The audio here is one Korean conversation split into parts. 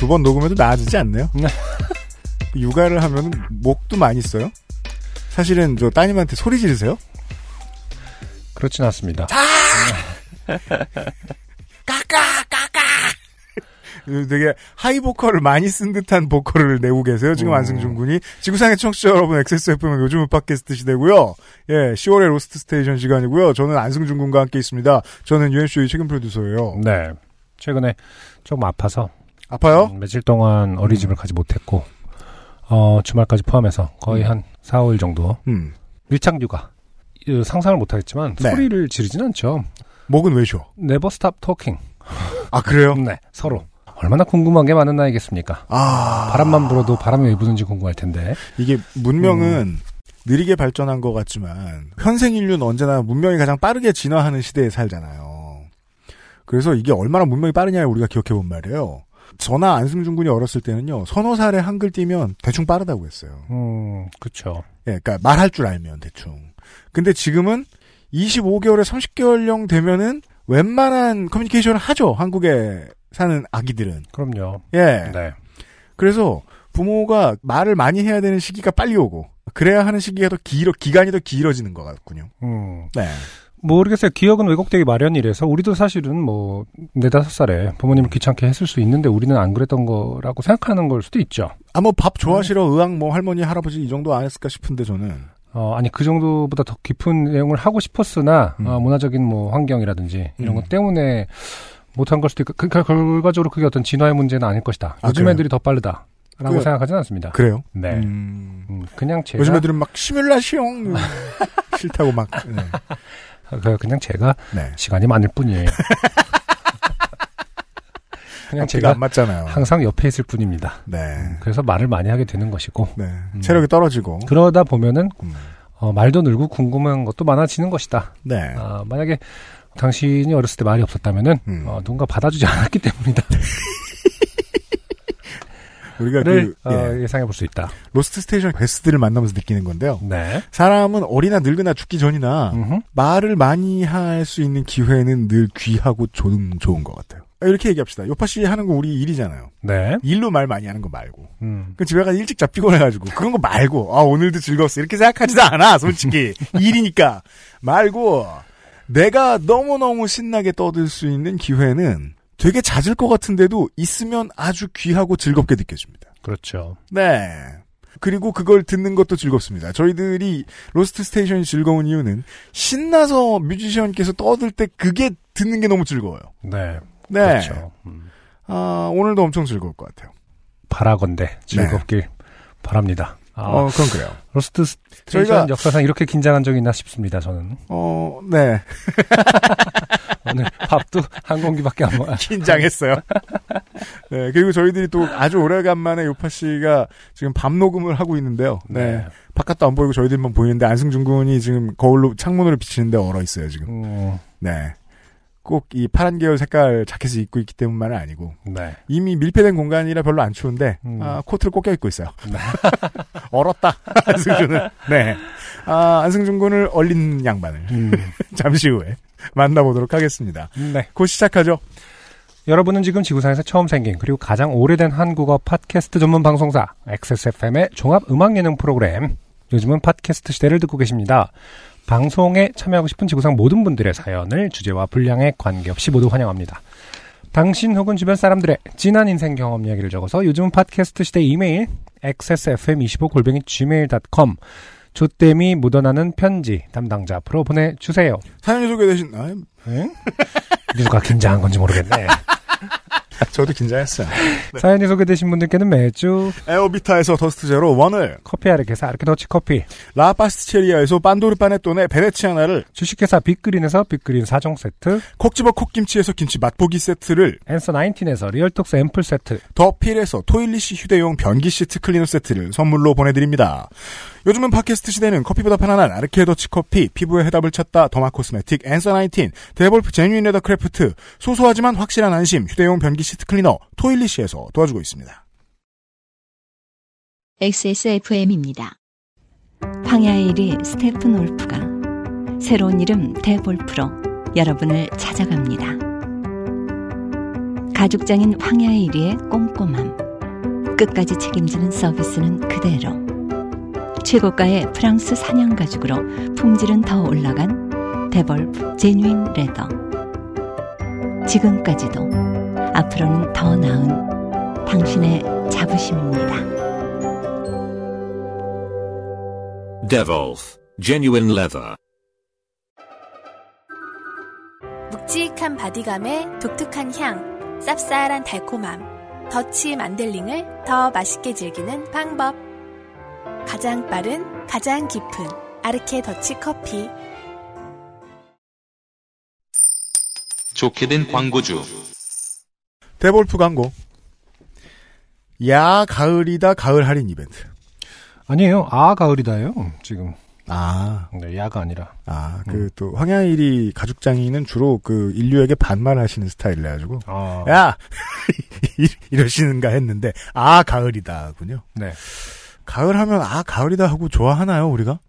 두 번 녹음해도 나아지지 않나요? 육아를 하면 목도 많이 써요? 사실은 저 따님한테 소리 지르세요? 그렇진 않습니다. 되게 high 보컬을 많이 쓴 듯한 보컬을 내고 계세요. 지금 음. 안승준 군이. 지구상의 청취자 여러분, XSFM은 요즘은 팟캐스트 시대고요. 예, 10월의 Lost Station 시간이고요. 저는 안승준 군과 함께 있습니다. 저는 UNC의 책임 프로듀서예요. 네. 최근에 조금 아파서 아파요? 음, 며칠 동안 어린이집을 가지 못했고 어, 주말까지 포함해서 거의 한 4, 5일 정도 음. 밀착 육아. 이, 상상을 못하겠지만 네. 소리를 지르진 않죠. 목은 왜 쉬어? Never stop talking. 아, 그래요? 네, 서로. 얼마나 궁금한 게 많은 나이겠습니까? 아. 바람만 불어도 바람이 왜 부는지 궁금할 텐데. 이게 문명은 음. 느리게 발전한 것 같지만 현생 인류는 언제나 문명이 가장 빠르게 진화하는 시대에 살잖아요. 그래서 이게 얼마나 문명이 빠르냐를 우리가 기억해 본 말이에요. 저나 안승준 군이 어렸을 때는요. 서너 살에 한글 띄면 대충 빠르다고 했어요. 음, 그쵸. 예, 그러니까 말할 줄 알면 대충. 근데 지금은 25개월에 30개월령 되면은 웬만한 커뮤니케이션을 하죠. 한국에 사는 아기들은. 그럼요. 예. 네. 그래서 부모가 말을 많이 해야 되는 시기가 빨리 오고 그래야 하는 시기가 더 길어 기간이 더 길어지는 것 같군요. 음. 네. 모르겠어요. 기억은 왜곡되기 마련이라서 우리도 사실은 뭐 네다섯 살에 부모님을 귀찮게 했을 수 있는데 우리는 안 그랬던 거라고 생각하는 걸 수도 있죠. 아뭐밥 좋아하시러 의학 뭐 할머니 할아버지 이 정도 안 했을까 싶은데 저는 어, 아니 그 정도보다 더 깊은 내용을 하고 싶었으나 음. 어, 문화적인 뭐 환경이라든지 이런 음. 것 때문에 못한 걸 수도 있고 그러니까 결과적으로 그게 어떤 진화의 문제는 아닐 것이다. 아, 요즘 그래요? 애들이 더 빠르다 라고 그- 생각하진 않습니다. 그래요. 네. 음, 음, 그냥 제가 요즘 애들은 막 시뮬라시옹 싫다고 막 네. 그- 그냥 제가 네. 시간이 많을 뿐이에요. 그냥 제가 안 맞잖아요. 항상 옆에 있을 뿐입니다. 네. 그래서 말을 많이 하게 되는 것이고 네. 음. 체력이 떨어지고. 그러다 보면은 음. 어, 말도 늘고 궁금한 것도 많아지는 것이다. 네. 아, 만약에 당신이 어렸을 때 말이 없었다면은 음. 어, 누군가 받아주지 않았기 때문이다. 우리가 를그 어, 예, 예상해 볼 수 있다. Lost Station 게스트를 만나면서 느끼는 건데요. 네. 사람은 어리나 늙으나 죽기 전이나 음흠. 말을 많이 할 수 있는 기회는 늘 귀하고 좋은, 좋은 것 같아요. 이렇게 얘기합시다. 요팟시 하는 거 우리 일이잖아요. 네. 일로 말 많이 하는 거 말고. 음. 그 집에 가서 일찍 잡 피곤해가지고 그런 거 말고 아 오늘도 즐거웠어 이렇게 생각하지도 않아 솔직히 일이니까 말고 내가 너무 너무 신나게 떠들 수 있는 기회는 되게 잦을 것 같은데도 있으면 아주 귀하고 즐겁게 느껴집니다. 그렇죠. 네. 그리고 그걸 듣는 것도 즐겁습니다. 저희들이 Lost Station이 즐거운 이유는 신나서 뮤지션께서 떠들 때 그게 듣는 게 너무 즐거워요. 네. 네. 그렇죠. 음. 아, 오늘도 엄청 즐거울 것 같아요. 바라건대 즐겁길 바랍니다. 아, 어, 그건 그래요. Lost Station 저희가- 역사상 이렇게 긴장한 적이 있나 싶습니다. 저는 어, 네. 오늘 밥도 한 공기밖에 안 먹어. 긴장했어요. 네, 그리고 저희들이 또 아주 오래간만에 요파 씨가 지금 밤 녹음을 하고 있는데요. 네. 바깥도 안 보이고 저희들만 보이는데 안승준 군이 지금 거울로 창문으로 비치는데 얼어 있어요, 지금. 음, 네. 꼭 이 파란 계열 색깔 자켓을 입고 있기 때문만은 아니고 네. 이미 밀폐된 공간이라 별로 안 추운데 음. 아, 코트를 꼭 껴입고 있어요. 네. 얼었다. 안승준은. 네. 아, 안승준 군을 얼린 양반을 음, 잠시 후에 만나보도록 하겠습니다. 네. 곧 시작하죠. 여러분은 지금 지구상에서 처음 생긴 그리고 가장 오래된 한국어 팟캐스트 전문 방송사 XSFM의 종합 음악 예능 프로그램 요즘은 팟캐스트 시대를 듣고 계십니다. 방송에 참여하고 싶은 지구상 모든 분들의 사연을 주제와 분량에 관계없이 모두 환영합니다. 당신 혹은 주변 사람들의 진한 인생 경험 이야기를 적어서 요즘은 팟캐스트 시대 이메일 xsfm25골뱅이 gmail.com 조땜이 묻어나는 편지 담당자 앞으로 보내주세요. 사연이 소개되신, 아, 응? 누가 긴장한 건지 모르겠네. 저도 긴장했어요. 사연이 소개되신 분들께는 매주 에어비타에서 더스트 제로 원을, 커피 아르케사 아르케 더치 커피, 라파스티체리아에서 빤도르 파네톤의 베네치아나를, 주식회사 빅그린에서 빅그린 4종 세트, 콕지버 콕김치에서 김치 맛보기 세트를, 앤서 19에서 리얼톡스 앰플 세트, 더필에서 토일리시 휴대용 변기 시트 클리너 세트를 선물로 보내드립니다. 요즘은 팟캐스트 시대는 커피보다 편안한 아르케 더치 커피, 피부의 해답을 찾다 derma cosmetic 앤서 19, 데볼프 Genuine Leather Craft, 소소하지만 확실한 안심 휴대용 변기 시트 클리너 토일리시에서 도와주고 있습니다. XSFM입니다. 황야의 이리 스테픈 울프가 새로운 이름 데볼프로 여러분을 찾아갑니다. 가죽장인 황야의 이리의 꼼꼼함. 끝까지 책임지는 서비스는 그대로. 최고가의 프랑스 사냥 가죽으로 품질은 더 올라간 데볼프 Genuine Leather. 지금까지도 앞으로는 더 나은 당신의 자부심입니다. Devolf Genuine Leather. 묵직한 바디감에 독특한 향, 쌉쌀한 달콤함, 더치 만델링을 더 맛있게 즐기는 방법. 가장 빠른, 가장 깊은 아르케 더치 커피. 좋게 된 광고주. 데볼프 광고. 야, 가을이다, 가을 할인 이벤트. 아니에요. 아 가을이다요. 지금 아, 네, 야가 아니라. 아, 그, 또, 황야일이 가죽장인은 주로 그 인류에게 반말하시는 스타일을 해가지고, 아, 야! 이- 이러시는가 했는데, 아, 가을이다 군요. 네. 가을 하면, 아, 가을이다 하고 좋아하나요, 우리가?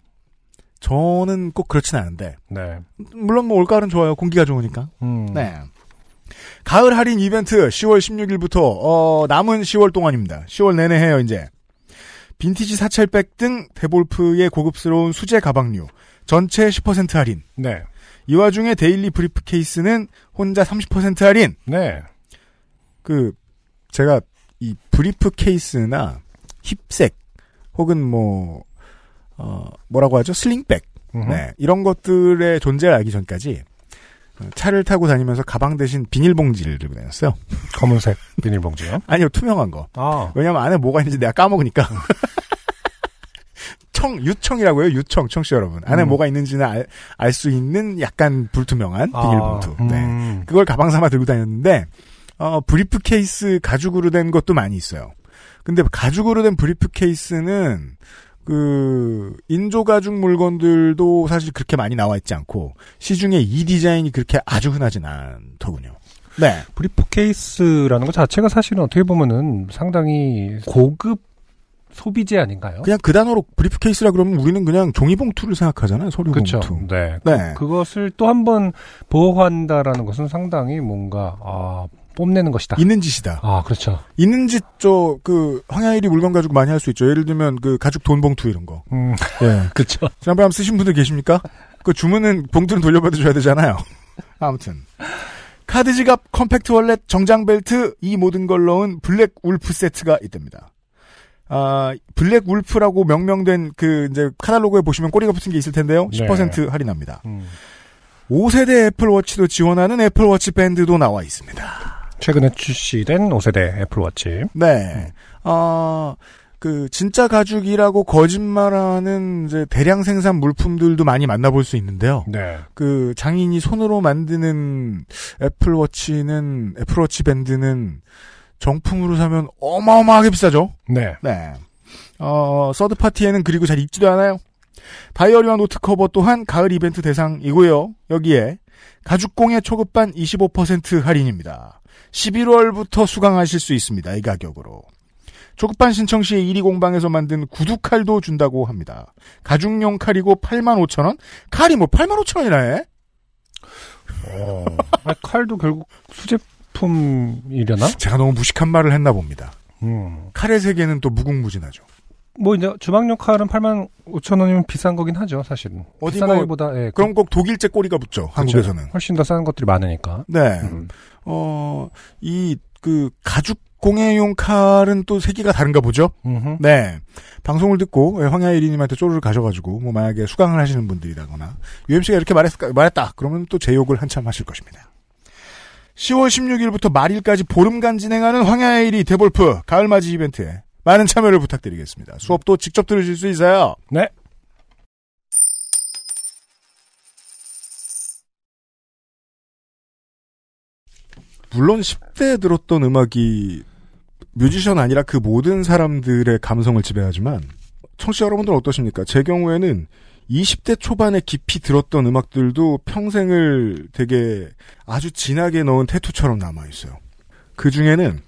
저는 꼭 그렇진 않은데, 네. 물론 뭐 올가을은 좋아요. 공기가 좋으니까. 음. 네. 가을 할인 이벤트 10월 16일부터 어, 남은 10월 동안입니다. 10월 내내 해요 이제. 빈티지 satchel백 등 데볼프의 고급스러운 수제 가방류 전체 10% 할인. 네. 이 와중에 daily briefcase는 혼자 30% 할인. 네. 그 제가 이 briefcase나 힙색 혹은 뭐 어, 뭐라고 하죠? 슬링백. 네, 이런 것들의 존재를 알기 전까지 어, 차를 타고 다니면서 가방 대신 비닐봉지를 들고 다녔어요. 검은색 비닐봉지요. 아니요, 투명한 거. 아. 왜냐면 안에 뭐가 있는지 내가 까먹으니까. 청, 유청이라고 해요, 유청, 청취 여러분. 안에 음. 뭐가 있는지는 알수 있는 약간 불투명한 비닐봉투. 아, 네. 음. 그걸 가방 삼아 들고 다녔는데, 어, briefcase 가죽으로 된 것도 많이 있어요. 근데 가죽으로 된 briefcase는, 그, 인조 가죽 물건들도 사실 그렇게 많이 나와 있지 않고, 시중에 이 디자인이 그렇게 아주 흔하진 않더군요. 네. briefcase라는 것 자체가 사실은 어떻게 보면은 상당히 고급 소비재 아닌가요? 그냥 그 단어로 briefcase라 그러면 우리는 그냥 종이봉투를 생각하잖아요, 서류 그렇죠. 봉투. 네. 네. 그것을 또 한 번 보호한다라는 것은 상당히 뭔가 아, 뽐내는 것이다. 있는 짓이다. 아, 그렇죠. 있는 짓, 저, 그, 황야의 이리 물건 가지고 많이 할 수 있죠. 예를 들면, 그, 가죽 돈 봉투 이런 거. 음, 예. 그렇죠. 지난번에 한번 쓰신 분들 계십니까? 그 주문은 봉투는 돌려받아줘야 되잖아요. 아무튼. 카드 지갑, compact wallet, 정장 벨트, 이 모든 걸 넣은 블랙 울프 세트가 있답니다. 아, 블랙 울프라고 명명된 그, 이제, 카탈로그에 보시면 꼬리가 붙은 게 있을 텐데요. 네. 10% 할인합니다. 음. 5세대 애플워치도 지원하는 애플워치 밴드도 나와 있습니다. 최근에 출시된 5세대 애플워치. 네. 어, 그, 진짜 가죽이라고 거짓말하는 이제 대량 생산 물품들도 많이 만나볼 수 있는데요. 네. 그, 장인이 손으로 만드는 애플워치는, 애플워치 밴드는 정품으로 사면 어마어마하게 비싸죠? 네. 네. 어, 서드 파티에는 그리고 잘 입지도 않아요. 다이어리와 노트 커버 또한 가을 이벤트 대상이고요. 여기에 가죽공예 초급반 25% 할인입니다. 11월부터 수강하실 수 있습니다. 이 가격으로. 초급반 신청 시에 이리 공방에서 만든 구두칼도 준다고 합니다. 가죽용 칼이고 85,000원? 칼이 뭐 85,000원이나 해? 어. 아, 칼도 결국 수제품이려나? 제가 너무 무식한 말을 했나 봅니다. 음. 칼의 세계는 또 무궁무진하죠. 뭐 이제 주방용 칼은 8만 5천 원이면 비싼 거긴 하죠, 사실은. 어디 비싸다기보다 예, 그럼 꼭 독일제 꼬리가 붙죠. 그렇죠. 한국에서는. 훨씬 더 싼 것들이 많으니까. 네. 음. 어, 이, 그, 가죽 공예용 칼은 또 세기가 다른가 보죠? 음흠. 네. 방송을 듣고, 예, 황야일이님한테 쪼르를 가셔가지고, 뭐, 만약에 수강을 하시는 분들이라거나, UMC가 이렇게 말했, 말했다! 그러면 또 제 욕을 한참 하실 것입니다. 10월 16일부터 말일까지 보름간 진행하는 황야의 1위 데볼프 가을맞이 이벤트에 많은 참여를 부탁드리겠습니다. 수업도 직접 들으실 수 있어요. 네. 물론 10대에 들었던 음악이 뮤지션 아니라 그 모든 사람들의 감성을 지배하지만 청취자 여러분들 어떠십니까? 제 경우에는 20대 초반에 깊이 들었던 음악들도 평생을 되게 아주 진하게 넣은 tattoo처럼 남아있어요. 그 중에는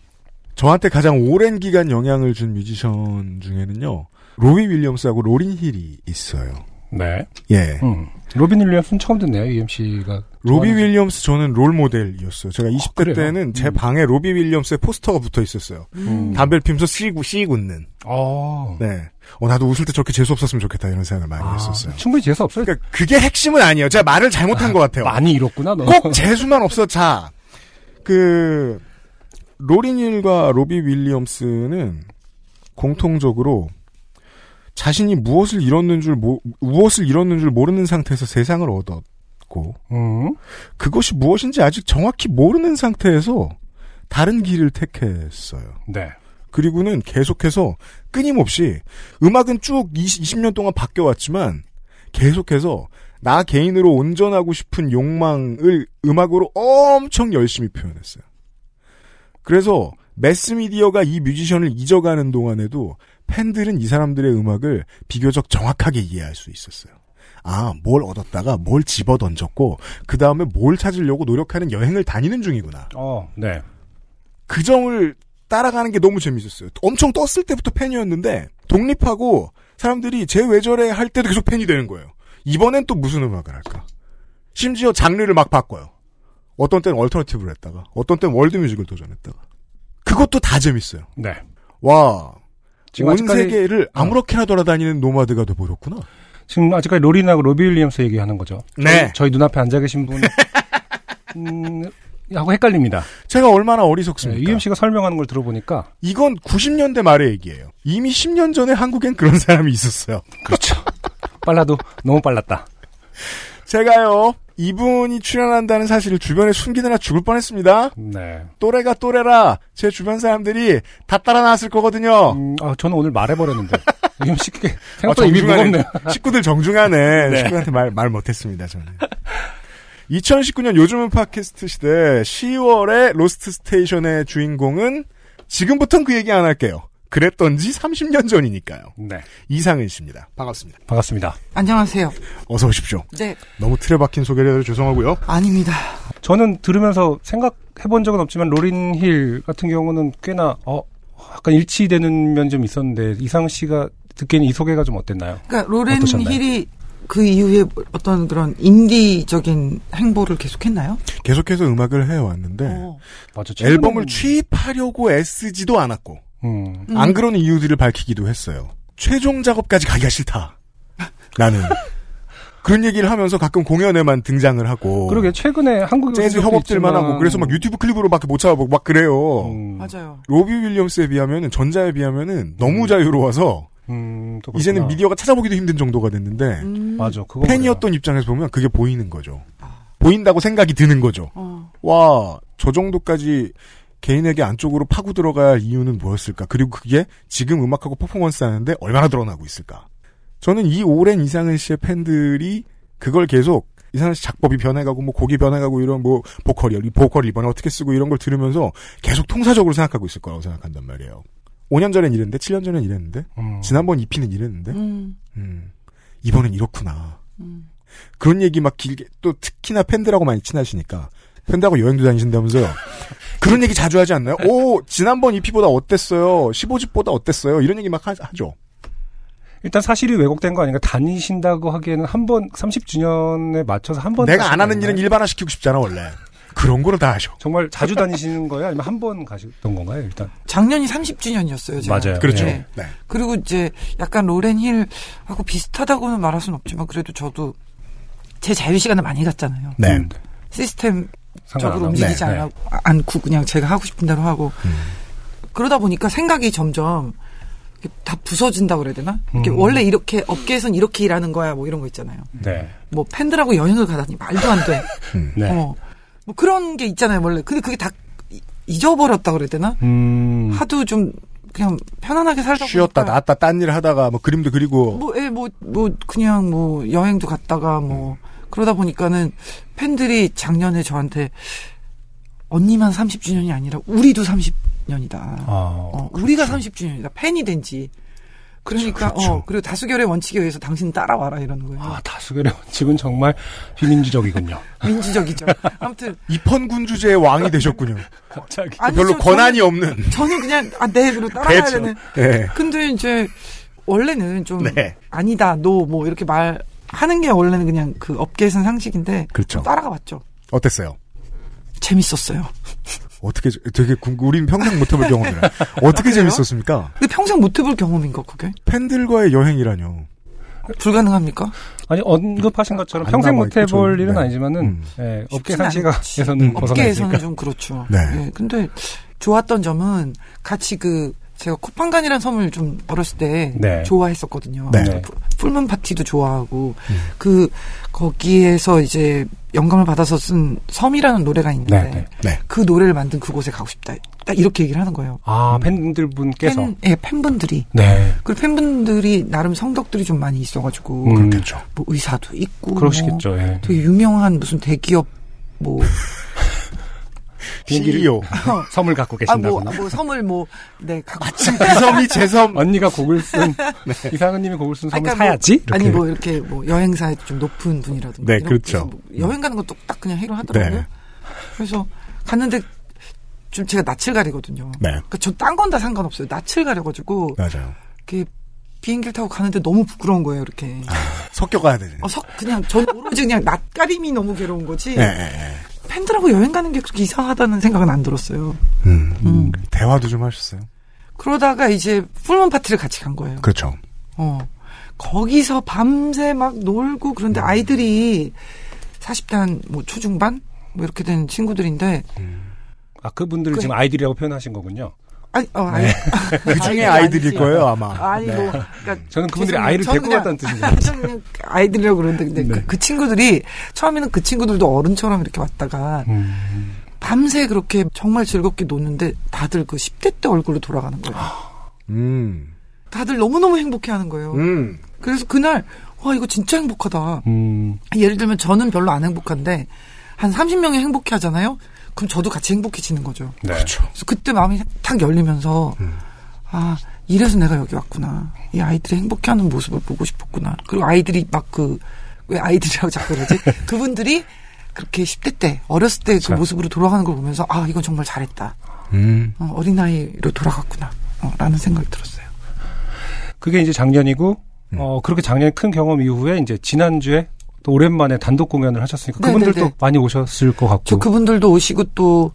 저한테 가장 오랜 기간 영향을 준 뮤지션 중에는요. 로비 윌리엄스하고 로린 힐이 있어요. 네. 예. 음. 로빈 윌리엄스는 처음 듣네요, UMC가. 로비 윌리엄스 저는 롤 모델이었어요. 제가 20대 그래요? 때는 제 음. 방에 로비 윌리엄스의 포스터가 붙어 있었어요. 음. 담배를 피면서 씩, 씩 웃는. 어. 네. 어, 나도 웃을 때 저렇게 재수 없었으면 좋겠다 이런 생각을 많이 아, 했었어요. 충분히 재수 없어요. 그러니까 그게 핵심은 아니에요. 제가 말을 잘못한 것 같아요. 많이 이뤘구나, 너. 꼭 재수만 없어. 자, 그 로린힐과 로비 윌리엄스는 공통적으로 자신이 무엇을 잃었는 줄 모, 무엇을 잃었는 줄 모르는 상태에서 세상을 얻었고 음. 그것이 무엇인지 아직 정확히 모르는 상태에서 다른 길을 택했어요. 네. 그리고는 계속해서 끊임없이 음악은 쭉 20, 20년 동안 바뀌어왔지만 계속해서 나 개인으로 온전하고 싶은 욕망을 음악으로 엄청 열심히 표현했어요. 그래서 매스미디어가 이 뮤지션을 잊어가는 동안에도 팬들은 이 사람들의 음악을 비교적 정확하게 이해할 수 있었어요. 아, 뭘 얻었다가 뭘 집어 던졌고, 그 다음에 뭘 찾으려고 노력하는 여행을 다니는 중이구나. 어, 네. 그 점을 따라가는 게 너무 재밌었어요. 엄청 떴을 때부터 팬이었는데 독립하고 사람들이 쟤왜 저래 할 때도 계속 팬이 되는 거예요. 이번엔 또 무슨 음악을 할까? 심지어 장르를 막 바꿔요. 어떤 때는 얼터너티브를 했다가 어떤 때는 월드뮤직을 도전했다가 그것도 다 재밌어요. 네. 와. 지금 온 아직까지- 세계를 아무렇게나 돌아다니는 노마드가 돼버렸구나. 지금 아직까지 로린하고 로비 윌리엄스 얘기하는 거죠. 네. 저희, 저희 눈앞에 앉아 계신 분, 음, 하고 헷갈립니다. 제가 얼마나 네, 어리석습니까? UMC가 설명하는 걸 들어보니까. 이건 90년대 말의 얘기예요. 이미 10년 전에 한국엔 그런 사람이 있었어요. 그렇죠. 빨라도 너무 빨랐다. 제가요, 이분이 출연한다는 사실을 주변에 숨기느라 죽을 뻔했습니다. 네. 또래가 또래라 제 주변 사람들이 다 따라 나왔을 거거든요. 음, 아, 저는 오늘 말해버렸는데. UMC 그게 아, 생각보다 입이 정중하네. 무겁네요. 식구들 정중하네. 네. 식구한테 말, 말 못했습니다, 저는. 2019년 요즘은 팟캐스트 시대 10월의 로스트 스테이션의 주인공은 지금부터는 그 얘기 안 할게요. 그랬던지 30년 전이니까요. 네. 이상은 씨입니다. 반갑습니다. 반갑습니다. 안녕하세요. 어서 오십시오. 네, 너무 틀에 박힌 소개를 해서 죄송하고요. 아닙니다. 저는 들으면서 생각해본 적은 없지만 로린 힐 같은 경우는 꽤나 어 약간 일치되는 면 좀 있었는데 이상은 씨가 듣기에는 이 소개가 좀 어땠나요? 그러니까 로렌 어떠셨나요? 힐이 그 이후에 어떤 그런 인디적인 행보를 계속했나요? 계속해서 음악을 해왔는데 어. 맞아. 앨범을 취입하려고 애쓰지도 않았고 음. 음. 안 그러는 이유들을 밝히기도 했어요. 최종 작업까지 가기가 싫다. 나는 그런 얘기를 하면서 가끔 공연에만 등장을 하고 그러게 최근에 한국에 재즈 협업들만 하고 그래서 막 유튜브 클립으로밖에 못 찾아보고 막 그래요. 음, 맞아요. 로비 윌리엄스에 비하면은 전자에 비하면은 너무 자유로워서 음, 또 이제는. 미디어가 찾아보기도 힘든 정도가 됐는데 음. 맞아. 그거 팬이었던 입장에서 보면 그게 보이는 거죠. 아. 보인다고 생각이 드는 거죠. 어. 와, 저 정도까지 개인에게 안쪽으로 파고 들어가야 할 이유는 뭐였을까? 그리고 그게 지금 음악하고 퍼포먼스 하는데 얼마나 드러나고 있을까? 저는 이 오랜 이상은 씨의 팬들이 그걸 계속 이상은 씨 작법이 변해가고 뭐 곡이 변해가고 이런 뭐 보컬이 이 보컬 이번에 어떻게 쓰고 이런 걸 들으면서 계속 통사적으로 생각하고 있을 거라고 생각한단 말이에요. 5년 전엔 이랬는데 7년 전엔 이랬는데 음. 지난번 EP는 이랬는데 음. 음, 이번엔 이렇구나. 음. 그런 얘기 막 길게 또 특히나 팬들하고 많이 친하시니까 팬들하고 여행도 다니신다면서요. 그런 얘기 자주 하지 않나요? 오 지난번 EP보다 어땠어요? 15집보다 어땠어요? 이런 얘기 막 하, 죠 일단 사실이 왜곡된 거 아닌가? 다니신다고 하기에는 한 번 30주년에 맞춰서 한 번. 내가 안 하는 일은 일반화시키고 싶잖아 원래. 그런 거를 다 하셔. 정말 자주 다니시는 거예요? 아니면 한 번 가셨던 건가요? 일단 작년이 30주년이었어요. 제가. 맞아요. 그렇죠. 네. 네. 그리고 이제 약간 로렌 힐하고 비슷하다고는 말할 수는 없지만 그래도 저도 제 자유 시간을 많이 갖잖아요. 네. 음, 시스템 적으로. 움직이지 네, 네. 않아, 않고 그냥 제가 하고 싶은 대로 하고 음. 그러다 보니까 생각이 점점 다 부서진다 그래야 되나? 이렇게 음. 원래 이렇게 업계에선 이렇게 일하는 거야 뭐 이런 거 있잖아요. 네. 뭐 팬들하고 여행을 가다니 말도 안 돼. 음. 네. 어. 뭐 그런 게 있잖아요, 원래. 근데 그게 다 이- 잊어버렸다 그래야 되나? 음. 하도 좀 그냥 편안하게 살다 쉬었다 보니까 나왔다 딴 일 하다가 뭐 그림도 그리고 뭐, 예, 뭐, 뭐, 그냥 뭐, 여행도 갔다가 뭐, 그러다 보니까는 팬들이 작년에 저한테 언니만 30주년이 아니라 우리도 30년이다. 아, 어, 우리가 30주년이다. 팬이 된 지. 그러니까, 그렇죠. 어, 그리고 다수결의 원칙에 의해서 당신 따라와라 이러는 거예요. 아, 다수결의 원칙은 정말 비민주적이군요. 민주적이죠. 아무튼, 입헌군 주제의 왕이 되셨군요. 갑자기. 아니, 별로 저- 권한이 없는. 저는 그냥, 아, 네, 그리고 따라가야 그렇죠. 되는. 네. 근데 이제, 원래는 좀, 네. 아니다, 노, 뭐, 이렇게 말, 하는 게 원래는 그냥 그 업계에서는 상식인데, 그렇죠. 따라가 봤죠. 어땠어요? 재밌었어요. 어떻게 되게 궁금. 우린 평생 못 해볼 경험이라. 어떻게 그래요? 재밌었습니까? 근데 평생 못 해볼 경험인가, 그게? 팬들과의 여행이라뇨. 불가능합니까? 아니, 언급하신 것처럼 안 평생 못 해볼 좀, 일은 네. 아니지만은, 음. 예, 업계 쉽진 상시가에서는 음. 업계에서는 좀 그렇죠. 네. 예, 근데 좋았던 점은 같이 그 제가 쿠팡간이라는 섬을 좀 어렸을 때 네. 좋아했었거든요. 네. 네. 풀- 풀문 파티도 좋아하고 음. 그 거기에서 이제 영감을 받아서 쓴 섬이라는 노래가 있는데 네, 네. 네. 그 노래를 만든 그곳에 가고 싶다. 딱 이렇게 얘기를 하는 거예요. 아, 팬들 분께서. 팬, 예, 팬분들이 네. 그리고 팬분들이 나름 성덕들이 좀 많이 있어가지고 음, 그렇겠죠. 뭐 의사도 있고 그러시겠죠, 뭐 예. 되게 유명한 무슨 대기업 뭐 비행기를 CEO. 섬을 갖고 아, 뭐, 계신다거나. 뭐, 섬을 뭐, 네, 갖고. 그 섬이 제 섬. 언니가 곡을 쓴, 이상은님이 곡을 쓴 섬을 사야지? 이렇게. 아니, 뭐, 이렇게, 뭐, 여행사에 좀 높은 분이라든가. 네, 그렇죠. 뭐 여행 가는 것도 딱 그냥 해결하더라고요. 네. 그래서 갔는데, 좀 제가 낯을 가리거든요. 네. 그러니까 저딴건 다 상관없어요. 낯을 가려가지고, 맞아요. 이렇게 비행기를 타고 가는데 너무 부끄러운 거예요, 이렇게. 섞여 가야 되네. 어, 석, 그냥, 전 오로지 그냥 낯가림이 너무 괴로운 거지. 예, 예, 예. 팬들하고 여행 가는 게 그렇게 이상하다는 생각은 안 들었어요. 음, 음. 대화도 좀 하셨어요. 그러다가 이제 풀문 파티를 같이 간 거예요. 그렇죠. 어. 거기서 밤새 막 놀고 그런데 아이들이 40대 뭐 초중반 뭐 이렇게 된 친구들인데 아, 그분들을 그- 지금 아이들이라고 표현하신 거군요. 아니 어 아이 그 중에 아이들이 아이들일 아니지. 거예요, 아마. 아니 네. 뭐 그러니까 저는 그분들이. 아이를 데리고 그냥- 갔다는. 저는 그냥 아이들이라고 그러는데 근데 네. 그, 그 친구들이 처음에는 그 친구들도 어른처럼 이렇게 왔다가 음. 밤새 그렇게 정말 즐겁게 노는데 다들 그 10대 때 얼굴로 돌아가는 거예요. 음. 다들 너무너무 행복해 하는 거예요. 음. 그래서 그날 와 이거 진짜 행복하다. 음. 예를 들면 저는 별로 안 행복한데 한 30명이 행복해 하잖아요. 그럼 저도 같이 행복해지는 거죠. 네. 그렇죠. 그래서 그때 마음이 탁 열리면서 음. 아 이래서 내가 여기 왔구나. 이 아이들이 행복해하는 모습을 보고 싶었구나. 그리고 아이들이 막 그 왜 아이들이라고 자꾸 그러지? 그분들이 그렇게 10대 때 어렸을 때그 자. 모습으로 돌아가는 걸 보면서 아 이건 정말 잘했다. 음. 어, 어린아이로 돌아갔구나. 어, 라는 생각이 들었어요. 그게 이제 작년이고, 음. 어, 그렇게 작년에 큰 경험 이후에 이제 지난주에 또 오랜만에 단독 공연을 하셨으니까 네, 그분들도 네, 네. 많이 오셨을 것 같고, 저 그분들도 오시고 또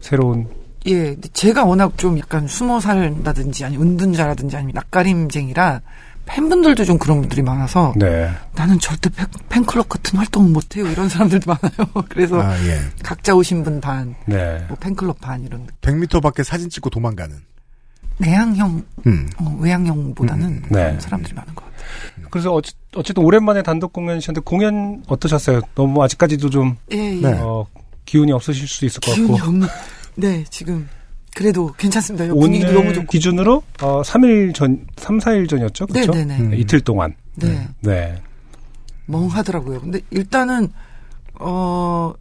새로운, 예, 제가 워낙 좀 약간 숨어 살다든지 아니 은둔자라든지 아니면 낯가림쟁이라 팬분들도 좀 그런 분들이 많아서 네. 나는 절대 팬, 팬클럽 같은 활동은 못해요 이런 사람들도 많아요. 그래서 아, 예. 각자 오신 분 반, 네. 뭐 팬클럽 반 이런 100m 밖에 사진 찍고 도망가는. 내향형, 음. 어, 외향형보다는 음, 네. 그런 사람들이 많은 것 같아요. 그래서 어찌, 어쨌든 오랜만에 단독 공연이셨는데 공연 어떠셨어요? 너무 아직까지도 좀, 예, 예. 네. 어, 기운이 없으실 수도 있을 것 기운이 같고. 없는. 네, 지금 그래도 괜찮습니다. 분위기도 오늘 너무 좋고. 기준으로, 어, 3일 전, 3, 4일 전이었죠? 그렇죠? 네네네. 음. 이틀 동안. 네. 네. 멍하더라고요. 근데 일단은 어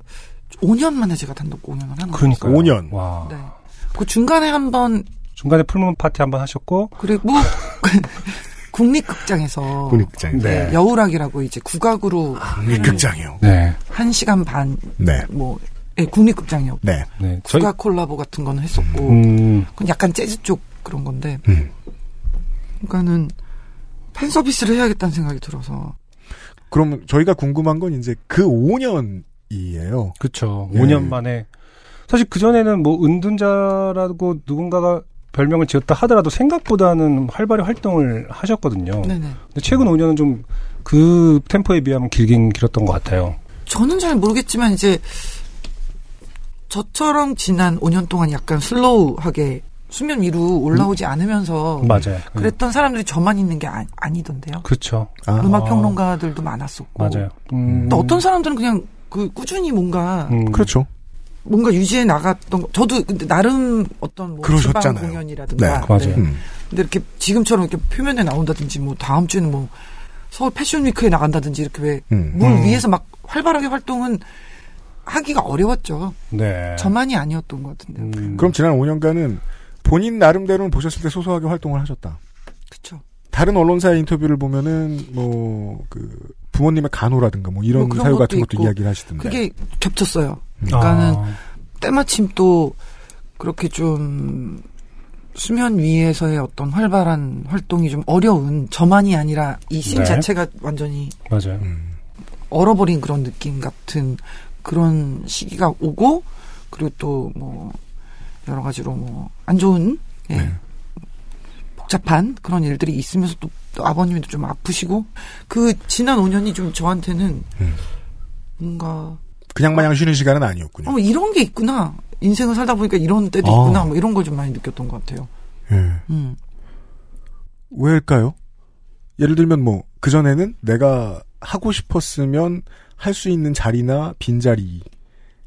5년 만에 제가 단독 공연을 하는 거예요. 그러니까. 5년. 와. 네. 그 중간에 한번 중간에 풀문 파티 한번 하셨고, 그리고 국립극장에서 국립극장. 네. 네, 여우락이라고 이제 국악으로 국립극장이요. 네. 한 시간 반 네. 뭐 예, 국립극장이요. 네. 네. 저희, 국악 콜라보 같은 거는 했었고 음, 그건 약간 재즈 쪽 그런 건데 음. 그러니까는 팬 서비스를 해야겠다는 생각이 들어서 그럼 저희가 궁금한 건 이제 그 5년이에요. 그쵸. 예. 5년 만에. 사실 그 전에는 뭐 은둔자라고 누군가가 별명을 지었다 하더라도 생각보다는 활발히 활동을 하셨거든요. 네네. 근데 최근 5년은 좀 그 템포에 비하면 길긴 길었던 것 같아요. 저는 잘 모르겠지만 이제 저처럼 지난 5년 동안 약간 슬로우하게 수면 위로 올라오지 않으면서 맞아요. 그랬던 사람들이 저만 있는 게 아, 니던데요 그쵸. 아. 음악 평론가들도 많았었고. 맞아요. 음, 또 어떤 사람들은 그냥 그 꾸준히 뭔가 음. 그렇죠. 뭔가 유지해 나갔던 거. 저도 근데 나름 어떤 뭐 그러셨잖아요. 지방 공연이라든가 네, 맞아요. 음. 근데 이렇게 지금처럼 이렇게 표면에 나온다든지 뭐 다음 주에는 뭐 서울 패션 위크에 나간다든지 이렇게 왜물 음. 위에서 막 활발하게 활동은 하기가 어려웠죠. 네. 저만이 아니었던 것 같은데. 요 음. 그럼 지난 5년간은 본인 나름대로는 보셨을 때 소소하게 활동을 하셨다. 그쵸. 다른 언론사의 인터뷰를 보면은 뭐 그 부모님의 간호라든가 뭐 이런 뭐 사유 같은 것도 있고. 이야기를 하시던데. 그게 겹쳤어요. 그러니까는 아, 때마침 또 그렇게 좀 수면 위에서의 어떤 활발한 활동이 좀 어려운 저만이 아니라 이씬 네. 자체가 완전히 맞아요. 음. 얼어버린 그런 느낌 같은 그런 시기가 오고 그리고 또 뭐 여러 가지로 뭐 안 좋은 예, 네. 복잡한 그런 일들이 있으면서 또, 또 아버님도 좀 아프시고 그 지난 5년이 좀 저한테는 음. 뭔가 그냥 마냥 쉬는 시간은 아니었군요. 어 이런 게 있구나 인생을 살다 보니까 이런 때도 아. 있구나 뭐 이런 걸 좀 많이 느꼈던 것 같아요. 예. 음. 왜일까요? 예를 들면 뭐 그전에는 내가 하고 싶었으면 할 수 있는 자리나 빈자리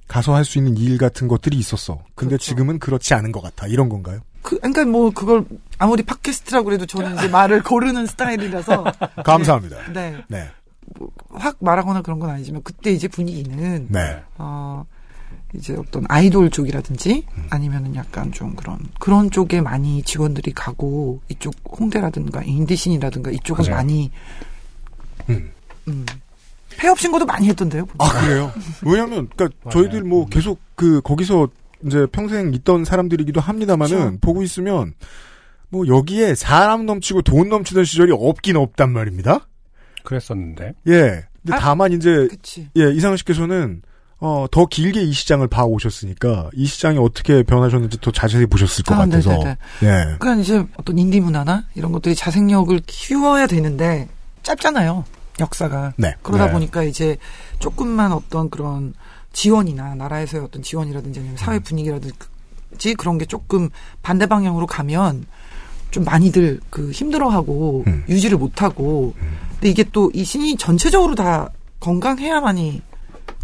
가서 할 수 있는 일 같은 것들이 있었어. 근데 그렇죠. 지금은 그렇지 않은 것 같아. 이런 건가요? 그 그러니까 뭐 그걸 아무리 팟캐스트라고 그래도 저는 이제 말을 고르는 스타일이라서 감사합니다. 네. 네. 확 말하거나 그런 건 아니지만 그때 이제 분위기는 네. 어 이제 어떤 아이돌 쪽이라든지 아니면은 약간 좀 그런 그런 쪽에 많이 직원들이 가고 이쪽 홍대라든가 인디신이라든가 이쪽은 맞아요. 많이 음. 음. 폐업 신고도 많이 했던데요. 아 그래요? 왜냐하면 그러니까. 저희들 뭐 계속 그 거기서 이제 평생 있던 사람들이기도 합니다만은 그렇죠. 보고 있으면 뭐 여기에 사람 넘치고 돈 넘치던 시절이 없긴 없단 말입니다. 그랬었는데. 예. 근데 아, 다만 이제 그치. 예 이상은 씨께서는 어, 더 길게 이 시장을 봐 오셨으니까 이 시장이 어떻게 변하셨는지 더 자세히 보셨을 것 아, 같아서 네네네. 예. 그러니까 이제 어떤 인디 문화나 이런 것들이 자생력을 키워야 되는데 짧잖아요. 역사가. 네. 그러다 네. 보니까 이제 조금만 어떤 그런 지원이나 나라에서의 어떤 지원이라든지 아니면 음. 사회 분위기라든지 그런 게 조금 반대 방향으로 가면 좀 많이들 그 힘들어하고 음. 유지를 못하고 근데 이게 또 이 신이 전체적으로 다 건강해야만이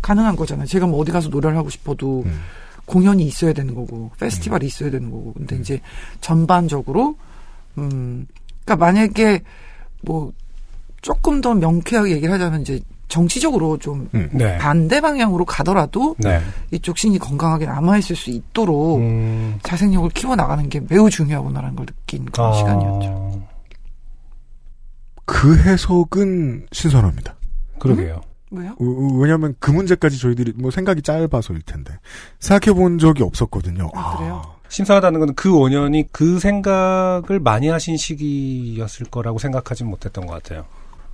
가능한 거잖아요. 제가 뭐 어디 가서 노래를 하고 싶어도 음. 공연이 있어야 되는 거고 페스티벌이 있어야 되는 거고 근데 이제 전반적으로 음 그러니까 만약에 뭐 조금 더 명쾌하게 얘기를 하자면 이제 정치적으로 좀 음. 네. 반대 방향으로 가더라도 네. 이쪽 신이 건강하게 남아 있을 수 있도록 음. 자생력을 키워 나가는 게 매우 중요하구나라는 걸 느낀 그런 아, 시간이었죠. 그 해석은 신선합니다. 그러게요. 왜요? 우- 왜냐하면 그 문제까지 저희들이 뭐 생각이 짧아서일 텐데 생각해 본 적이 없었거든요. 아, 그래요? 신선하다는 건그 5년이 그 생각을 많이 하신 시기였을 거라고 생각하진 못했던 것 같아요.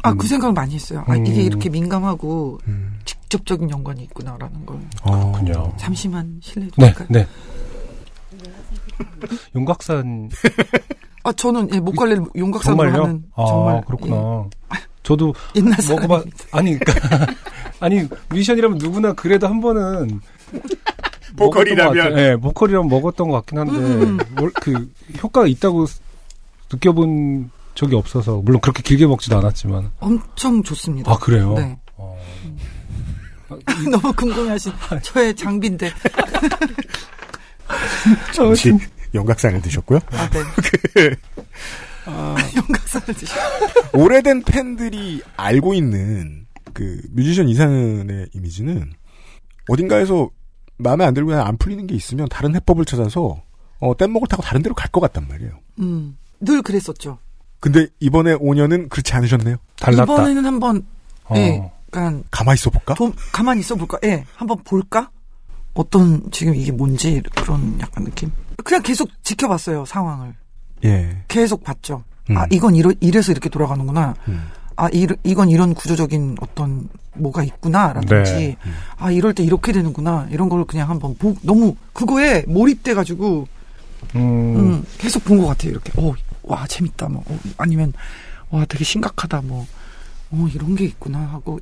아, 그 생각 많이 했어요. 아, 이게 음. 이렇게 민감하고 음. 직접적인 연관이 있구나라는 걸. 어. 그렇군요. 잠시만 실례 네, 될까요? 네. 용각산 아, 저는 예, 목걸이를 용각산으로 정말요? 하는 아, 정말 그렇구나. 저도 예, 옛날 먹어봐. 아니, 그러니까 아니 뮤지션이라면 누구나 그래도 한 번은 보컬이라면. 먹었던 것 같아요. 네, 보컬이라면 먹었던 것 같긴 한데 음. 뭘- 그 효과가 있다고 느껴본 적이 없어서 물론 그렇게 길게 먹지도 않았지만 엄청 좋습니다. 아 그래요. 네. 어. 너무 궁금해하신 저의 장비인데. 혹시 영각산을 드셨고요. 아, 네. 아, 용각산을 드셔. 오래된 팬들이 알고 있는 그 뮤지션 이상은의 이미지는 어딘가에서 마음에 안 들고 그냥 안 풀리는 게 있으면 다른 해법을 찾아서 어, 뗏목을 타고 다른 데로 갈 것 같단 말이에요. 음, 늘 그랬었죠. 근데 이번에 5년은 그렇지 않으셨네요. 달랐다. 이번에는 한번, 어. 예, 약간, 가만히 있어 볼까? 좀 가만히 있어 볼까? 예, 한번 볼까? 어떤, 지금 이게 뭔지, 그런 약간 느낌? 그냥 계속 지켜봤어요, 상황을. 예. 계속 봤죠. 음. 아, 이건 이러, 이래서 이렇게 돌아가는구나. 음. 아, 이, 이건 이런 구조적인 어떤 뭐가 있구나. 라든지, 네. 아, 이럴 때 이렇게 되는구나. 이런 걸 그냥 한번 보, 너무, 그거에 몰입돼 가지고, 음, 음, 계속 본 것 같아요. 이렇게, 어, 와, 재밌다. 뭐, 어, 아니면, 와, 되게 심각하다. 뭐, 어, 이런 게 있구나. 하고,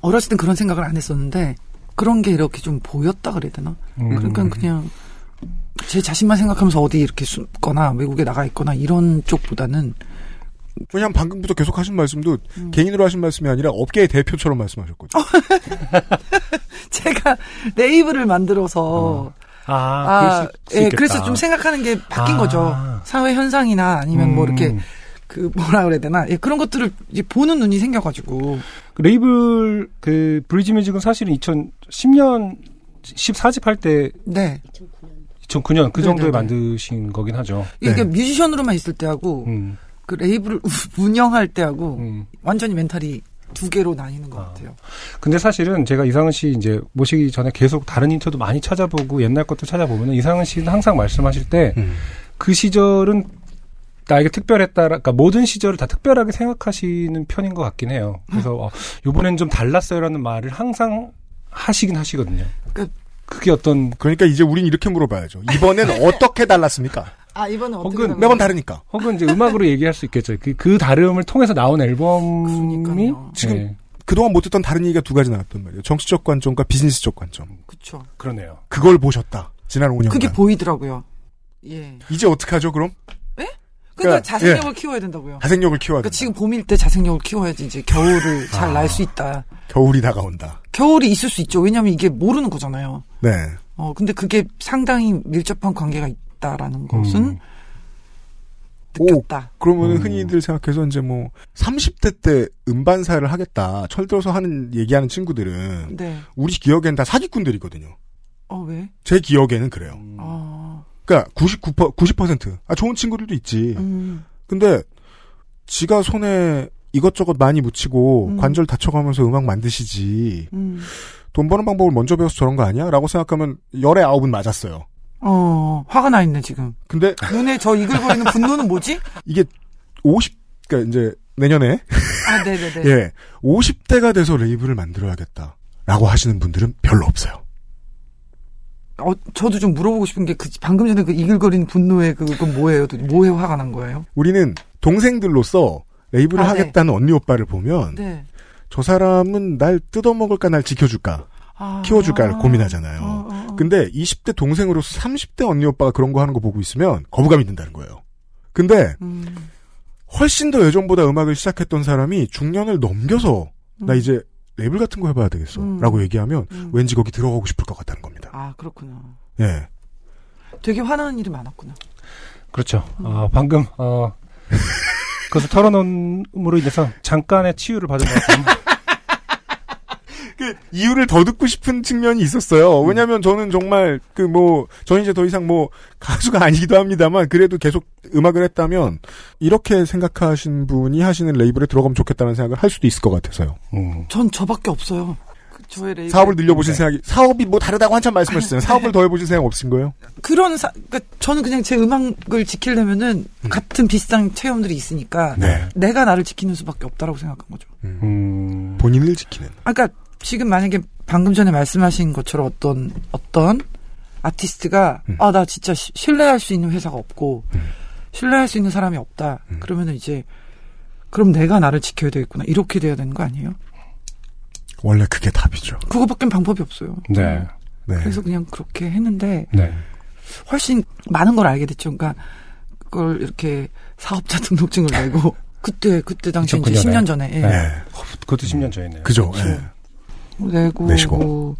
어렸을 땐 그런 생각을 안 했었는데, 그런 게 이렇게 좀 보였다 그래야 되나? 음. 그러니까 그냥, 제 자신만 생각하면서 어디 이렇게 숨거나, 외국에 나가 있거나, 이런 쪽보다는, 왜냐하면 방금부터 계속 하신 말씀도 음. 개인으로 하신 말씀이 아니라 업계의 대표처럼 말씀하셨거든요. 제가 레이블을 만들어서 아, 아, 수 예. 그래서 좀 생각하는 게 바뀐 아. 거죠. 사회 현상이나 아니면 뭐 이렇게 음. 그 뭐라 그래야 되나 예, 그런 것들을 이제 보는 눈이 생겨가지고 그 레이블 그 브리지 뮤직은 사실은 2010년 14집 할때 네 2009년 그 정도에 네네네. 만드신 거긴 하죠. 이게 네. 뮤지션으로만 있을 때하고 음, 그 레이블을 운영할 때하고 음. 완전히 멘탈이 두 개로 나뉘는 것 아. 같아요. 근데 사실은 제가 이상은 씨 이제 모시기 전에 계속 다른 인터도 많이 찾아보고 옛날 것도 찾아보면 이상은 씨는 항상 말씀하실 때그 음. 시절은 나에게 특별했다. 그러니까 모든 시절을 다 특별하게 생각하시는 편인 것 같긴 해요. 그래서 어, 요번엔 좀 달랐어요라는 말을 항상 하시긴 하시거든요. 그- 그게 어떤 그러니까 이제 우린 이렇게 물어봐야죠. 이번엔 어떻게 달랐습니까? 아 어떻게 혹은 매번 다르니까. 혹은 이제 음악으로 얘기할 수 있겠죠. 그, 그 다름을 통해서 나온 앨범이 그러니까요. 지금 네, 그동안 못 듣던 다른 얘기가 두 가지 나왔단 말이에요. 정치적 관점과 비즈니스적 관점. 그쵸. 그러네요. 그걸 보셨다. 지난 5년간. 그게 보이더라고요. 예. 이제 어떡하죠, 그럼? 그러니까 그러니까, 자생력을 키워야 된다고요. 자생력을 키워야 그러니까 된다. 지금 봄일 때 자생력을 키워야지 이제 겨울을 잘 아. 날수 있다. 겨울이 다가온다. 겨울이 있을 수 있죠. 왜냐하면 이게 모르는 거잖아요. 네. 어 근데 그게 상당히 밀접한 관계가 있다라는 것은 음. 느꼈다. 그러면 은 음. 흔히들 생각해서 이제 뭐 30대 때 음반사를 하겠다. 철들어서 하는 얘기하는 친구들은 네. 우리 기억엔 다 사기꾼들이거든요. 어 왜? 제 기억에는 그래요. 음. 아. 그러니까 99% 90%. 아 좋은 친구들도 있지. 음. 근데 지가 손에 이것저것 많이 묻히고 음. 관절 다쳐가면서 음악 만드시지. 음. 돈 버는 방법을 먼저 배워서 저런 거 아니야? 라고 생각하면 열에 아홉은 맞았어요. 어 화가 나 있네 지금. 근데 눈에 저 이글거리는 분노는 뭐지? 이게 50, 그러니까 이제 내년에 아 네네네. 예 50대가 돼서 레이블을 만들어야겠다. 라고 하시는 분들은 별로 없어요. 어 저도 좀 물어보고 싶은 게 그 방금 전에 그 이글거리는 분노의 그건 뭐예요? 도대체 뭐에 화가 난 거예요? 우리는 동생들로서 레이블을 아, 네. 하겠다는 언니 오빠를 보면 네. 저 사람은 날 뜯어먹을까 날 지켜줄까 아. 키워줄까를 고민하잖아요. 어, 어, 어. 근데 20대 동생으로서 30대 언니 오빠가 그런 거 하는 거 보고 있으면 거부감이 든다는 거예요. 근데 음. 훨씬 더 예전보다 음악을 시작했던 사람이 중년을 넘겨서 나 음. 이제 레이블 같은 거 해봐야 되겠어 음. 라고 얘기하면 음. 왠지 거기 들어가고 싶을 것 같다는 겁니다. 아 그렇구나. 예. 되게 화나는 일이 많았구나. 그렇죠. 어, 방금 어, 그것을 털어놓음으로 인해서 잠깐의 치유를 받은 것 같아요. 그 이유를 더 듣고 싶은 측면이 있었어요. 음. 왜냐하면 저는 정말 그 뭐 저는 이제 더 이상 뭐 가수가 아니기도 합니다만 그래도 계속 음악을 했다면 이렇게 생각하신 분이 하시는 레이블에 들어가면 좋겠다는 생각을 할 수도 있을 것 같아서요. 음. 전 저밖에 없어요. 그 저의 레이블. 사업을 늘려보실 네. 생각이 사업이 뭐 다르다고 한참 말씀하셨잖아요. 사업을 더 해보실 생각 없으신 거예요? 그런 사, 그러니까 저는 그냥 제 음악을 지키려면은 같은 비슷한 체험들이 있으니까 네. 내가 나를 지키는 수밖에 없다라고 생각한 거죠. 음. 본인을 지키는. 아, 그러니까 지금 만약에 방금 전에 말씀하신 것처럼 어떤 어떤 아티스트가 음. 아나 진짜 시- 신뢰할 수 있는 회사가 없고 신뢰할 수 있는 사람이 없다. 음. 그러면은 이제 그럼 내가 나를 지켜야 되겠구나 이렇게 돼야 되는 거 아니에요? 원래 그게 답이죠. 그거밖엔 방법이 없어요. 네. 네. 그래서 그냥 그렇게 했는데 네. 훨씬 많은 걸 알게 됐죠. 그러니까 그걸 이렇게 사업자 등록증을 내고 그때 그때 당시 이제 2009 년에. 10년 전에 예. 네. 그것도 10년 전이네요. 그죠. 그렇죠. 예. 내고 내시고.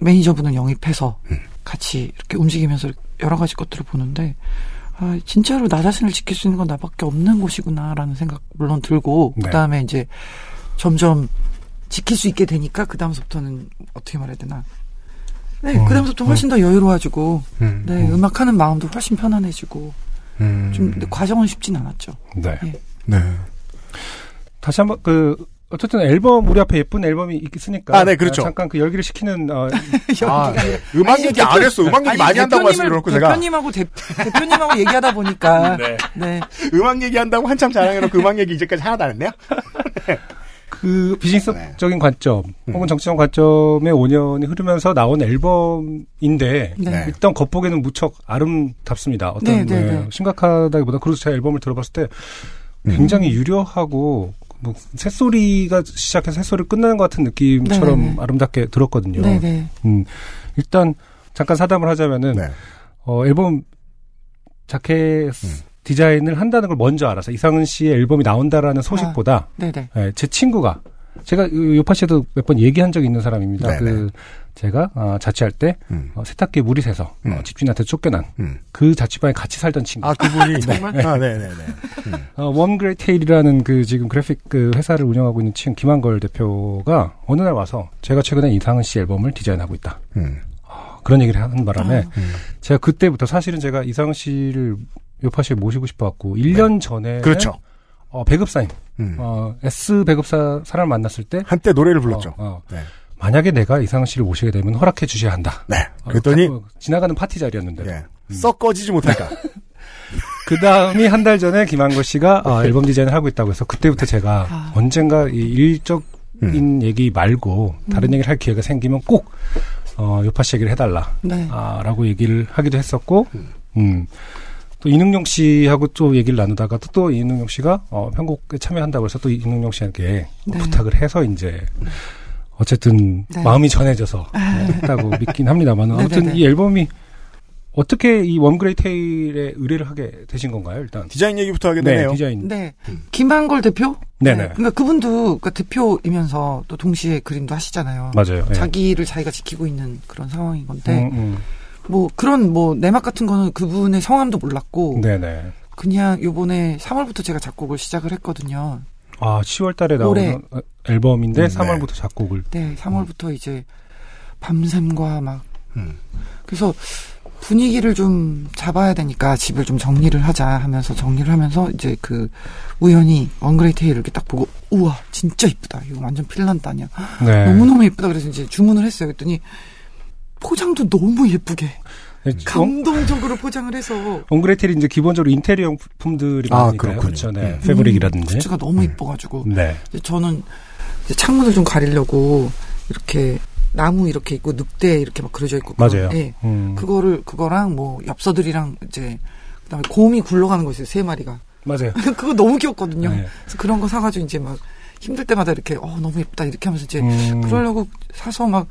매니저분을 영입해서 음. 같이 이렇게 움직이면서 여러 가지 것들을 보는데 아 진짜로 나 자신을 지킬 수 있는 건 나밖에 없는 곳이구나라는 생각 물론 들고 네. 그다음에 이제 점점 지킬 수 있게 되니까 그다음부터는 어떻게 말해야 되나 네 어, 그다음부터 훨씬 더 여유로워지고 음, 네 음, 음악 하는 마음도 훨씬 편안해지고 음. 좀 과정은 쉽진 않았죠 네. 예. 네. 다시 한번 그 어쨌든 앨범 우리 앞에 예쁜 앨범이 있으니까 아, 네, 그렇죠. 잠깐 그 열기를 식히는 어, 아, 음악 아니, 얘기 안 대표- 했어. 음악 얘기 아니, 많이 한다고 대표님을- 말씀드렸고 제가 대표님하고 대, 대표님하고 얘기하다 보니까 네. 네. 음악 얘기한다고 한참 자랑해놓고 음악 얘기 이제까지 하나도 안 했네요. 그 비즈니스적인 관점 음. 혹은 정치적 관점의 5년이 흐르면서 나온 앨범인데 네. 일단 겉보기에는 무척 아름답습니다. 어떤 네, 네, 네, 네. 심각하다기보다 그래서 제가 앨범을 들어봤을 때 음. 굉장히 유려하고 뭐 새소리가 시작해서 새소리 끝나는 것 같은 느낌처럼 네, 네. 아름답게 들었거든요. 네네. 음, 일단 잠깐 사담을 하자면은 네. 어, 앨범 자켓 음. 디자인을 한다는 걸 먼저 알아서 이상은 씨의 앨범이 나온다라는 소식보다 네네. 예, 제 친구가 제가 요- 요파 씨도 몇 번 얘기한 적이 있는 사람입니다. 네네. 그 제가 어, 자취할 때 음. 어, 세탁기에 물이 새서 음. 어, 집주인한테 쫓겨난 음. 그 자취방에 같이 살던 친구. 아 그분이 정말 아 네네네. 어, 웜그레이테일이라는 그 지금 그래픽 그 회사를 운영하고 있는 친구 김한걸 대표가 어느 날 와서 제가 최근에 이상은 씨 앨범을 디자인하고 있다. 음. 그런 얘기를 하는 바람에 음. 제가 그때부터 사실은 제가 이상은 씨를 요파 씨에 모시고 싶어 갖고 1년 전에 그렇죠. 어, 배급사님 음. 어, S 배급사 사람을 만났을 때 한때 노래를 불렀죠. 어, 어, 네. 만약에 내가 이상은 씨를 모시게 되면 허락해 주셔야 한다. 네. 어, 그랬더니 가- 어, 지나가는 파티 자리였는데 예. 썩 꺼지지 못할까. 그 다음이 한 달 전에 김한걸 씨가 어, 앨범 디자인을 하고 있다고 해서 그때부터 제가 아. 언젠가 이 일적인 음. 얘기 말고 다른 얘기를 할 기회가 생기면 꼭 어, 요파 씨 얘기를 해달라. 네. 아, 라고 얘기를 하기도 했었고, 음. 또 이능룡 씨하고 또 얘기를 나누다가 또, 또 이능룡 씨가 어, 편곡에 참여한다고 해서 또 이능룡 씨에게 뭐 네. 부탁을 해서 이제 어쨌든 네. 마음이 전해져서 네, 했다고 믿긴 합니다만 아무튼 네네네. 이 앨범이 어떻게 이 웜그레이테일에 의뢰를 하게 되신 건가요 일단? 디자인 얘기부터 하게 네, 되네요. 디자인. 네. 김한걸 대표? 네네. 그러니까 그분도 그러니까 대표이면서 또 동시에 그림도 하시잖아요. 맞아요. 네. 자기를 자기가 지키고 있는 그런 상황인 건데 음, 음. 뭐 그런 뭐 내막 같은 거는 그분의 성함도 몰랐고 네네. 그냥 요번에 3월부터 제가 작곡을 시작을 했거든요. 아 10월 달에 어, 앨범인데 음, 3월부터 작곡을. 네, 3월부터 이제 밤샘과 막. 음. 그래서 분위기를 좀 잡아야 되니까 집을 좀 정리를 하자 하면서 정리를 하면서 이제 그 우연히 웜그레이테일을 이렇게 딱 보고 우와 진짜 이쁘다. 이거 완전 핀란드 아니야. 네. 너무너무 예쁘다. 그래서 이제 주문을 했어요. 그랬더니 포장도 너무 예쁘게. 네, 감동적으로 포장을 해서 웜그레이테일이 이제 기본적으로 인테리어 품들이 아, 많으니까요. 그렇군요. 그렇죠. 네. 음. fabric이라든지. 너무 음. 예뻐가지고 네. 이제 저는 이제 창문을 좀 가리려고 이렇게 나무 이렇게 있고 늑대 이렇게 막 그려져 있고 맞아요. 그거- 예. 음. 그거를 그거랑 뭐 엽서들이랑 이제 그다음에 곰이 굴러가는 거 있어요 세 마리가 맞아요. 그거 너무 귀엽거든요. 네. 그래서 그런 거 사가지고 이제 막 힘들 때마다 이렇게 어 너무 예쁘다 이렇게 하면서 이제 음. 그러려고 사서 막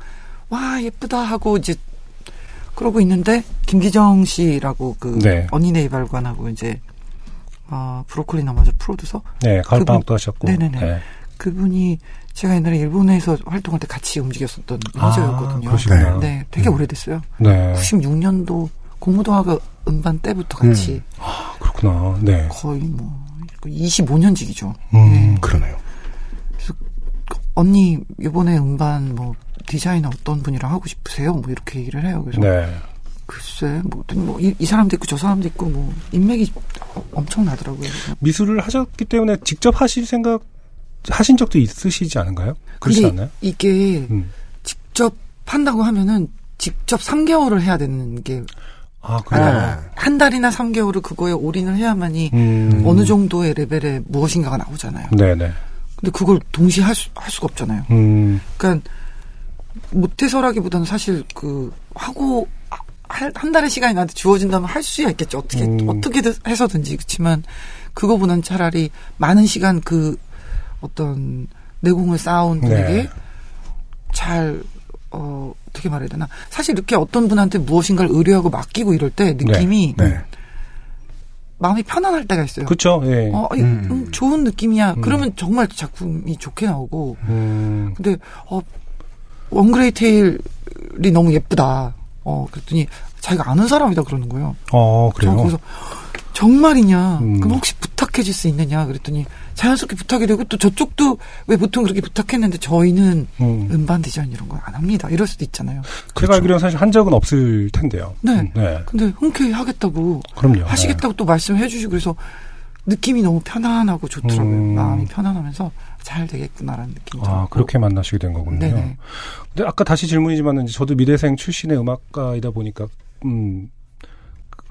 와 예쁘다 하고 이제 그러고 있는데 김기정 씨라고 그 네. 언니네 이발관하고 이제 어 브로콜리 너마저 프로듀서 네. 가을 그분- 방학도 하셨고. 네네네. 네. 그분이 제가 옛날에 일본에서 활동할 때 같이 움직였었던 아, 여자였거든요. 그러시구나. 네, 되게 음. 오래됐어요. 네. 96년도 공무도하가 음반 때부터 같이 아, 그렇구나. 네. 거의 뭐 25년 직이죠. 음. 그러네요. 언니 이번에 음반 뭐 디자이너 어떤 분이랑 하고 싶으세요? 뭐 이렇게 얘기를 해요. 그래서 네. 글쎄 뭐이 이 사람도 있고 저 사람도 있고 뭐 인맥이 엄청 나더라고요. 그래서 미술을 하셨기 때문에 직접 하실 생각 하신 적도 있으시지 않은가요? 그렇지 않나요? 이게 음. 직접 한다고 하면은 직접 3개월을 해야 되는 게 아, 그래요. 아. 한 달이나 3개월을 그거에 올인을 해야만이 음. 어느 정도의 레벨의 무엇인가가 나오잖아요. 네네. 근데 그걸 동시에 할, 수, 할 수가 없잖아요. 음. 그러니까 못해서라기보다는 사실 그 하고 할- 한 달의 시간이 나한테 주어진다면 할 수야 있겠죠. 어떻게 음. 어떻게든 해서든지 그렇지만 그거보다는 차라리 많은 시간 그 어떤 내공을 쌓아온 분에게 네. 잘 어, 어떻게 말해야 되나. 사실 이렇게 어떤 분한테 무엇인가를 의뢰하고 맡기고 이럴 때 느낌이 네. 마음이 편안할 때가 있어요. 그쵸. 예. 어, 이- 음. 음, 좋은 느낌이야. 그러면 정말 작품이 좋게 나오고. 음. 근데 어 원그레이 테일이 너무 예쁘다. 어 그랬더니 자기가 아는 사람이다 그러는 거예요. 어, 그래요. 저 그래서 정말이냐? 음. 그럼 혹시 부탁해 줄 수 있느냐? 그랬더니 자연스럽게 부탁이 되고 또 저쪽도 왜 보통 그렇게 부탁했는데 저희는 음. 음반 디자인 이런 거 안 합니다. 이럴 수도 있잖아요. 제가 알기로는 사실 한 적은 없을 텐데요. 네. 음, 네. 근데 흔쾌히 하겠다고 그럼요. 하시겠다고 또 말씀해 주시고 그래서 느낌이 너무 편안하고 좋더라고요. 음. 마음이 편안하면서 잘 되겠구나라는 느낌이 네. 아. 그렇게 만나시게 된 거군요. 네네. 근데 아까 다시 질문이지만 저도 미대생 출신의 음악가이다 보니까 음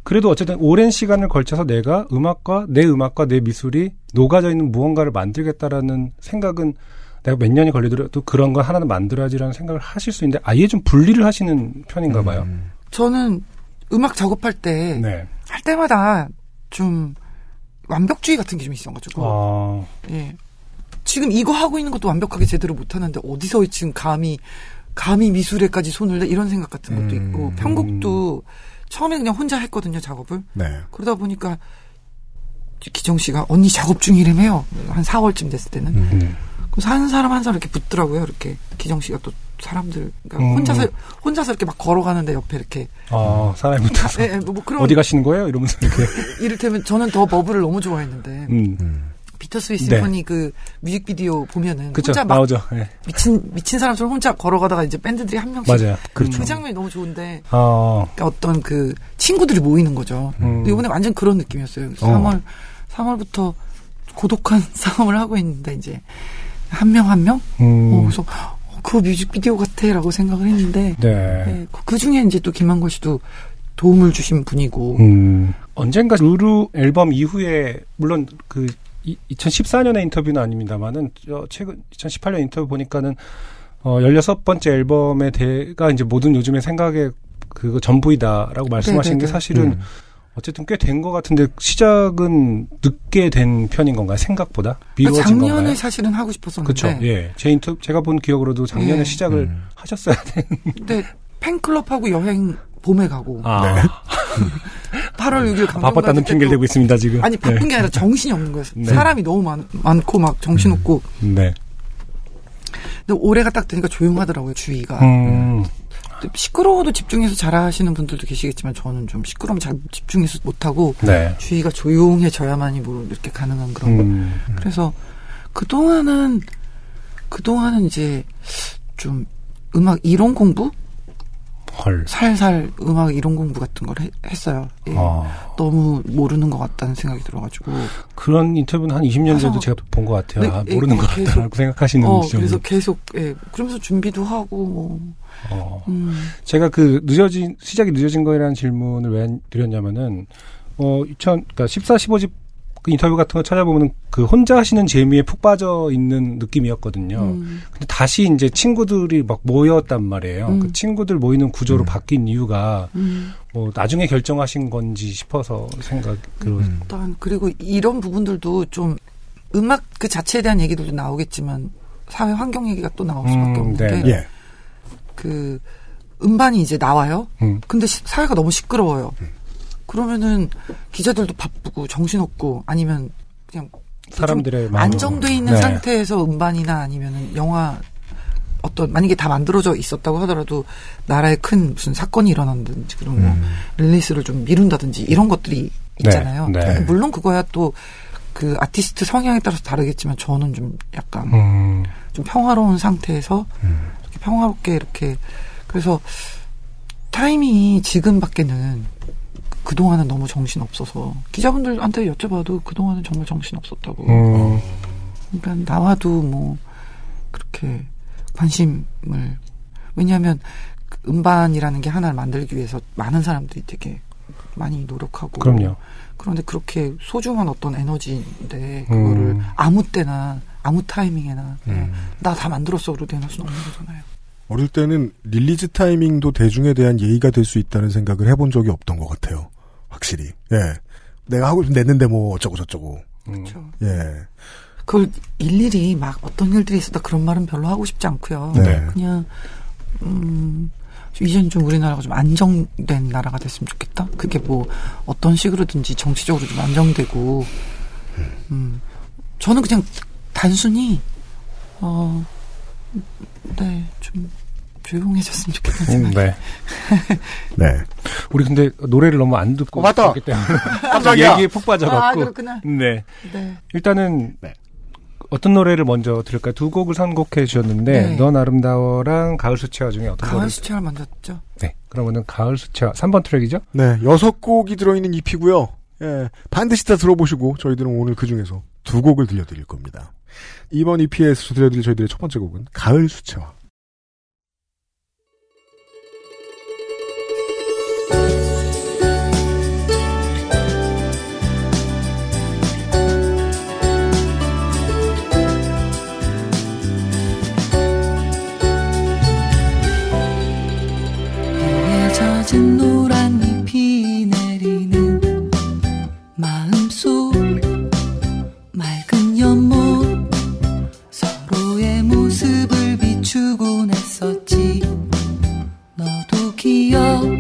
그래도 어쨌든 오랜 시간을 걸쳐서 내가 음악과 내 음악과 내 미술이 녹아져 있는 무언가를 만들겠다라는 생각은 내가 몇 년이 걸리더라도 그런 거 하나는 만들어야지라는 생각을 하실 수 있는데 아예 좀 분리를 하시는 편인가 봐요. 음. 저는 음악 작업할 때 네. 할 때마다 좀 완벽주의 같은 게 좀 있어가지고 아, 예. 지금 이거 하고 있는 것도 완벽하게 제대로 못하는데 어디서 지금 감히 감히 미술에까지 손을 내 이런 생각 같은 것도 음. 있고 편곡도 처음에 그냥 혼자 했거든요 작업을 네. 그러다 보니까 기정 씨가 언니 작업 중이래매요. 한 4월쯤 됐을 때는. 음. 그래서 한 사람 한 사람 이렇게 붙더라고요. 이렇게 기정 씨가 또 사람들 그러니까 음. 혼자서 혼자서 이렇게 막 걸어가는데 옆에 이렇게 아, 사람이 붙어서. 예, 예, 뭐, 뭐 그런 어디 가시는 거예요? 이러면서 이렇게. 이를테면 저는 더 버블을 너무 좋아했는데 음. 비터스윗 심포니 그 뮤직비디오 보면은 그쵸. 혼자 막 나오죠. 예. 미친 미친 사람처럼 혼자 걸어가다가 이제 밴드들이 한 명씩 맞아요. 그, 그렇죠. 장면이 너무 좋은데 어. 그러니까 어떤 그 친구들이 모이는 거죠. 음. 이번에 완전 그런 느낌이었어요. 3월 3월부터 고독한 싸움을 하고 있는데 이제 한 명 한 명. 음. 어, 그래서 어, 그 뮤직비디오 같아라고 생각을 했는데 네. 네, 그 중에 이제 또 김한걸 씨도 도움을 주신 분이고 음. 언젠가 루루 앨범 이후에 물론 그 2014년의 인터뷰는 아닙니다만은 저 최근 2018년 인터뷰 보니까는 어 16번째 앨범의 대가 이제 모든 요즘의 생각의 그 전부이다라고 말씀하신 게 네네네. 사실은 음. 어쨌든 꽤 된 것 같은데 시작은 늦게 된 편인 건가요? 생각보다 미뤄진 그러니까 작년에 건가요? 사실은 하고 싶었었는데 그렇죠. 예. 제 인터 제가 본 기억으로도 작년에 예. 시작을 음. 하셨어야 돼. 근데 팬클럽하고 여행 봄에 가고 아. 네. 8월 6일 강정 바빴다는 핑계를 대고 있습니다, 지금. 아니 바쁜 네. 게 아니라 정신이 없는 거예요. 네. 사람이 너무 많, 많고 막 정신 없고. 네. 근데 올해가 딱 되니까 조용하더라고요 주위가. 음. 근데 시끄러워도 집중해서 잘하시는 분들도 계시겠지만 저는 좀 시끄러우면 잘 집중해서 못하고 네. 주위가 조용해져야만이 뭐 이렇게 가능한 그런 거. 음. 그래서 그 동안은 그 동안은 이제 좀 음악 이론 공부 헐. 살살 음악 이론 공부 같은 걸 해- 했어요. 예. 아. 너무 모르는 것 같다는 생각이 들어가지고. 그런 인터뷰는 한 20년 정도 해서- 제가 본 것 같아요. 네, 아, 예, 모르는 것 계속- 같다라고 생각하시는 어, 지점이. 그래서 계속, 예, 그러면서 준비도 하고, 뭐, 어. 음, 제가 그 늦어진 시작이 늦어진 거라는 질문을 왜 드렸냐면은 어 2000, 그러니까 14, 15집 그 인터뷰 같은 거 찾아보면은 그 혼자 하시는 재미에 푹 빠져 있는 느낌이었거든요. 음, 근데 다시 이제 친구들이 막 모였단 말이에요. 음. 그 친구들 모이는 구조로 음. 바뀐 이유가 음. 뭐 나중에 결정하신 건지 싶어서 생각 그 음. 일단, 그리고 이런 부분들도 좀, 음악 그 자체에 대한 얘기도 나오겠지만, 사회 환경 얘기가 또 나올 수밖에 음, 없는 네. 게, 예. 그, 음반이 이제 나와요? 음. 근데 시- 사회가 너무 시끄러워요. 그러면은, 기자들도 바쁘고, 정신없고, 아니면, 그냥, 사람들의. 안정돼 있는 네. 상태에서 음반이나 아니면은 영화 어떤 만약에 다 만들어져 있었다고 하더라도 나라에 큰 무슨 사건이 일어난다든지 그런 뭐 음. 릴리스를 좀 미룬다든지 이런 것들이 있잖아요. 네, 네. 물론 그거야 또 그 아티스트 성향에 따라서 다르겠지만 저는 좀 약간 음. 좀 평화로운 상태에서 음. 이렇게 평화롭게 이렇게 그래서 타이밍이 지금밖에는 그동안은 너무 정신 없어서 기자분들한테 여쭤봐도 그동안은 정말 정신 없었다고. 음. 그러니까 나와도 뭐 그렇게 관심을 왜냐하면 그 음반이라는 게 하나를 만들기 위해서 많은 사람들이 되게 많이 노력하고 그럼요. 그런데 그렇게 소중한 어떤 에너지인데 그거를 음. 아무 때나 아무 타이밍에나 음. 나 다 만들었어 그러고 내놓을 수는 없는 거잖아요. 어릴 때는 release 타이밍도 대중에 대한 예의가 될 수 있다는 생각을 해본 적이 없던 것 같아요. 확실히. 예. 내가 하고 싶으면 냈는데 뭐 어쩌고 저쩌고. 음. 그렇죠. 예. 그걸 일일이 막 어떤 일들이 있었다 그런 말은 별로 하고 싶지 않고요. 네. 그냥 음 이제는 좀 우리나라가 좀 안정된 나라가 됐으면 좋겠다. 그게 뭐 어떤 식으로든지 정치적으로 좀 안정되고 음 저는 그냥 단순히 어, 어 네 좀 조용해졌으면 좋겠다는 음, 네. 네. 우리 근데 노래를 너무 안 듣고 어, 맞다. 있기 때문에 깜짝이야. 얘기에 푹아 빠져갖고. 그렇구나. 네. 네. 일단은 네. 어떤 노래를 먼저 들을까요? 두 곡을 선곡해 주셨는데 네. 넌 아름다워랑 가을 수채화 중에 어떤 가을 노래? 수채화 먼저 듣죠. 네. 그러면은 가을 수채화 3번 트랙이죠? 네. 여섯 곡이 들어 있는 EP고요. 예. 반드시 다 들어보시고 저희들은 오늘 그 중에서 두 곡을 들려드릴 겁니다. 이번 EP에서 들려드릴 저희들의 첫 번째 곡은 가을 수채화. 젖은 노 너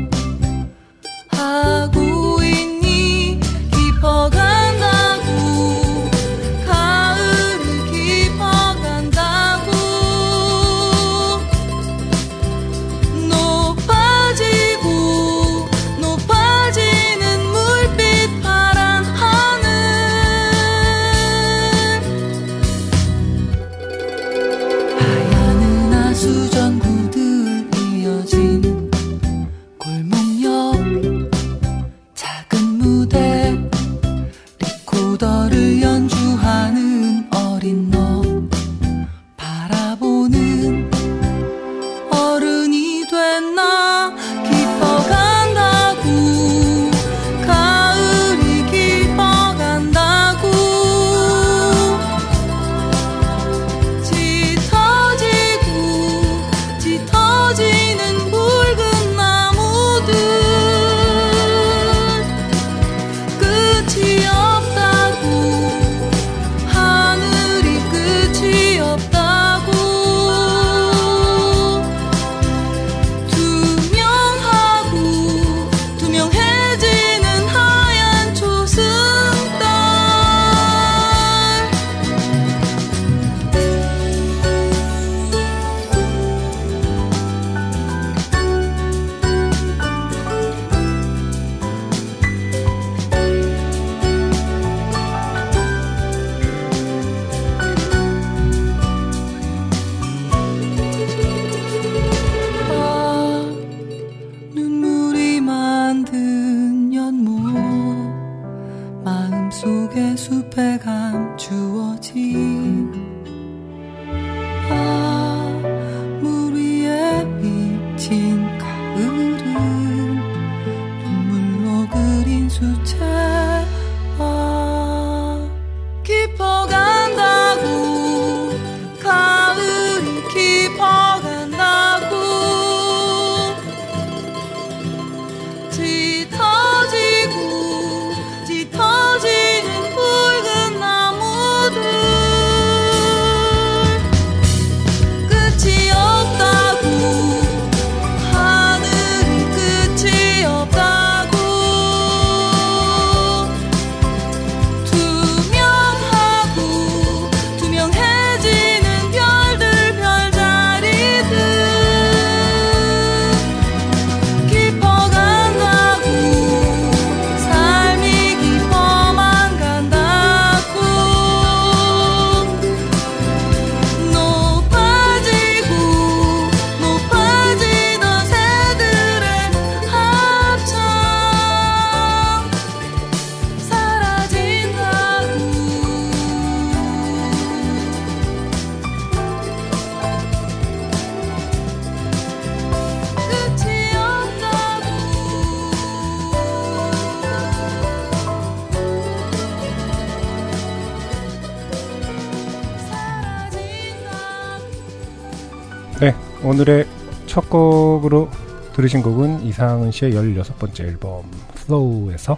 들으신 곡은 이상은 씨의 16번째 앨범 플로우에서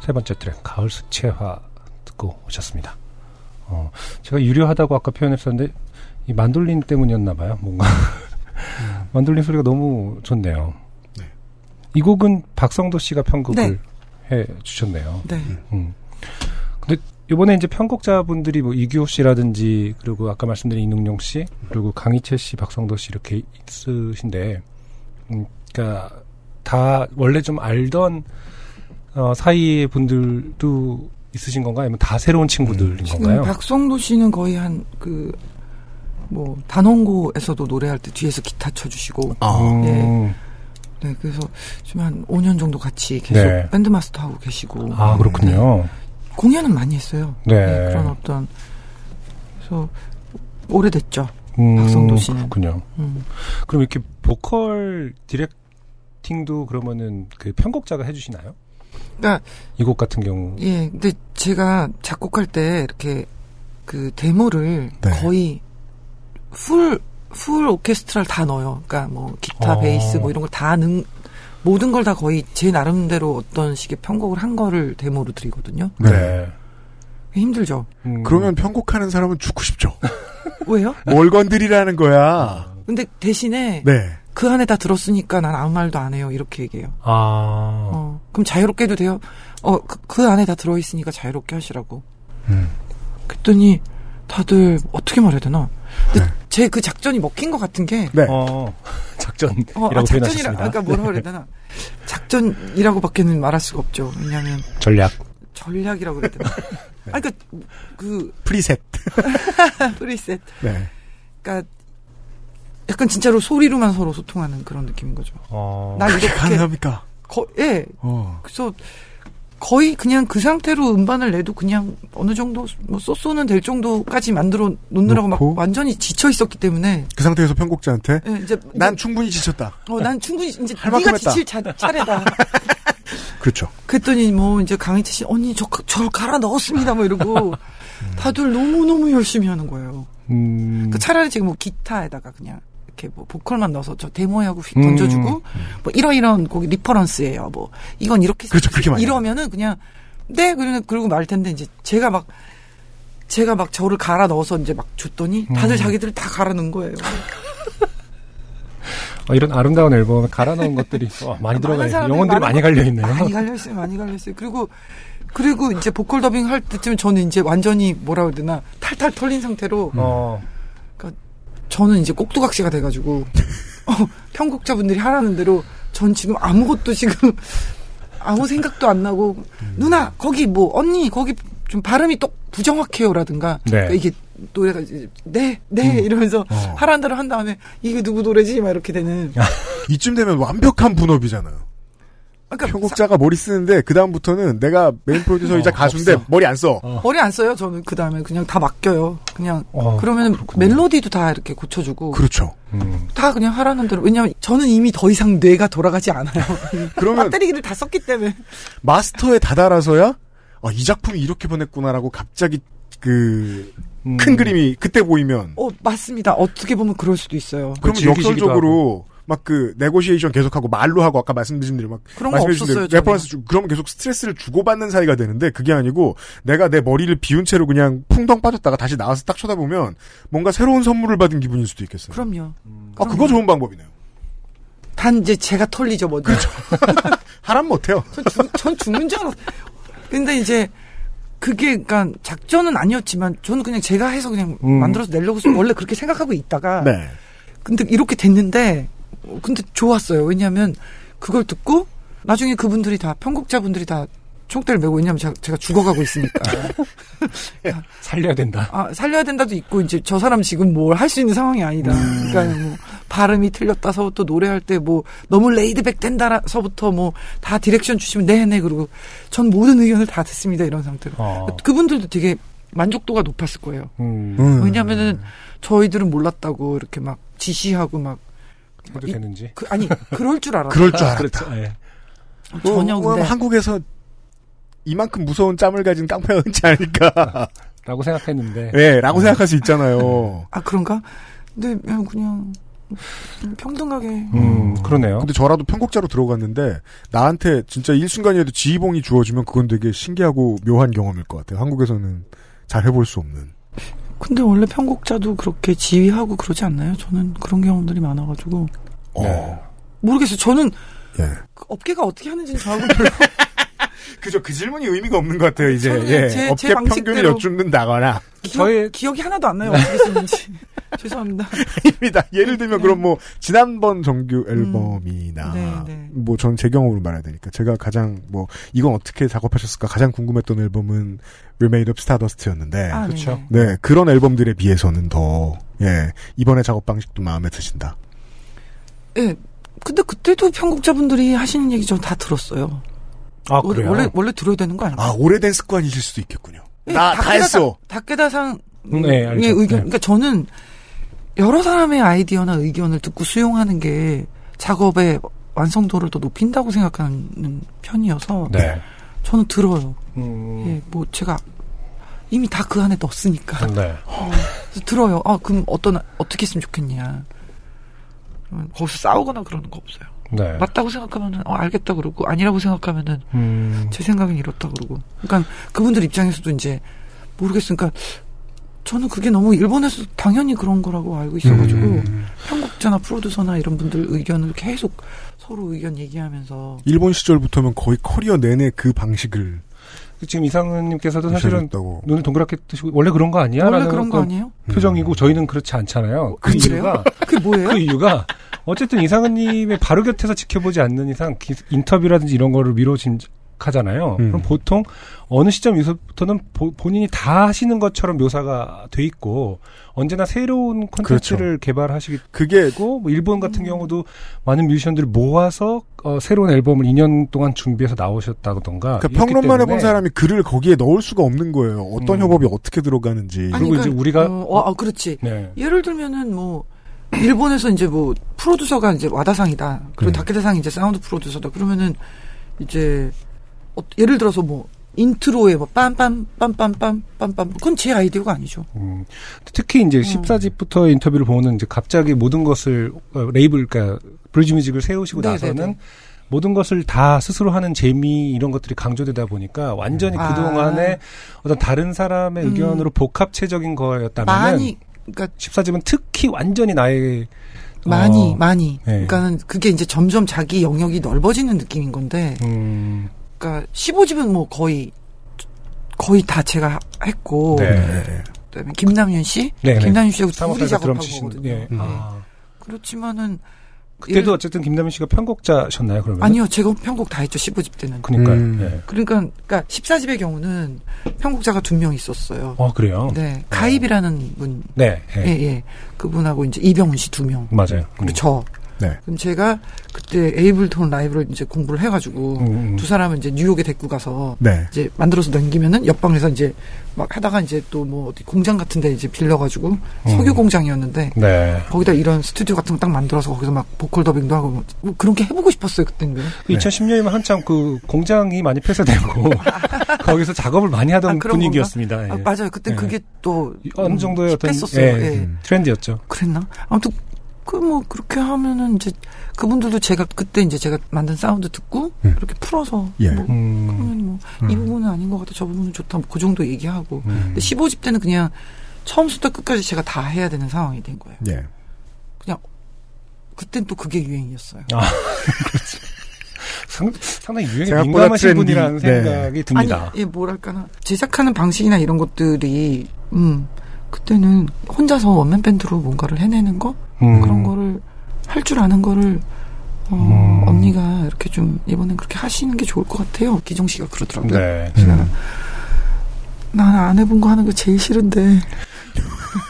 세 번째 트랙 가을 수채화 듣고 오셨습니다. 어, 제가 유려하다고 아까 표현했었는데 이 만돌린 때문이었나 봐요. 뭔가 만돌린 소리가 너무 좋네요. 네. 이 곡은 박성도 씨가 편곡을 네. 해 주셨네요. 네. 음. 근데 이번에 이제 편곡자분들이 뭐 이규호 씨라든지 그리고 아까 말씀드린 이능룡 씨 그리고 강이채 씨, 박성도 씨 이렇게 있으신데, 음, 그러니까 다 원래 좀 알던 어, 사이의 분들도 있으신 건가요? 아니면 다 새로운 친구들인 지금 건가요? 박성도 씨는 거의 한 그 뭐 단원고에서도 노래할 때 뒤에서 기타 쳐주시고 아. 음, 예. 네 그래서 지금 한 5년 정도 같이 계속 네. 밴드 마스터 하고 계시고 아 그렇군요. 공연은 많이 했어요. 네. 네, 그런 어떤 그래서 오래됐죠. 음, 박성도 씨는. 그렇군요. 음. 그럼 이렇게 보컬 directing도 그러면은 그 편곡자가 해주시나요? 그러니까 이곡 같은 경우. 예, 근데 제가 작곡할 때 이렇게 그 데모를 네. 거의 full, full 오케스트라를 다 넣어요. 그러니까 뭐 기타, 어. 베이스 뭐 이런 걸 다 능, 모든 걸 다 거의 제 나름대로 어떤 식의 편곡을 한 거를 데모로 드리거든요. 네. 힘들죠. 음, 그러면 편곡하는 사람은 죽고 싶죠. 왜요? 뭘 건드리라는 거야. 근데 대신에 네. 그 안에 다 들었으니까 난 아무 말도 안 해요. 이렇게 얘기해요. 아, 어, 그럼 자유롭게 해도 돼요? 어, 그, 그 안에 다 들어있으니까 자유롭게 하시라고. 음. 그랬더니 다들 어떻게 말해야 되나? 근데 네. 제그 작전이 먹힌 것 같은 게 네. 어, 작전이라고 어, 아, 작전이라. 그러니까 뭐라 그래야 되나? 작전이라고밖에는 말할 수가 없죠. 왜냐하면 전략. 전략이라고 그래야 되나? 네. 아, 그러니까 그 프리셋. 프리셋. 네. 그러니까 약간 진짜로 소리로만 서로 소통하는 그런 느낌인 거죠. 어, 나 이렇게 가능합니까? 거, 예. 어. 그래서 거의 그냥 그 상태로 음반을 내도 그냥 어느 정도 뭐 소소는 될 정도까지 만들어 놓느라고 막 놓고? 완전히 지쳐 있었기 때문에 그 상태에서 편곡자한테 예, 이제 난 충분히 지쳤다. 어, 난 충분히 이제 네가. 지칠 차, 차례다. 그렇죠. 그랬더니 뭐 이제 강희태 씨 언니 저 저를 갈아 넣었습니다 뭐 이러고 다들 너무 너무 열심히 하는 거예요. 음, 그 차라리 지금 뭐 기타에다가 그냥 이렇게 뭐 보컬만 넣어서 저 데모하고 휙 음. 던져주고 뭐 이런 이런 곡이 리퍼런스예요. 뭐 이건 이렇게 그렇죠, 그렇게 많이 이러면은 그냥 네 그러면 그러고 말 텐데 이제 제가 막 제가 막 저를 갈아 넣어서 이제 막 줬더니 음. 다들 자기들 다 갈아 넣은 거예요. 어, 이런 아름다운 앨범에 갈아 넣은 것들이 어, 많이 들어가. 사람들이 영혼들이 많이 것- 갈려 있네요. 많이 갈려 있어요. 많이 갈려 있어요. 그리고 그리고 이제 보컬 더빙 할 때쯤 저는 이제 완전히 뭐라 그래야 되나 탈탈 털린 상태로 어, 저는 이제 꼭두각시가 돼가지고 어, 편곡자분들이 하라는 대로 전 지금 아무것도 지금 아무 생각도 안 나고 누나 거기 뭐 언니 거기 좀 발음이 또 부정확해요라든가 네. 그러니까 이게 노래가 네네 이러면서 어. 하라는 대로 한 다음에 이게 누구 노래지 막 이렇게 되는 이쯤 되면 완벽한 분업이잖아요. 그러니까 편곡자가 머리 쓰는데 그 다음부터는 내가 메인 프로듀서이자 어, 가수인데 없어. 머리 안 써. 어. 머리 안 써요 저는 그 다음에 그냥 다 맡겨요 그냥 어, 그러면 그렇군요. 멜로디도 다 이렇게 고쳐주고 그렇죠. 음, 다 그냥 하라는 대로 왜냐면 저는 이미 더 이상 뇌가 돌아가지 않아요 그러면 배터리기를 다 썼기 때문에 마스터에 다다라서야 아, 이 작품이 이렇게 보냈구나라고 갑자기 그큰 음. 그림이 그때 보이면 어 맞습니다 어떻게 보면 그럴 수도 있어요 즐기시기도 역설적으로 막 그 negotiation 계속하고 말로 하고 아까 말씀드린 대로 막 그런 거 없었어요, reference 주고 그러면 계속 스트레스를 주고받는 사이가 되는데 그게 아니고 내가 내 머리를 비운 채로 그냥 풍덩 빠졌다가 다시 나와서 딱 쳐다보면 뭔가 새로운 선물을 받은 기분일 수도 있겠어요. 그럼요 아 그거 좋은 방법이네요. 단 이제 제가 털리죠 먼저 그렇죠. 하란 못해요. 전, 죽, 전 죽는 줄 알았 근데 이제 그게 그러니까 작전은 아니었지만 저는 그냥 제가 해서 그냥 음. 만들어서 내려고 원래 그렇게 생각하고 있다가 네. 근데 이렇게 됐는데 어, 근데 좋았어요. 왜냐하면 그걸 듣고 나중에 그분들이 다 편곡자분들이 다 총대를 메고 왜냐하면 제가, 제가 죽어가고 있으니까 살려야 된다. 아 살려야 된다도 있고 이제 저 사람 지금 뭘 할 수 있는 상황이 아니다. 그러니까 뭐 발음이 틀렸다서 부터 노래할 때 뭐 너무 레이드백 된다서부터 뭐 다 direction 주시면 네네 그리고 전 모든 의견을 다 듣습니다 이런 상태로 어, 그분들도 되게 만족도가 높았을 거예요. 음, 음. 왜냐면은 저희들은 몰랐다고 이렇게 막 지시하고 막 해도 이- 되는지. 그, 아니 그럴 줄 알았어요. 그럴 줄 알았다. 그렇죠. 예. 전혀 뭐, 뭐 근데 한국에서 이만큼 무서운 짬을 가진 깡패가 흔치 않을까. 라고 생각했는데. 예, 라고 생각할 수 있잖아요. 아 그런가? 근데 그냥, 평등하게. 음, 그러네요. 근데 저라도 편곡자로 들어갔는데 나한테 진짜 일순간이라도 지휘봉이 주어지면 그건 되게 신기하고 묘한 경험일 것 같아요. 한국에서는 잘 해볼 수 없는. 근데 원래 편곡자도 그렇게 지휘하고 그러지 않나요? 저는 그런 경험들이 많아가지고 어. 모르겠어요. 저는 예. 그 업계가 어떻게 하는지는 저하고 별로 그죠. 그 질문이 의미가 없는 것 같아요, 이제. 예. 제- 업계 제 방식대로- 평균을 여쭙는다거나. 기억, 기억이 하나도 안 나요. 어떻게 썼는지. 죄송합니다. 입니다. 예를 들면 그럼 뭐 지난번 정규 앨범이나 네, 네. 뭐 전 제 경험으로 말해야 되니까 제가 가장 뭐 이건 어떻게 작업하셨을까 가장 궁금했던 앨범은 Remade of Stardust였는데 아, 그렇죠. 네네. 네 그런 앨범들에 비해서는 더 예, 이번에 작업 방식도 마음에 드신다. 예. 근데 그때도 편곡자분들이 하시는 얘기 저다 들었어요. 아, 원래, 그래요? 원래, 원래 들어야 되는 거 아닌가요? 아 오래된 습관이실 수도 있겠군요. 예, 나다 했어. 음, 네. 의 의견. 네. 그러니까 저는 여러 사람의 아이디어나 의견을 듣고 수용하는 게 작업의 완성도를 더 높인다고 생각하는 편이어서 네. 저는 들어요. 음, 예, 뭐 제가 이미 다 그 안에 넣었으니까 네. 그래서 들어요. 아 그럼 어떤 어떻게 했으면 좋겠냐. 거기서 싸우거나 그러는 거 없어요. 네. 맞다고 생각하면은 어 알겠다 그러고 아니라고 생각하면은 음, 제 생각엔 이렇다 그러고. 그러니까 그분들 입장에서도 이제 모르겠으니까 그러니까 저는 그게 너무 일본에서 당연히 그런 거라고 알고 있어가지고 음. 편곡자나 프로듀서나 이런 분들 의견을 계속 서로 의견 얘기하면서 일본 시절부터면 거의 커리어 내내 그 방식을 지금 이상은님께서도 사실은. 눈을 동그랗게 뜨시고 원래 그런 거 아니야? 원래 그런 거 어떤 아니에요? 표정이고 저희는 그렇지 않잖아요. 그 그래요? 이유가 그게 뭐예요? 그 이유가 어쨌든 이상은님의 바로 곁에서 지켜보지 않는 이상 기- 인터뷰라든지 이런 거를 미뤄 짐작하잖아요. 음. 그럼 보통 어느 시점에서부터는 보- 본인이 다 하시는 것처럼 묘사가 돼 있고 언제나 새로운 콘텐츠를 개발하시기 그게 고 뭐 일본 같은 경우도 많은 뮤지션들을 모아서 어, 새로운 앨범을 2년 동안 준비해서 나오셨다던가 그러니까 평론만 해본 사람이 글을 거기에 넣을 수가 없는 거예요. 어떤 음. 협업이 어떻게 들어가는지. 아니, 그리고 이제 우리가 어, 어, 아, 그렇지. 네. 예를 들면은 뭐 일본에서 이제 뭐 프로듀서가 이제 와다상이다. 그리고 네. 다케다상이 이제 사운드 프로듀서다. 그러면은 이제 어, 예를 들어서 뭐 intro에 뭐 빰빰 빰빰빰 빰빰 그건 제 아이디어가 아니죠. 음, 특히 이제 14집부터 인터뷰를 보면 이제 갑자기 모든 것을 어, 레이블 그러니까 브리즈 뮤직을 세우시고 네, 나서는 네, 네. 모든 것을 다 스스로 하는 재미 이런 것들이 강조되다 보니까 완전히 아. 그동안의 어떤 다른 사람의 음. 의견으로 복합체적인 거였다면 많이 그러니까 14집은 특히 완전히 나의 많이 어, 많이 네. 그러니까는 그게 이제 점점 자기 영역이 넓어지는 느낌인 건데 음, 그러니까 15집은 뭐 거의 거의 다 제가 했고 네. 그다음에 김남윤 씨, 네, 네. 김남윤 씨하고 둘이 작업한 거거든요. 예. 네. 아. 그렇지만은 그때도 예를- 어쨌든 김남인 씨가 편곡자셨나요 그러면? 아니요, 제가 편곡 다 했죠 15집 때는. 그러니까요. 음. 예. 그러니까 그러니까 14집의 경우는 편곡자가 두 명 있었어요. 어 그래요? 네, 가입이라는 분, 네. 예. 예, 예, 그분하고 이제 이병훈 씨 두 명, 맞아요. 그리고 저. 네. 그럼 제가 그때 에이블톤 라이브를 이제 공부를 해가지고 음, 음. 두 사람은 이제 뉴욕에 데리고 가서 네. 이제 만들어서 넘기면은 옆방에서 이제 막 하다가 이제 또 뭐 어디 공장 같은데 이제 빌려가지고 석유 공장이었는데 네. 거기다 이런 스튜디오 같은 거 딱 만들어서 거기서 막 보컬 더빙도 하고 뭐, 뭐 그런 게 해보고 싶었어요 그때는. 그 2010년이면 한참 그 공장이 많이 폐쇄되고 거기서 작업을 많이 하던 아, 분위기였습니다. 아, 예. 맞아요. 그때 예. 그게 또 어느 음, 정도의 어떤. 예, 예. 음. 트렌드였죠. 그랬나? 아무튼 그 뭐 그렇게 하면은 이제 그분들도 제가 그때 이제 제가 만든 사운드 듣고 음. 이렇게 풀어서 예. 뭐 음. 그러면 뭐 이 부분은 아닌 것 같아 저 부분은 좋다 뭐 그 정도 얘기하고 음. 근데 15집 때는 그냥 처음부터 끝까지 제가 다 해야 되는 상황이 된 거예요. 예. 그냥 그땐 또 그게 유행이었어요. 아, 그렇지. 상, 상당히 유행에 민감하신. 분이라는 네. 생각이 듭니다. 아니, 예, 뭐랄까나 제작하는 방식이나 이런 것들이 음 그때는 혼자서 원맨 밴드로 뭔가를 해내는 거 음. 그런 거를 할 줄 아는 거를 어, 음. 언니가 이렇게 좀 이번엔 그렇게 하시는 게 좋을 것 같아요. 기정 씨가 그러더라고요. 네. 나는 안 해본 거 하는 거 제일 싫은데.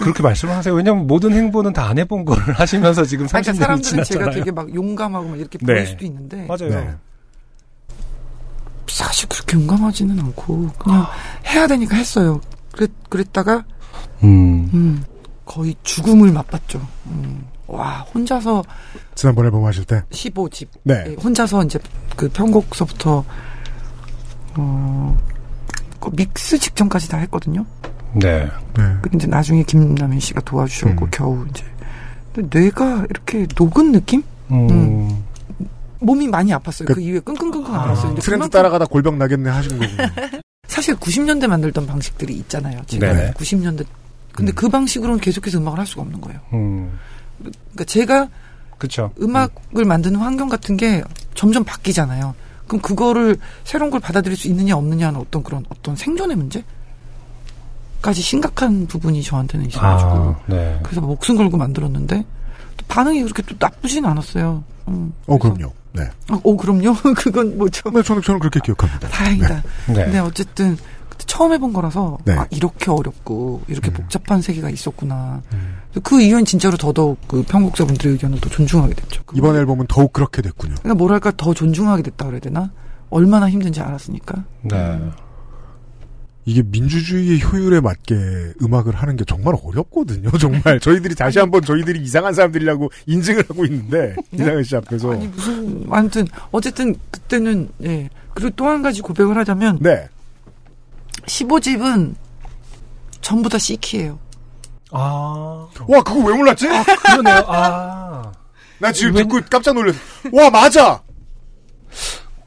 그렇게 말씀을 하세요. 왜냐하면 모든 행보는 다 안 해본 거를 하시면서 지금 아니, 30년이 그러니까 사람들은 제가 지났잖아요. 되게 막 용감하고 막 이렇게 네. 보일 수도 있는데 맞아요. 네. 사실 그렇게 용감하지는 않고 그냥 해야 되니까 했어요. 그랬, 그랬다가 음. 음, 거의 죽음을 맛봤죠. 음, 와 혼자서 지난번 앨범 하실 때. 15집 네. 예, 혼자서 이제 그 편곡서부터 어, 그 믹스 직전까지 다 했거든요. 네. 네. 근데 이제 나중에 김남인 씨가 도와주셔고 음. 겨우 이제 뇌가 이렇게 녹은 느낌? 음. 몸이 많이 아팠어요. 그- 그, 이후에 끙끙끙끙 앓았어요. 근데 트렌드 그만큼 따라가다 골병 나겠네 하신 거군요. 사실 90년대 만들던 방식들이 있잖아요. 지금 네네. 90년대. 근데 그 방식으로는 계속해서 음악을 할 수가 없는 거예요. 음. 그러니까 제가 그쵸. 음악을 만드는 환경 같은 게 점점 바뀌잖아요. 그럼 그거를 새로운 걸 받아들일 수 있느냐 없느냐는 어떤 그런 어떤 생존의 문제 까지 심각한 부분이 저한테는 있어가지고 아, 네. 그래서 목숨 걸고 만들었는데 또 반응이 그렇게 또 나쁘진 않았어요. 음, 어, 그럼요. 네. 아, 어 그럼요. 그건 뭐죠. 네, 저는, 저는 그렇게 기억합니다. 다행이다. 네. 근데 어쨌든 처음 해본 거라서 네. 아 이렇게 어렵고 이렇게 음. 복잡한 세계가 있었구나. 음. 그 이후엔 진짜로 더더욱 그 편곡자분들의 의견을 더 존중하게 됐죠. 이번 앨범은 더욱 그렇게 됐군요. 그러니까 뭐랄까 더 존중하게 됐다 그래야 되나? 얼마나 힘든지 알았으니까. 네. 이게 민주주의의 효율에 맞게 음악을 하는 게 정말 어렵거든요. 정말 저희들이 다시 한번 저희들이 이상한 사람들이라고 인증을 하고 있는데 이상한 씨 앞에서 아니 무슨 아무튼 어쨌든 그때는 예. 그리고 또 한 가지 고백을 하자면 네 15집은 전부 다 C키예요. 아. 와 그거 왜 몰랐지? 그러네요. 아. 나 지금 웬- 듣고 깜짝 놀랐어. 와 맞아.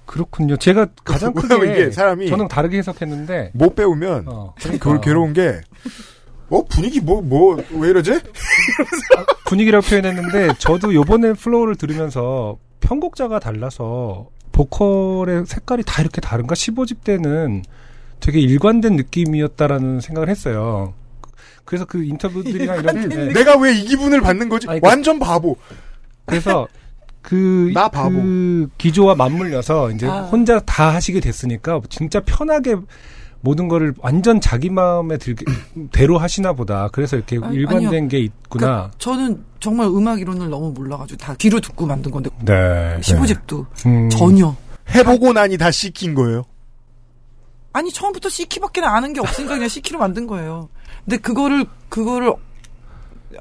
그렇군요. 제가 가장 왜냐면 크게 이게 사람이 저는 다르게 해석했는데 못 배우면 어, 참 그걸 괴로운 게. 어 분위기 뭐 뭐 왜 이러지? 분위기라고 표현했는데 저도 요번에 플로우를 들으면서 편곡자가 달라서 보컬의 색깔이 다 이렇게 다른가 15집 때는 되게 일관된 느낌이었다라는 생각을 했어요. 그래서 그 인터뷰들이나 이런 네. 내가 왜 이 기분을 받는 거지? 아니, 그- 완전 바보. 그래서 그, 나 바보. 그 기조와 맞물려서 이제 아. 혼자 다 하시게 됐으니까 진짜 편하게 모든 거를 완전 자기 마음에 들게 대로 하시나 보다. 그래서 이렇게 아니, 일관된 아니요. 게 있구나. 그러니까 저는 정말 음악 이론을 너무 몰라가지고 다 귀로 듣고 만든 건데 네. 15집도 음. 전혀. 해보고 나니 다 시킨 거예요. 아니 처음부터 C키밖에 아는 게 없으니까 그냥 C키로 만든 거예요. 근데 그거를 그거를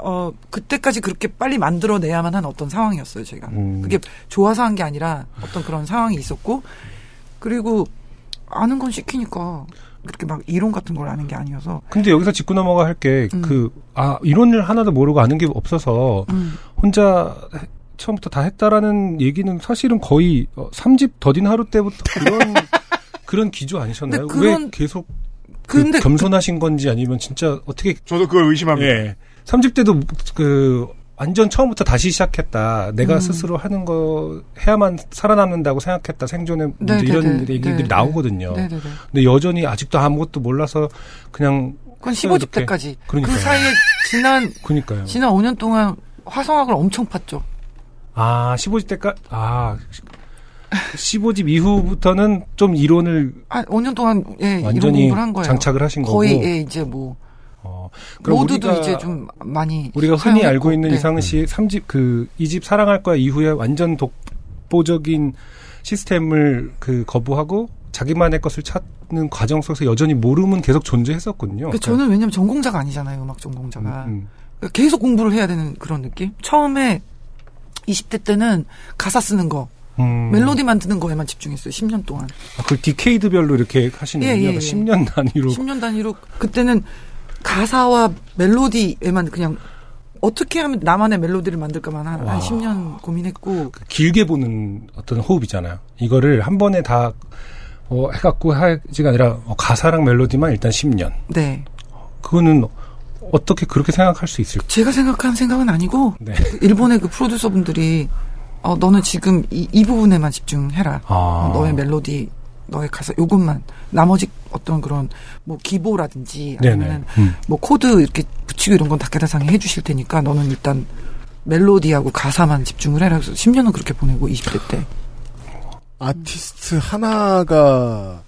어 그때까지 그렇게 빨리 만들어내야만 한 어떤 상황이었어요 제가. 음. 그게 좋아서 한 게 아니라 어떤 그런 상황이 있었고 그리고 아는 건 시키니까 그렇게 막 이론 같은 걸 아는 게 아니어서 근데 여기서 짚고 넘어가 할게 음. 그아 이론을 하나도 모르고 아는 게 없어서 음. 혼자 해- 처음부터 다 했다라는 얘기는 사실은 거의 어, 3집 더딘 하루 때부터 그런 그런 기조 아니셨나요? 근데 그런- 왜 계속 그 근데 겸손하신 건지 아니면 진짜 어떻게 저도 그걸 의심합니다. 예. 3집 때도 그 완전 처음부터 다시 시작했다. 내가 음. 스스로 하는 거 해야만 살아남는다고 생각했다. 생존의 문제 네, 이런 네, 네. 얘기들이 네, 네. 나오거든요. 네네네. 근데 여전히 아직도 아무것도 몰라서 그냥 그건 15집 이렇게. 때까지 그러니까요. 그 사이에 지난 그니까요. 지난 5년 동안 화성학을 엄청 팠죠. 아, 15집 때까지, 아, 15집 이후부터는 좀 이론을 아, 5년 동안 예, 완전히 공부를 한 거예요. 장착을 하신 거의 거고. 예, 이제 뭐 어, 그럼 모두도 우리가, 이제 좀 많이 우리가 흔히 사용했고, 알고 있는 네. 이상은 씨의 3집 그, 2집 사랑할 거야 이후에 완전 독보적인 시스템을 그 거부하고 자기만의 것을 찾는 과정 속에서 여전히 모름은 계속 존재했었거든요. 그 저는 왜냐면 전공자가 아니잖아요, 음악 전공자가. 음, 그러니까 계속 공부를 해야 되는 그런 느낌? 처음에 20대 때는 가사 쓰는 거, 음. 멜로디 만드는 거에만 집중했어요, 10년 동안. 아, 그걸 디케이드별로 이렇게 하시는군요. 예, 예, 예. 10년 단위로. 10년 단위로 그때는 가사와 멜로디에만 그냥 어떻게 하면 나만의 멜로디를 만들까만 한, 한 와. 10년 고민했고 길게 보는 어떤 호흡이잖아요. 이거를 한 번에 다 어, 해갖고 하지가 아니라 어, 가사랑 멜로디만 일단 10년. 네. 그거는 어떻게 그렇게 생각할 수 있을까? 제가 생각한 생각은 아니고 네. 일본의 그 프로듀서 분들이 어, 너는 지금 이, 이 부분에만 집중해라. 아. 어, 너의 멜로디, 너의 가사, 요것만. 나머지 어떤 그런, 뭐, 기보라든지, 네네. 아니면 음. 뭐, 코드 이렇게 붙이고 이런 건 다케다상이 해주실 테니까, 너는 일단 멜로디하고 가사만 집중을 해라. 그래서 10년은 그렇게 보내고, 20대 때. 아티스트 하나가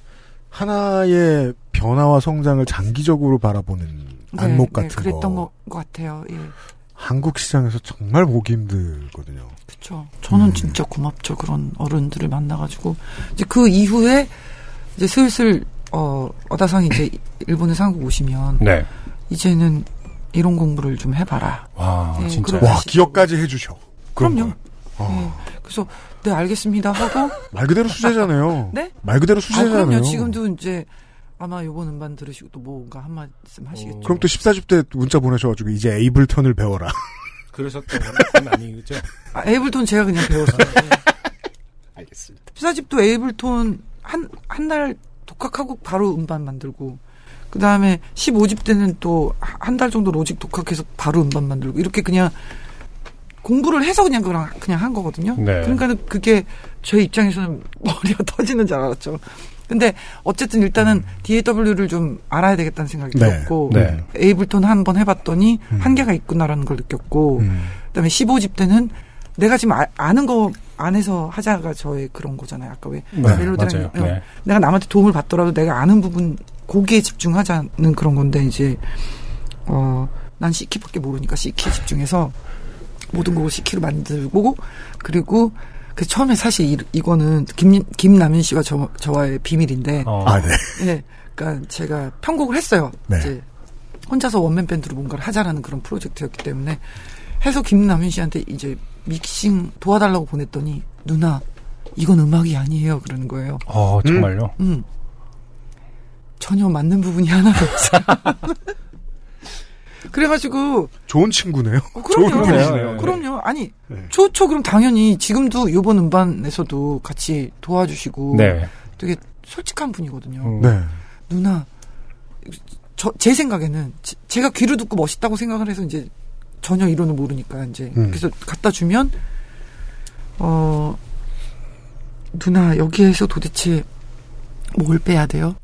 하나의 변화와 성장을 장기적으로 바라보는 네, 안목 네, 같은 그랬던 거. 것, 것 같아요. 예. 한국 시장에서 정말 보기 힘들거든요. 그쵸. 저는 음. 진짜 고맙죠. 그런 어른들을 만나가지고. 이제 그 이후에, 이제 슬슬, 어, 어다상이 이제 일본에 상국 오시면, 네. 이제는 이론 공부를 좀 해봐라. 와, 예, 진짜. 와 기억까지 해주셔. 그럼요. 걸. 어, 예. 그래서 네 알겠습니다 하고 말 그대로 수제잖아요. 네? 말 그대로 아 수제잖아요. 그럼요. 지금도 이제 아마 요번 음반 들으시고 또 뭔가 한 말씀 하시겠죠. 그럼 또 14집 때 문자 보내셔가지고 이제 에이블턴을 배워라. 그러셨던 건 아니죠? 아, 에이블톤 제가 그냥 배웠어요. 네. 알겠습니다. 피사집도 에이블톤 한, 한 달 독학하고 바로 음반 만들고, 그 다음에 15집 때는 또 한 달 정도 로직 독학해서 바로 음반 만들고, 이렇게 그냥 공부를 해서 그냥 그냥, 그냥 한 거거든요. 네. 그러니까 그게 제 입장에서는 머리가 터지는 줄 알았죠. 근데 어쨌든 일단은 DAW를 좀 알아야 되겠다는 생각이 네. 들었고, 네. 에이블톤 한 번 해봤더니 한계가 있구나라는 걸 느꼈고, 음. 그다음에 15집 때는 내가 지금 아, 는거 안에서 하자가 저의 그런 거잖아요. 아까 왜 네, 멜로디랑 맞아요. 네. 어, 내가 남한테 도움을 받더라도 내가 아는 부분 거기에 집중하자는 그런 건데 이제 어난 C키밖에 모르니까 C키에 집중해서 모든 곡을 C키로 만들고 그리고 그 처음에 사실 이, 이거는 김 김남윤 씨와 저 저와의 비밀인데 어. 아, 네. 예, 그러니까 제가 편곡을 했어요. 네. 이제 혼자서 원맨 밴드로 뭔가를 하자라는 그런 프로젝트였기 때문에 해서 김남윤 씨한테 이제 믹싱 도와달라고 보냈더니 누나 이건 음악이 아니에요 그러는 거예요. 어, 정말요? 음. 전혀 맞는 부분이 하나도 없어요. 그래가지고 좋은 친구네요. 어, 그럼요. 좋은 분이시네요. 그럼요. 아니 네. 좋죠. 그럼 당연히 지금도 요번 음반에서도 같이 도와주시고 네. 되게 솔직한 분이거든요. 음. 네. 누나, 저, 제 생각에는, 제- 제가 귀로 듣고 멋있다고 생각을 해서 이제 전혀 이론을 모르니까 이제, 음. 그래서 갖다 주면, 어, 누나, 여기에서 도대체 뭘 빼야 돼요?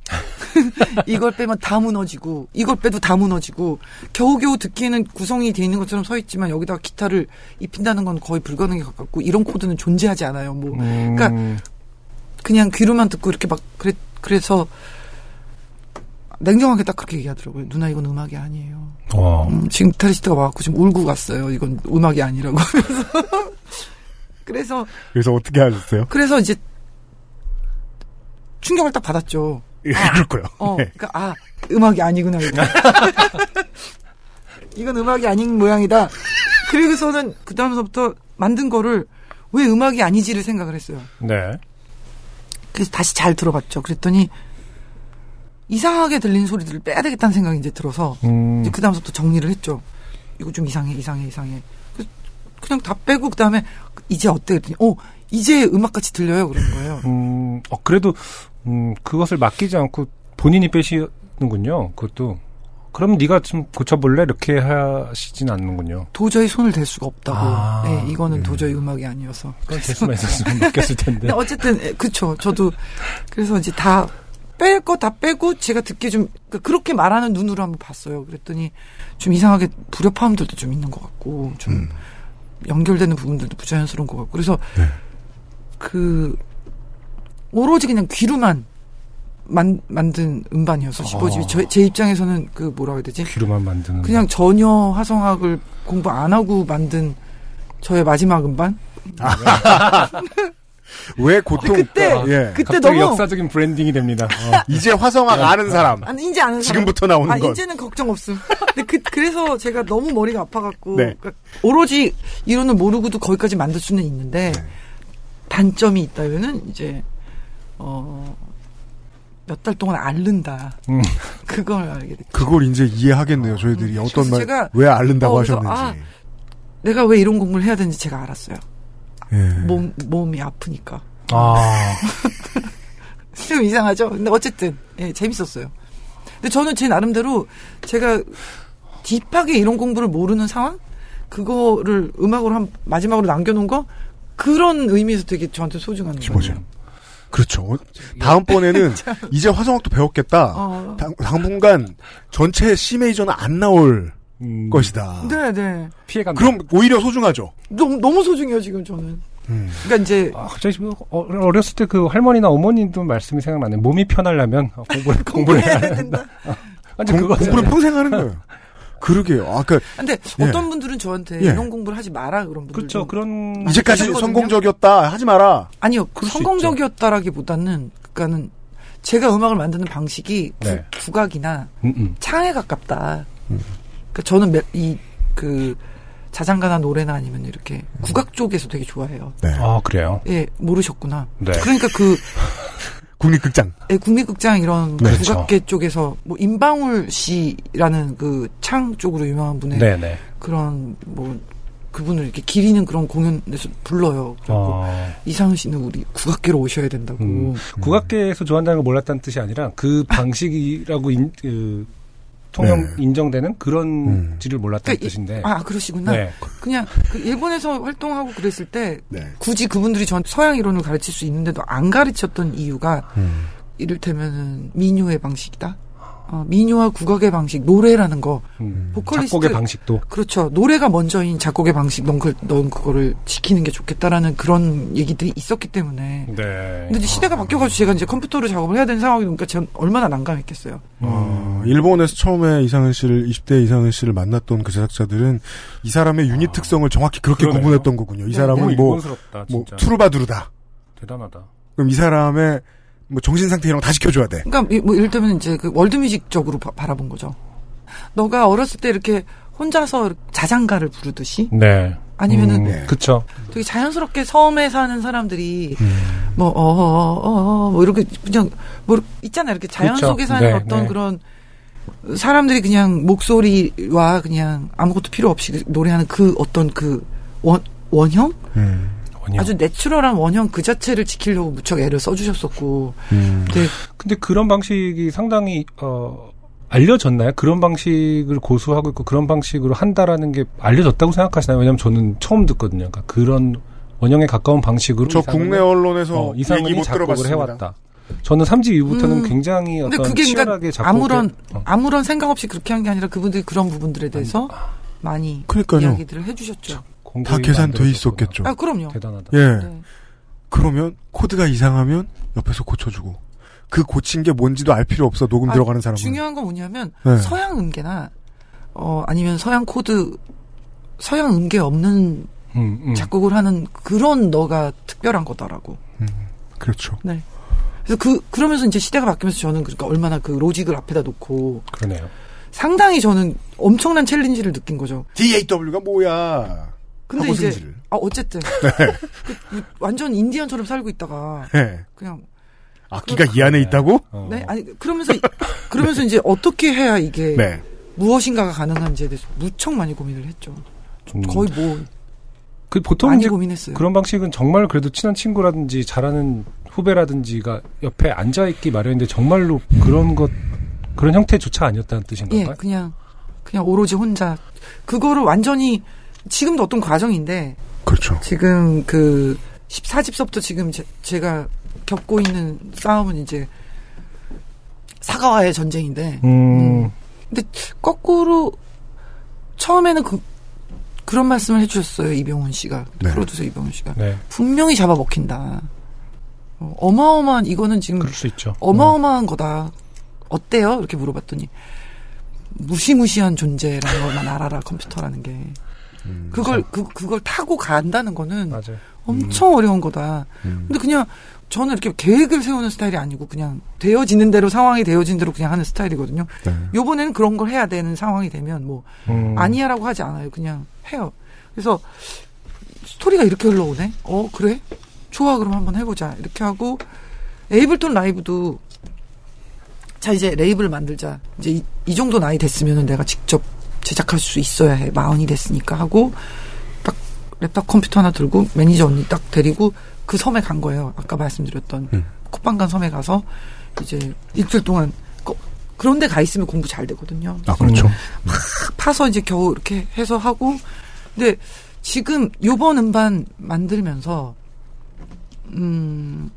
이걸 빼면 다 무너지고, 이걸 빼도 다 무너지고, 겨우겨우 듣기에는 구성이 돼 있는 것처럼 서 있지만 여기다가 기타를 입힌다는 건 거의 불가능에 가깝고, 이런 코드는 존재하지 않아요. 뭐, 음, 그러니까 그냥 귀로만 듣고 이렇게 막 그래 그래서 냉정하게 딱 그렇게 얘기하더라고요. 누나 이건 음악이 아니에요. 와. 음, 지금 기타리스트가 와갖고 지금 울고 갔어요. 이건 음악이 아니라고. 그래서 그래서 어떻게 하셨어요? 그래서 이제 충격을 딱 받았죠. 예, 그렇고요. 어, 네. 그러니까 아 음악이 아니구나. 이거. 이건 음악이 아닌 모양이다. 그리고서는 그 다음서부터 만든 거를 왜 음악이 아니지를 생각을 했어요. 네. 그래서 다시 잘 들어봤죠. 그랬더니 이상하게 들리는 소리들을 빼야 되겠다는 생각이 이제 들어서 음, 이제 그 다음부터 정리를 했죠. 이거 좀 이상해, 이상해, 이상해. 그- 그냥 다 빼고 그 다음에 이제 어때? 그랬더니 어 이제 음악같이 들려요. 그런 거예요. 음, 어, 그래도, 음, 그것을 맡기지 않고 본인이 빼시는군요. 그것도. 그럼 네가 좀 고쳐볼래? 이렇게 하시진 않는군요. 도저히 손을 댈 수가 없다고. 아, 네, 이거는 도저히 음악이 아니어서. 될 수만 있었으면 맡겼을 텐데. 근데 어쨌든 예, 그쵸. 저도 그래서 이제 다 뺄 거 다 빼고 제가 듣기 좀 그러니까 그렇게 말하는 눈으로 한번 봤어요. 그랬더니 좀 이상하게 불협화음들도 좀 있는 것 같고 좀 연결되는 부분들도 부자연스러운 것 같고 그래서 그 오로지 그냥 귀로만 만, 만든 음반이어서 15집이 저, 제 입장에서는 그 뭐라고 해야 되지? 귀로만 만드는. 그냥 전혀 화성학을 공부 안 하고 만든 저의 마지막 음반? 왜 고통? 그때 예. 그때 갑자기 너무 역사적인 브랜딩이 됩니다. 어. 이제 화성학 아는 사람. 아니 이제 아는 사람. 지금부터 나오는 아, 건. 이제는 걱정 없음. 근데 그, 그래서 제가 너무 머리가 아파갖고. 네. 그러니까 오로지 이론을 모르고도 거기까지 만들 수는 있는데, 네. 단점이 있다면은 이제, 어, 몇 달 동안 앓는다. 음. 그걸 알게 됐죠. 그걸 이제 이해하겠네요. 저희들이 어떤 그래서 말, 왜 앓는다고 어, 하셨는지. 내가 왜 이런 공부를 해야 되는지 제가 알았어요. 예. 몸, 몸이 아프니까. 아, 좀 이상하죠? 근데 어쨌든, 예, 재밌었어요. 근데 저는 제 나름대로 제가 딥하게 이런 공부를 모르는 상황? 그거를 음악으로 한, 마지막으로 남겨놓은 거? 그런 의미에서 되게 저한테 소중한 거예요. 그렇죠. 다음번에는 이제 화성학도 배웠겠다. 어. 당, 당분간 전체 C 메이저는 안 나올 음, 것이다. 네, 네. 피해간다. 그럼 오히려 소중하죠. 너무, 너무 소중해요, 지금 저는. 음. 그러니까 이제, 아, 갑자기 어, 어렸을 때 그 할머니나 어머님도 말씀이 생각나네. 몸이 편하려면 어, 공부를, 공부를 해야 된다. 완전 공, 그거잖아요. 공부는 평생 하는 거예요. 그러게요. 아까 근데 예. 어떤 분들은 저한테 예. 이런 공부를 하지 마라, 그런 분들. 그렇죠. 그런 이제까지 하거든요. 성공적이었다. 하지 마라. 아니요, 성공적이었다라기보다는, 그니까는, 제가 음악을 만드는 방식이 구, 네. 국악이나 음, 음. 창에 가깝다. 그러니까 저는 매- 이, 그, 자장가나 노래나 아니면 이렇게 국악 쪽에서 되게 좋아해요. 네. 아 그래요. 예, 모르셨구나. 네. 그러니까 그, 국립극장. 예, 국립극장 이런 네, 그렇죠. 국악계 쪽에서 뭐 임방울 씨라는 그 창 쪽으로 유명한 분의 네네. 그런 뭐 그분을 이렇게 기리는 그런 공연에서 불러요. 그리고 어, 이상은 씨는 우리 국악계로 오셔야 된다고. 음. 국악계에서 좋아한다는 걸 몰랐다는 뜻이 아니라 그 방식이라고 인, 그, 통용 네. 인정되는 그런 음. 지를 몰랐다는 그러니까 이- 뜻인데. 아 그러시구나. 네. 그냥 그 일본에서 활동하고 그랬을 때 네. 굳이 그분들이 전 서양 이론을 가르칠 수 있는데도 안 가르쳤던 이유가 음. 이를테면은 민요의 방식이다. 어, 민요와 국악의 방식, 노래라는 거. 음, 보컬리스트- 작곡의 방식도. 그렇죠. 노래가 먼저인 작곡의 방식, 넌, 그, 넌 그거를 지키는 게 좋겠다라는 그런 얘기들이 있었기 때문에. 네. 근데 이제 시대가 바뀌어가지고 제가 이제 컴퓨터로 작업을 해야 되는 상황이니까 전 얼마나 난감했겠어요. 어, 일본에서 처음에 이상은 씨를 20대 이상은 씨를 만났던 그 제작자들은 이 사람의 유닛 특성을 정확히 그렇게 그러네요. 구분했던 거군요. 이 사람은 너무 뭐, 일본스럽다, 뭐. 투르바두르다. 대단하다. 그럼 이 사람의 뭐 정신 상태 이런 거 다 지켜줘야 돼. 그러니까 이- 뭐 이를테면 이제 그 월드뮤직적으로 바, 바라본 거죠. 너가 어렸을 때 이렇게 혼자서 자장가를 부르듯이 네. 아니면은 음, 네. 그쵸. 되게 자연스럽게 섬에 사는 사람들이 음. 뭐, 어, 어, 어, 어, 뭐, 이렇게, 그냥, 뭐, 있잖아요. 이렇게 자연 그렇죠. 속에 사는 네, 어떤 네. 그런 사람들이 그냥 목소리와 그냥 아무것도 필요 없이 노래하는 그 어떤 그 원, 원형? 음. 원형. 아주 내추럴한 원형 그 자체를 지키려고 무척 애를 써주셨었고. 음. 근데 근데 그런 방식이 상당히 어 알려졌나요? 그런 방식을 고수하고 있고 그런 방식으로 한다라는 게 알려졌다고 생각하시나요? 왜냐면 저는 처음 듣거든요. 그러니까 그런 원형에 가까운 방식으로 저 국내 언론에서 어, 이상은이 못 작곡을. 해왔다. 저는 3집 이후부터는 음. 굉장히 근데 어떤 그게 치열하게 그러니까 작곡을 아무런 어. 아무런 생각 없이 그렇게 한 게 아니라 그분들이 그런 부분들에 대해서 많이 그러니까요. 이야기들을 해주셨죠. 다 계산돼. 있었겠죠. 아 그럼요. 대단하다. 예. 네. 그러면 코드가 이상하면 옆에서 고쳐주고 그 고친 게 뭔지도 알 필요 없어 녹음 아, 들어가는 사람은. 중요한 건 뭐냐면 네. 서양 음계나 어 아니면 서양 코드 서양 음계 없는 음, 음. 작곡을 하는 그런 너가 특별한 거다라고. 그렇죠. 네. 그래서 그 그러면서 이제 시대가 바뀌면서 저는 그러니까 얼마나 그 로직을 앞에다 놓고 그러네요. 상당히 저는 엄청난 챌린지를 느낀 거죠. DAW가 뭐야? 근데 이제. 아 어쨌든 그, 완전 인디언처럼 살고 있다가 네. 그냥 악기가 이 안에 있다고? 어. 네 아니 그러면서 그러면서 이제 어떻게 해야 이게 네. 무엇인가가 가능한지에 대해서 무척 많이 고민을 했죠. 음. 거의 뭐 그 보통 많이 고민했어요. 그런 방식은 정말 그래도 친한 친구라든지 잘하는 후배라든지가 옆에 앉아 있기 마련인데 정말로 그런 것 그런 형태조차 아니었다는 예, 뜻인 가요? 그냥 그냥 오로지 혼자 그거를 완전히 지금도 어떤 과정인데 그렇죠. 지금 그 14집서부터 지금 제, 가 겪고 있는 싸움은 이제 사과와의 전쟁인데 음, 근데 거꾸로 처음에는 그 그런 말씀을 해주셨어요 이병훈 씨가 네. 프로듀서 이병훈 씨가 네, 분명히 잡아먹힌다. 어, 어마어마한 이거는 지금 그럴 수 있죠. 어마어마한 거다. 어때요? 이렇게 물어봤더니 무시무시한 존재라는 것만 알아라 컴퓨터라는 게 그걸 그 그걸 타고 간다는 거는 네. 맞아요. 엄청 어려운 거다. 음. 근데 그냥 저는 이렇게 계획을 세우는 스타일이 아니고 그냥 되어지는 대로 상황이 되어진 대로 그냥 하는 스타일이거든요. 네. 요번에는 그런 걸 해야 되는 상황이 되면 뭐 음, 아니야라고 하지 않아요. 그냥 해요. 그래서 스토리가 이렇게 흘러오네. 어 그래? 좋아 그럼 한번 해보자. 이렇게 하고 에이블톤 라이브도 자 이제 레이블 만들자. 이제 이, 이 정도 나이 됐으면은 내가 직접 제작할 수 있어야 해. 마흔이 됐으니까 하고 딱 랩탑 컴퓨터 하나 들고 매니저 언니 딱 데리고 그 섬에 간 거예요. 아까 말씀드렸던 음. 코팡안 섬에 가서 이제 일주일 동안 거- 그런데 가 있으면 공부 잘 되거든요. 아 그렇죠. 파서 이제 겨우 이렇게 해서 하고 근데 지금 요번 음반 만들면서 음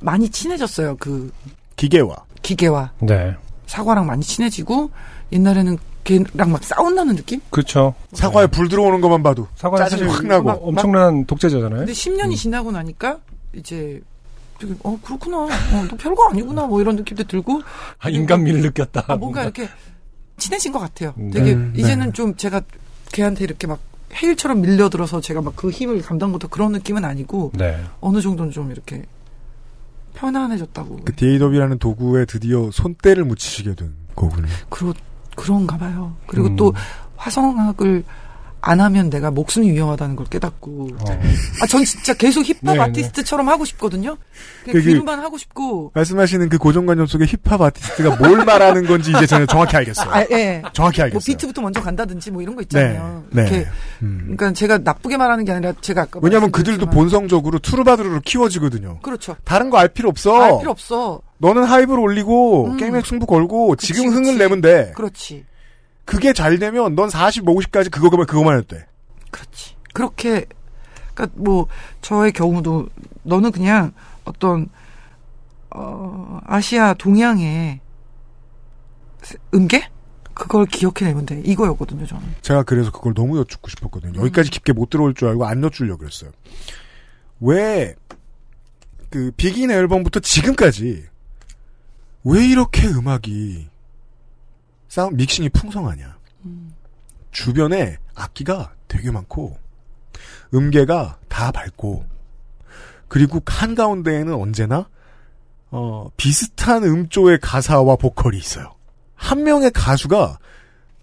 많이 친해졌어요 그 기계와 기계와 네, 사과랑 많이 친해지고 옛날에는 걔랑 막 싸운다는 느낌? 그렇죠. 사과에 불 들어오는 것만 봐도 사과는 짜증이 사실 확 나고. 막- 엄청난 독재자잖아요. 근데 10년이 지나고 나니까 이제 되게 어 그렇구나 어, 너 별거 아니구나 뭐 이런 느낌도 들고 아, 인간미를 느꼈다. 아, 뭔가 이렇게 친해진 것 같아요. 되게 음, 네. 이제는 좀 제가 걔한테 이렇게 막 헤일처럼 밀려들어서 제가 막 그 힘을 감당 못한 그런 느낌은 아니고 네, 어느 정도는 좀 이렇게 편안해졌다고. 그 DAW라는 도구에 드디어 손때를 묻히시게 된 거군요. 그러, 그런가 봐요. 그리고 음. 또 화성학을 안 하면 내가 목숨이 위험하다는 걸 깨닫고 어. 아 전 진짜 계속 힙합 네, 네. 아티스트처럼 하고 싶거든요. 그냥 귀로만 하고 싶고 말씀하시는 그 고정관념 속에 힙합 아티스트가 뭘 말하는 건지 이제 저는 정확히 알겠어요. 아, 예. 정확히 알겠어요. 뭐 비트부터 먼저 간다든지 뭐 이런 거 있잖아요. 네, 이렇게 네. 음. 그러니까 제가 나쁘게 말하는 게 아니라 제가 아까 왜냐하면 그들도 본성적으로 투르바두르로 키워지거든요. 그렇죠. 다른 거 알 필요 없어. 알 필요 없어. 너는 하이브를 올리고 음. 게임에 승부 걸고 그치, 지금 흥을 그치. 내면 돼. 그렇지. 그게 잘 되면 넌 40, 50까지 그거만 그거만 돼. 그렇지. 그렇게 그러니까 뭐 저의 경우도 너는 그냥 어떤 어 아시아 동양의 음계 그걸 기억해내면 돼 이거였거든요 저는. 제가 그래서 그걸 너무 여쭙고 싶었거든요. 여기까지 깊게 못 들어올 줄 알고 안 여쭈려고 그랬어요. 왜, 그, 비긴 앨범부터 지금까지, 왜 이렇게 음악이, 사운, 믹싱이 풍성하냐. 주변에 악기가 되게 많고, 음계가 다 밝고, 그리고 한 가운데에는 언제나, 어, 비슷한 음조의 가사와 보컬이 있어요. 한 명의 가수가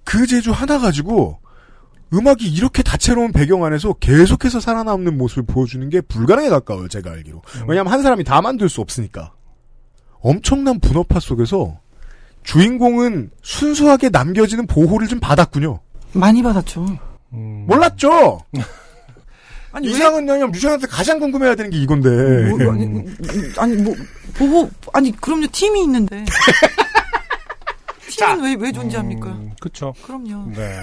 그 재주 하나 가지고 음악이 이렇게 다채로운 배경 안에서 계속해서 살아남는 모습을 보여주는 게 불가능에 가까워요, 제가 알기로. 왜냐하면 한 사람이 다 만들 수 없으니까. 엄청난 분업화 속에서 주인공은 순수하게 남겨지는 보호를 좀 받았군요. 많이 받았죠. 음. 몰랐죠? 아니 왜 이상은 왜냐면 유시한테 가장 궁금해야 되는 게 이건데. 뭐, 아니, 음, 아니 뭐 보고 아니 그럼요 팀이 있는데 팀은 왜 왜 존재합니까? 음, 그쵸. 그럼요. 네.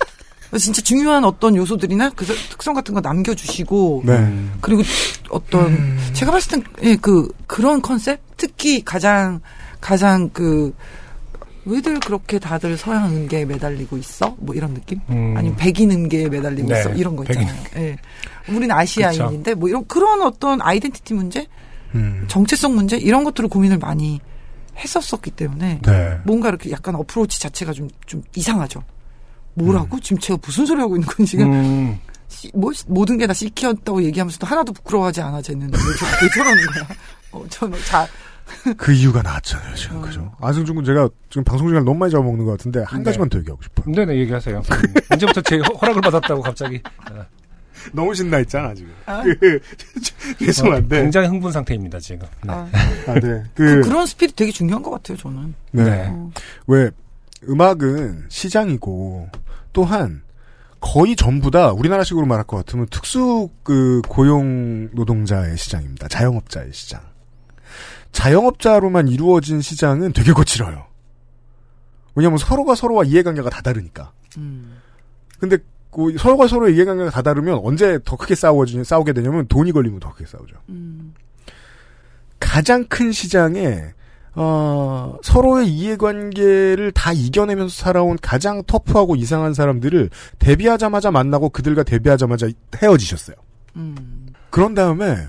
진짜 중요한 어떤 요소들이나 그 특성 같은 거 남겨주시고 네. 그리고 어떤 제가 봤을 땐그 그런 컨셉 특히 가장 가장 그 왜들 그렇게 다들 서양 음계에 매달리고 있어? 뭐 이런 느낌? 음. 아니면 백인 음계에 매달리고 네, 있어? 이런 거 있잖아요. 예. 우리는 아시아인인데 뭐 이런 그런 어떤 아이덴티티 문제, 음. 정체성 문제 이런 것들을 고민을 많이 했었었기 때문에 네. 뭔가 이렇게 약간 어프로치 자체가 좀 좀 이상하죠. 뭐라고? 지금 제가 무슨 소리 하고 있는 건지 지금 음. 시- 뭐 시- 모든 게 다 시키었다고 얘기하면서도 하나도 부끄러워하지 않아 쟤는 왜 저러는 거야? 어, 저는 자 그 이유가 나왔잖아요, 지금. 그죠? 안승준 군 제가 지금 방송 시간 너무 많이 잡아먹는 것 같은데, 한 네. 가지만 더 얘기하고 싶어요. 네네, 얘기하세요. 음. 언제부터 제 허- 허락을 받았다고 갑자기. 아, 너무 신나 있잖아, 지금. 아. 그, 죄송한데. 어, 굉장히 흥분 상태입니다, 지금. 네. 아, 아, 네. 그, 그, 그 런 스피릿 되게 중요한 것 같아요 저는. 네. 네. 어. 왜, 음악은 시장이고, 또한, 거의 전부 다 우리나라식으로 말할 것 같으면 특수 그 고용 노동자의 시장입니다. 자영업자의 시장. 자영업자로만 이루어진 시장은 되게 거칠어요. 왜냐하면 서로가 서로와 이해관계가 다 다르니까. 음. 근데 그 서로가 서로의 이해관계가 다 다르면 언제 더 크게 싸워지 싸우게 되냐면 돈이 걸리면 더 크게 싸우죠. 음. 가장 큰 시장에 어, 서로의 이해관계를 다 이겨내면서 살아온 가장 터프하고 이상한 사람들을 데뷔하자마자 만나고 그들과 데뷔하자마자 헤어지셨어요. 음. 그런 다음에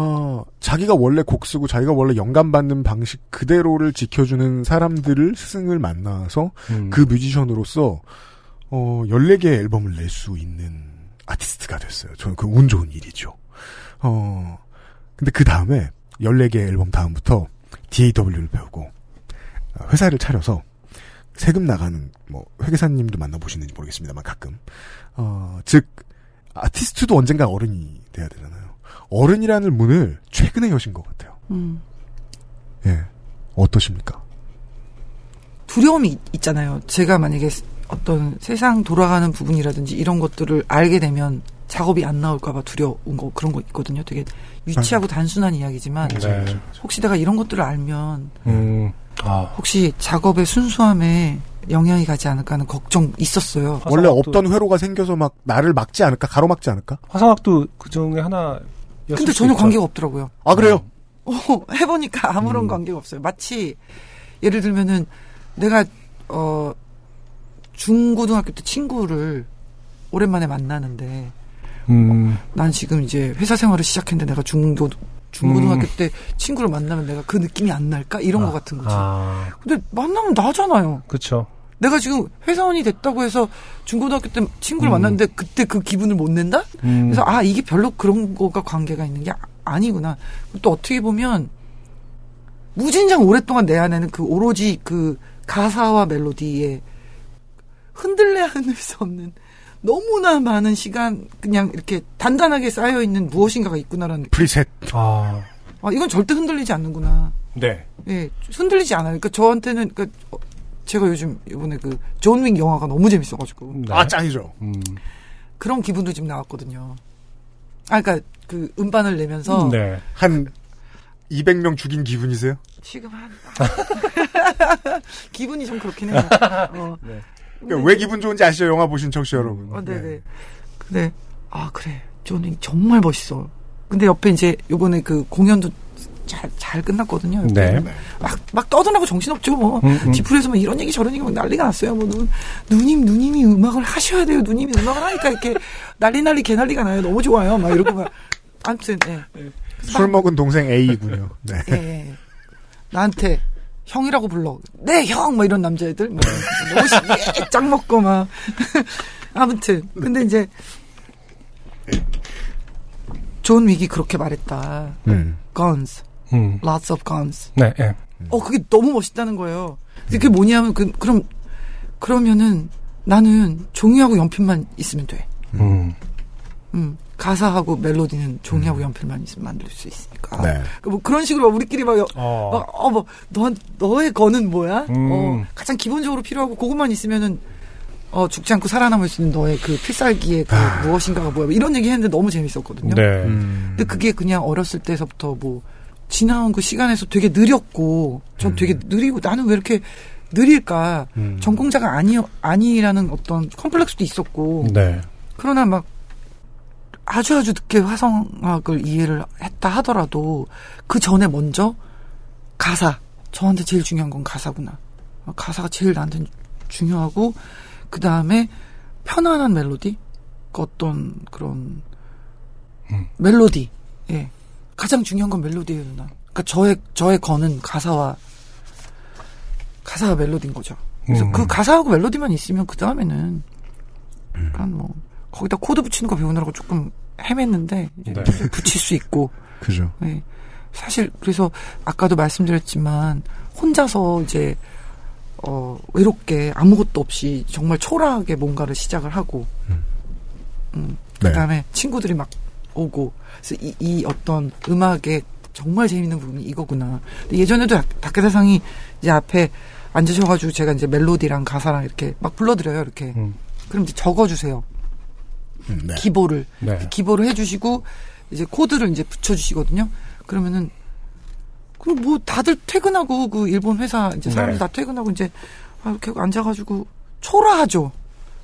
어, 자기가 원래 곡 쓰고 자기가 원래 영감 받는 방식 그대로를 지켜주는 사람들을 스승을 만나서 음. 그 뮤지션으로서 어, 14개의 앨범을 낼 수 있는 아티스트가 됐어요. 저는 그 운 좋은 일이죠. 어, 근데 그 다음에 14개의 앨범 다음부터 DAW를 배우고 어, 회사를 차려서 세금 나가는 뭐 회계사님도 만나보시는지 모르겠습니다만 가끔 어, 즉 아티스트도 언젠가 어른이 돼야 되잖아요. 어른이라는 문을 최근에 여신 것 같아요. 음. 예, 어떠십니까? 두려움이 있- 있잖아요. 제가 만약에 어떤 세상 돌아가는 부분이라든지 이런 것들을 알게 되면 작업이 안 나올까봐 두려운 거 그런 거 있거든요. 되게 유치하고 단순한 이야기지만 네. 혹시 내가 이런 것들을 알면 음. 아. 혹시 작업의 순수함에 영향이 가지 않을까 하는 걱정 있었어요. 원래 없던 회로가 생겨서 막 나를 막지 않을까 가로막지 않을까? 화성학도 그 중에 하나. 근데 전혀 관계가 없더라고요. 아 그래요? 어, 해보니까 아무런 음. 관계가 없어요. 마치 예를 들면은 내가 어 중고등학교 때 친구를 오랜만에 만나는데 음. 난 지금 이제 회사 생활을 시작했는데 내가 중고 중고등학교 음. 때 친구를 만나면 내가 그 느낌이 안 날까 이런 거 같은 거지. 아, 근데 만나면 나잖아요. 그쵸. 내가 지금 회사원이 됐다고 해서 중고등학교 때 친구를 음. 만났는데 그때 그 기분을 못 낸다? 음. 그래서 아 이게 별로 그런 거가 관계가 있는 게 아- 아니구나. 또 어떻게 보면 무진장 오랫동안 내 안에는 그 오로지 그 가사와 멜로디에 흔들려야 흔들 수 없는 너무나 많은 시간 그냥 이렇게 단단하게 쌓여 있는 무엇인가가 있구나라는. 프리셋. 아, 아, 이건 절대 흔들리지 않는구나. 네. 예, 흔들리지 않아요. 그러니까 저한테는 그 제가 요즘 이번에 그 존윅 영화가 너무 재밌어가지고 네. 아, 짱이죠. 음, 그런 기분도 지금 나왔거든요. 아, 그러니까 그 음반을 내면서 네. 한 200명 죽인 기분이세요? 지금 한 기분이 좀 그렇긴 해요. 어, 그러니까 왜 기분 좋은지 아시죠? 영화 보신 청취자 여러분. 어, 네네. 근데 아 그래, 존윅 정말 멋있어. 근데 옆에 이제 요번에 그 공연도 잘, 잘 끝났거든요. 네. 막, 막 떠들라고 정신없죠, 뭐. 음, 음. 지풀에서 뭐 이런 얘기 저런 얘기 막 난리가 났어요. 뭐, 누, 누님, 누님이 음악을 하셔야 돼요. 누님이 음악을 하니까 이렇게 난리 난리 개난리가 나요. 너무 좋아요. 막 이러고 막. 아무튼, 예. 술 먹은 동생 A이군요. 네. 예, 예. 나한테 형이라고 불러. 네, 형! 뭐 이런 남자애들. 뭐, 너무 시, 예, 짱 먹고 막. 아무튼. 근데 이제, 존 윅이 그렇게 말했다. 음. guns. 음. lots of guns. 네, 예. 어, 그게 너무 멋있다는 거예요. 근데 그게 뭐냐면, 그, 그럼, 그러면은 나는 종이하고 연필만 있으면 돼. 음. 음, 가사하고 멜로디는 종이하고 연필만 있으면 만들 수 있으니까. 네. 그뭐 그런 식으로 우리끼리 막, 여- 어. 막, 어, 뭐, 너, 너의 거는 뭐야? 음. 어, 가장 기본적으로 필요하고 그것만 있으면은, 어, 죽지 않고 살아남을 수 있는 너의 그 필살기의 그 무엇인가가 뭐야. 뭐 이런 얘기 했는데 너무 재밌었거든요. 네. 음. 근데 그게 그냥 어렸을 때서부터 뭐, 지나온 그 시간에서 되게 느렸고, 전 되게 느리고 나는 왜 이렇게 느릴까. 음. 전공자가 아니, 아니라는 어떤 컴플렉스도 있었고. 네. 그러나 막 아주 아주 늦게 화성학을 이해를 했다 하더라도 그 전에 먼저 가사 저한테 제일 중요한 건 가사구나 어, 가사가 제일 나한테 중요하고 그 다음에 편안한 멜로디 그 어떤 그런 멜로디 예 가장 중요한 건 멜로디예요 누나 그러니까 저의 저의 거는 가사와 가사와 멜로디인 거죠 그래서 음. 그 가사하고 멜로디만 있으면 그 다음에는 약간 뭐 거기다 코드 붙이는 거 배우느라고 조금 헤맸는데 네. 좀 붙일 수 있고 그죠. 네. 사실 그래서 아까도 말씀드렸지만 혼자서 이제 어 외롭게 아무것도 없이 정말 초라하게 뭔가를 시작을 하고 음, 네. 그다음에 친구들이 막 오고 그래서 이, 이 어떤 음악의 정말 재밌는 부분이 이거구나 예전에도 다- 다케다상이 이제 앞에 앉으셔가지고 제가 이제 멜로디랑 가사랑 이렇게 막 불러드려요 이렇게 음. 그럼 이제 적어주세요 음, 네. 기보를 네. 기보를 해주시고 이제 코드를 이제 붙여주시거든요. 그러면은 그럼 뭐 다들 퇴근하고 그 일본 회사 이제 사람들 네. 다 퇴근하고 이제 아, 이렇게 앉아가지고 초라하죠.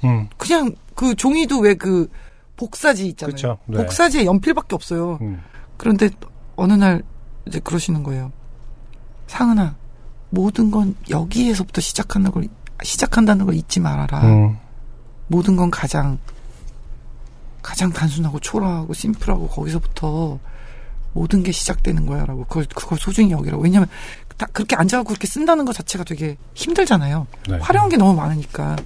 음. 그냥 그 종이도 왜 그 복사지 있잖아요. 그쵸, 네. 복사지에 연필밖에 없어요. 음. 그런데 어느 날 이제 그러시는 거예요. 상은아, 모든 건 여기에서부터 시작하는 걸 시작한다는 걸 잊지 말아라. 음. 모든 건 가장 가장 단순하고 초라하고 심플하고 거기서부터 모든 게 시작되는 거야 라고 그걸 그걸 소중히 여기라고 왜냐면 다 그렇게 앉아갖고 그렇게 쓴다는 것 자체가 되게 힘들잖아요 네. 화려한 게 너무 많으니까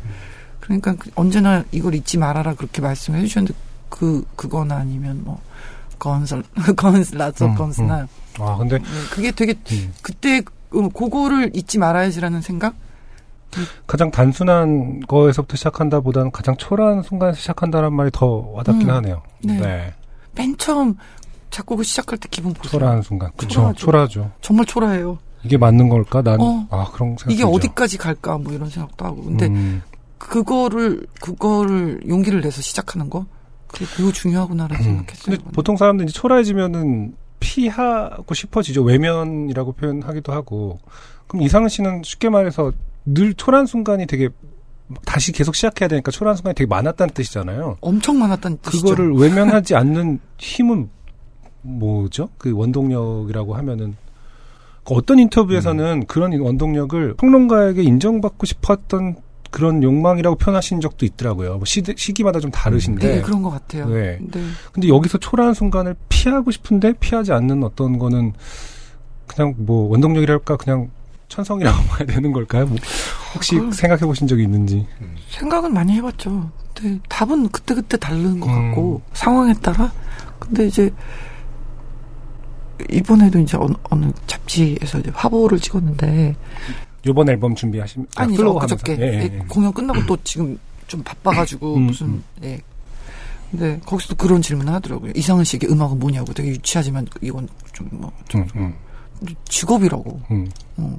그러니까 그 언제나 이걸 잊지 말아라 그렇게 말씀해 주셨는데 그 그거나 아니면 뭐 건설 건스 라츠 음, 건스나 아, 근데 네, 그게 되게 음. 그때 그- 그거를 잊지 말아야지라는 생각 가장 단순한 거에서부터 시작한다 보다는 가장 초라한 순간에서 시작한다는 말이 더 와닿긴 음. 하네요. 네. 맨 처음 작곡을 시작할 때 기분 보세요. 초라한 순간. 그쵸. 초라하죠. 초라하죠. 정말 초라해요. 이게 맞는 걸까? 난, 어. 아, 그런 생각. 이게 들죠. 어디까지 갈까 뭐 이런 생각도 하고. 근데 음, 그거를 그거를 용기를 내서 시작하는 거 그게 매우 중요하구나라는 생각했어요. 음. 근데 보통 사람들이 초라해지면은 피하고 싶어지죠. 외면이라고 표현하기도 하고. 그럼 이상은 씨는 쉽게 말해서 늘 초라한 순간이 되게 다시 계속 시작해야 되니까 초라한 순간이 되게 많았다는 뜻이잖아요. 엄청 많았다는 뜻이죠. 그거를 외면하지 않는 힘은 뭐죠? 그 원동력이라고 하면은 그 어떤 인터뷰에서는 그런 원동력을 평론가에게 인정받고 싶었던 그런 욕망이라고 표현하신 적도 있더라고요. 뭐 시대, 시기마다 좀 다르신데. 네, 그런 것 같아요. 네. 네. 근데 여기서 초라한 순간을 피하고 싶은데 피하지 않는 어떤 거는 그냥 뭐 원동력이랄까 그냥 천성이라고 봐야 되는 걸까요? 뭐 혹시 그건- 생각해 보신 적이 있는지. 생각은 많이 해봤죠. 근데 답은 그때그때 다른 것 음. 같고 상황에 따라. 근데 이제 이번에도 이제 어느, 어느 잡지에서 이제 화보를 찍었는데 요번 앨범 준비하시면 아니 플로우 저 그저께 하면서. 예, 예, 예, 공연 끝나고 또 지금 좀 바빠가지고 음, 무슨 음. 예. 근데 거기서도 그런 질문을 하더라고요. 이상은 씨에게 음악은 뭐냐고 되게 유치하지만 이건 좀뭐 음, 음, 직업이라고. 음, 어.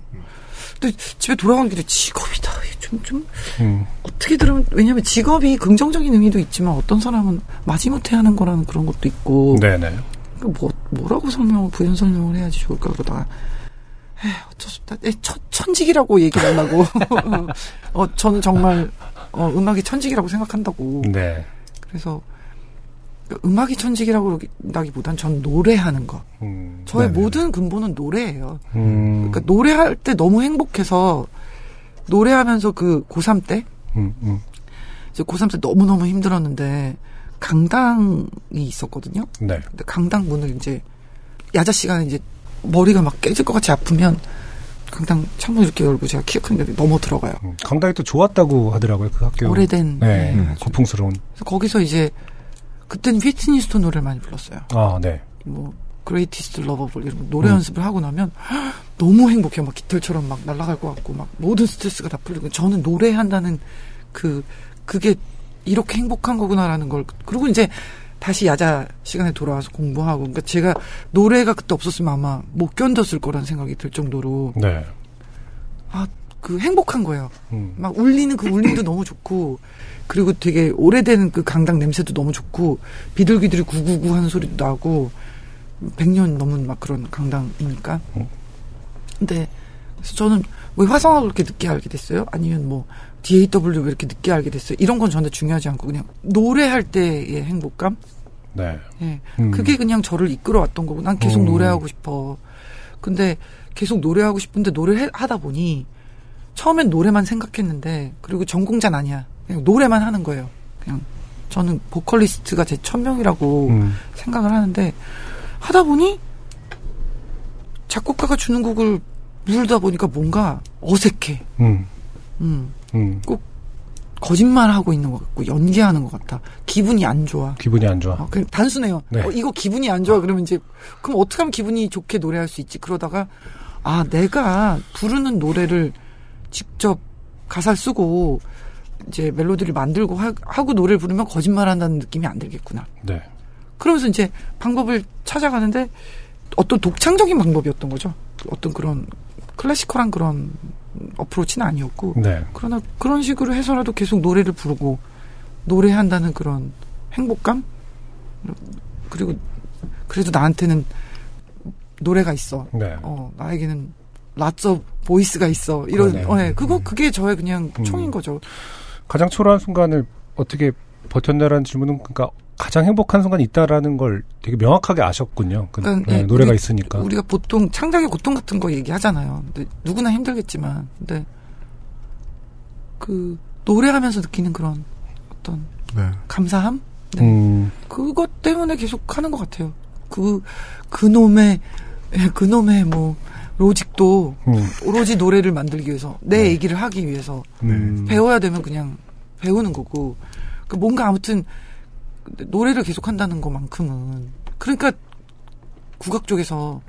근데 집에 돌아가는 길에 직업이다. 좀, 좀, 음. 어떻게 들으면, 왜냐면 직업이 긍정적인 의미도 있지만 어떤 사람은 마지못해 하는 거라는 그런 것도 있고. 네네. 그 뭐, 뭐라고 설명을, 부연 설명을 해야지 좋을까 그러다가. 에이, 어쩔 수 없다. 에, 천, 천직이라고 얘기를 하려고. 어, 저는 정말, 어, 음악이 천직이라고 생각한다고. 네. 그래서, 그 음악이 천직이라고 그러기보단 전 노래하는 거. 음, 저의 네네. 모든 근본은 노래예요. 음, 그러니까 노래할 때 너무 행복해서 노래하면서 그 고3 때 음, 음. 이제 고3 때 너무너무 힘들었는데 강당이 있었거든요. 네. 근데 강당 문을 이제 야자 시간에 이제 머리가 막 깨질 것 같이 아프면 강당 창문 이렇게 열고 제가 키가 큰데 넘어 들어가요. 음, 강당이 또 좋았다고 하더라고요, 그 학교. 오래된 네, 네, 고풍스러운. 그래서 거기서 이제 그때는 휘트니 휴스턴 노래를 많이 불렀어요. 아, 네. 뭐 Greatest Love of All 이런 거 노래 음. 연습을 하고 나면 너무 행복해요. 막 깃털처럼 막 날아갈 것 같고 막 모든 스트레스가 다 풀리고 저는 노래한다는 그 그게 이렇게 행복한 거구나라는 걸 그리고 이제 다시 야자 시간에 돌아와서 공부하고 그러니까 제가 노래가 그때 없었으면 아마 못 견뎠을 거라는 생각이 들 정도로 네. 아그 행복한 거예요. 음, 막 울리는 그 울림도 너무 좋고 그리고 되게 오래된 그 강당 냄새도 너무 좋고 비둘기들이 구구구 하는 소리도 나고 100년 넘은 막 그런 강당이니까 근데 그래서 저는 왜 화성학을 그렇게 늦게 알게 됐어요? 아니면 뭐 DAW 왜 이렇게 늦게 알게 됐어요? 이런 건 저한테 중요하지 않고 그냥 노래할 때의 행복감? 네. 예. 음. 그게 그냥 저를 이끌어왔던 거고 난 계속 음. 노래하고 싶어. 근데 계속 노래하고 싶은데 노래를 해- 하다 보니 처음엔 노래만 생각했는데 그리고 전공자는 아니야. 그냥 노래만 하는 거예요. 그냥 저는 보컬리스트가 제 천명이라고 음, 생각을 하는데 하다 보니 작곡가가 주는 곡을 부르다 보니까 뭔가 어색해. 음, 음. 음. 거짓말 하고 있는 것 같고 연기하는 것 같아. 기분이 안 좋아. 기분이 안 좋아. 어, 그냥 단순해요. 네. 어, 이거 기분이 안 좋아. 그러면 이제, 그럼 어떻게 하면 기분이 좋게 노래할 수 있지? 그러다가, 아, 내가 부르는 노래를 직접 가사를 쓰고, 이제 멜로디를 만들고 하, 고 노래를 부르면 거짓말 한다는 느낌이 안 들겠구나. 네. 그러면서 이제 방법을 찾아가는데, 어떤 독창적인 방법이었던 거죠. 어떤 그런 클래시컬한 그런 어프로치는 아니었고, 네. 그러나 그런 식으로 해서라도 계속 노래를 부르고 노래한다는 그런 행복감 그리고 그래도 나한테는 노래가 있어. 네. 어 나에게는 라츠 보이스가 있어. 이런. 어, 네. 그거 그게 저의 그냥 음. 총인 거죠. 가장 초라한 순간을 어떻게 버텼냐라는 질문은 그러니까 가장 행복한 순간이 있다라는 걸 되게 명확하게 아셨군요. 그, 그러니까, 네, 예, 노래가 우리- 있으니까. 우리가 보통 창작의 고통 같은 거 얘기하잖아요. 근데 누구나 힘들겠지만 근데 그 노래하면서 느끼는 그런 어떤 네. 감사함 네. 음, 그것 때문에 계속 하는 것 같아요. 그, 그놈의, 예, 그놈의 뭐, 로직도 음, 오로지 노래를 만들기 위해서, 내 네. 얘기를 하기 위해서, 음. 배워야 되면 그냥 배우는 거고, 그 뭔가 아무튼, 노래를 계속 한다는 것만큼은, 그러니까, 국악 쪽에서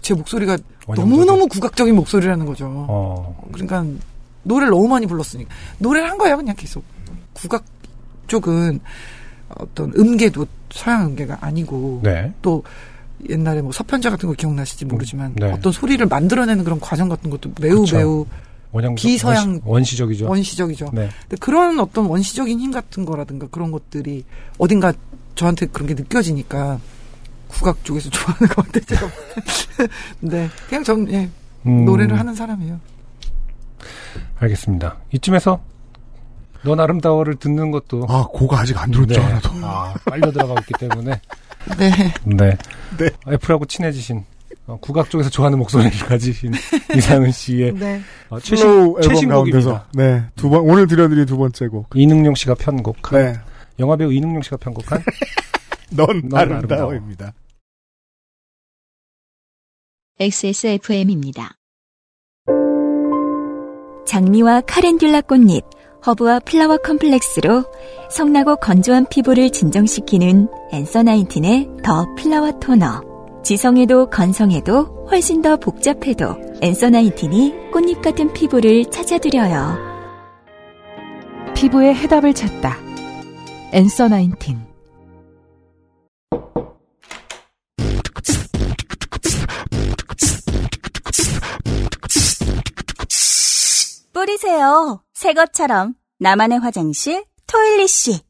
제 목소리가 너무너무 국악적인 목소리라는 거죠. 어, 그러니까 노래를 너무 많이 불렀으니까 노래를 한 거예요 그냥 계속 국악 쪽은 어떤 음계도 서양 음계가 아니고 네. 또 옛날에 뭐 서편자 같은 거 기억나실지 모르지만 네. 어떤 소리를 만들어내는 그런 과정 같은 것도 매우 그쵸. 매우 원형 비서양- 원시, 적이죠 원시적이죠. 네. 근데 그런 어떤 원시적인 힘 같은 거라든가 그런 것들이 어딘가 저한테 그런 게 느껴지니까 국악 쪽에서 좋아하는 것 같아요. 제가. 네, 그냥 전 예, 음, 노래를 하는 사람이에요. 알겠습니다. 이쯤에서 넌 아름다워를 듣는 것도 아, 고가 아직 안 들었죠, 네. 하나도. 아, 빨려 들어가고 있기 때문에 네. 네. 네. 애플하고 친해지신 어, 국악 쪽에서 좋아하는 목소리를 가지신 이상은 씨의 네. 어, 최신 앨범 최신 곡입니다. 가운데서. 네. 두 번, 오늘 들려드린 두 번째 곡. 이능용 씨가 편곡한 네. 영화 배우 이능용 씨가 편곡한 넌, 넌 아름다워입니다. XSFM입니다. 장미와 calendula 꽃잎, 허브와 flower complex로 성나고 건조한 피부를 진정시키는 Answer Nineteen의 The Flower Toner. 지성에도 건성에도 훨씬 더 복잡해도 Answer Nineteen이 꽃잎 같은 피부를 찾아드려요. 피부의 해답을 찾다. Answer Nineteen. 뿌리세요. 새 것처럼 나만의 화장실 토일리씨.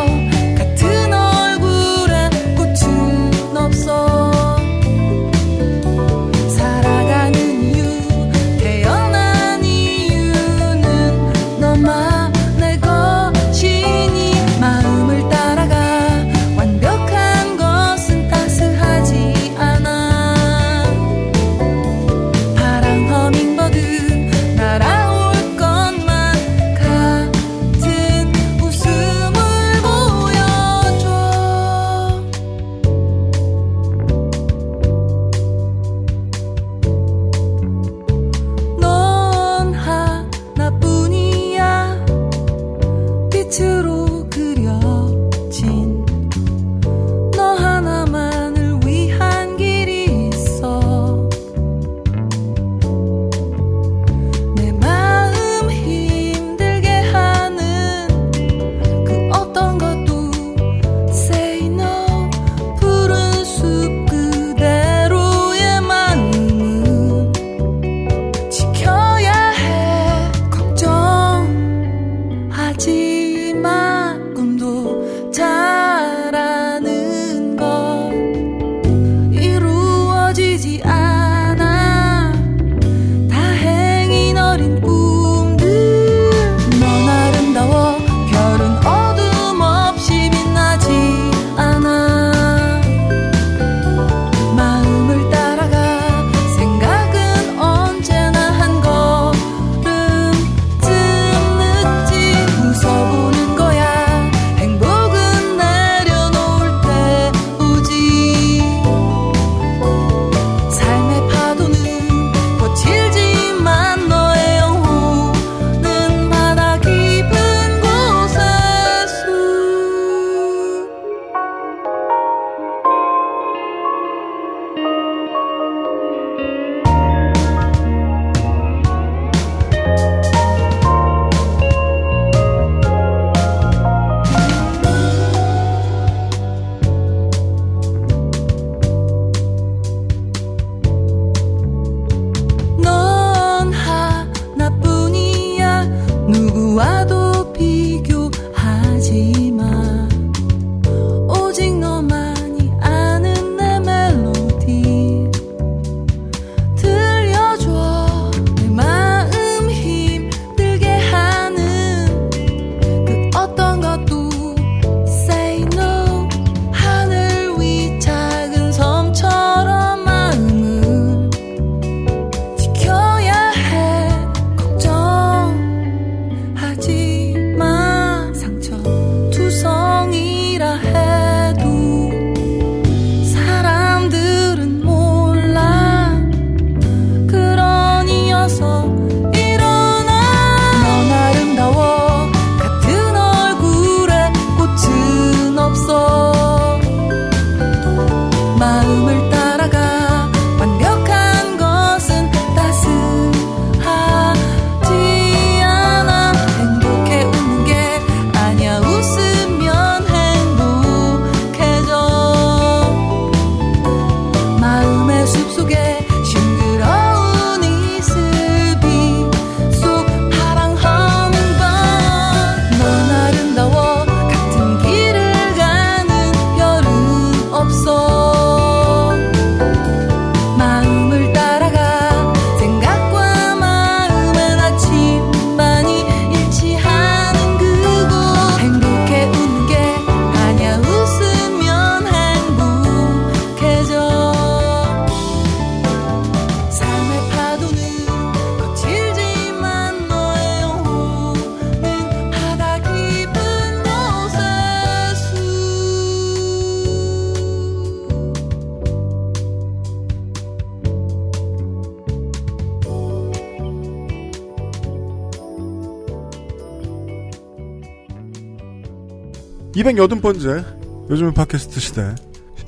280번째 요즘은 팟캐스트 시대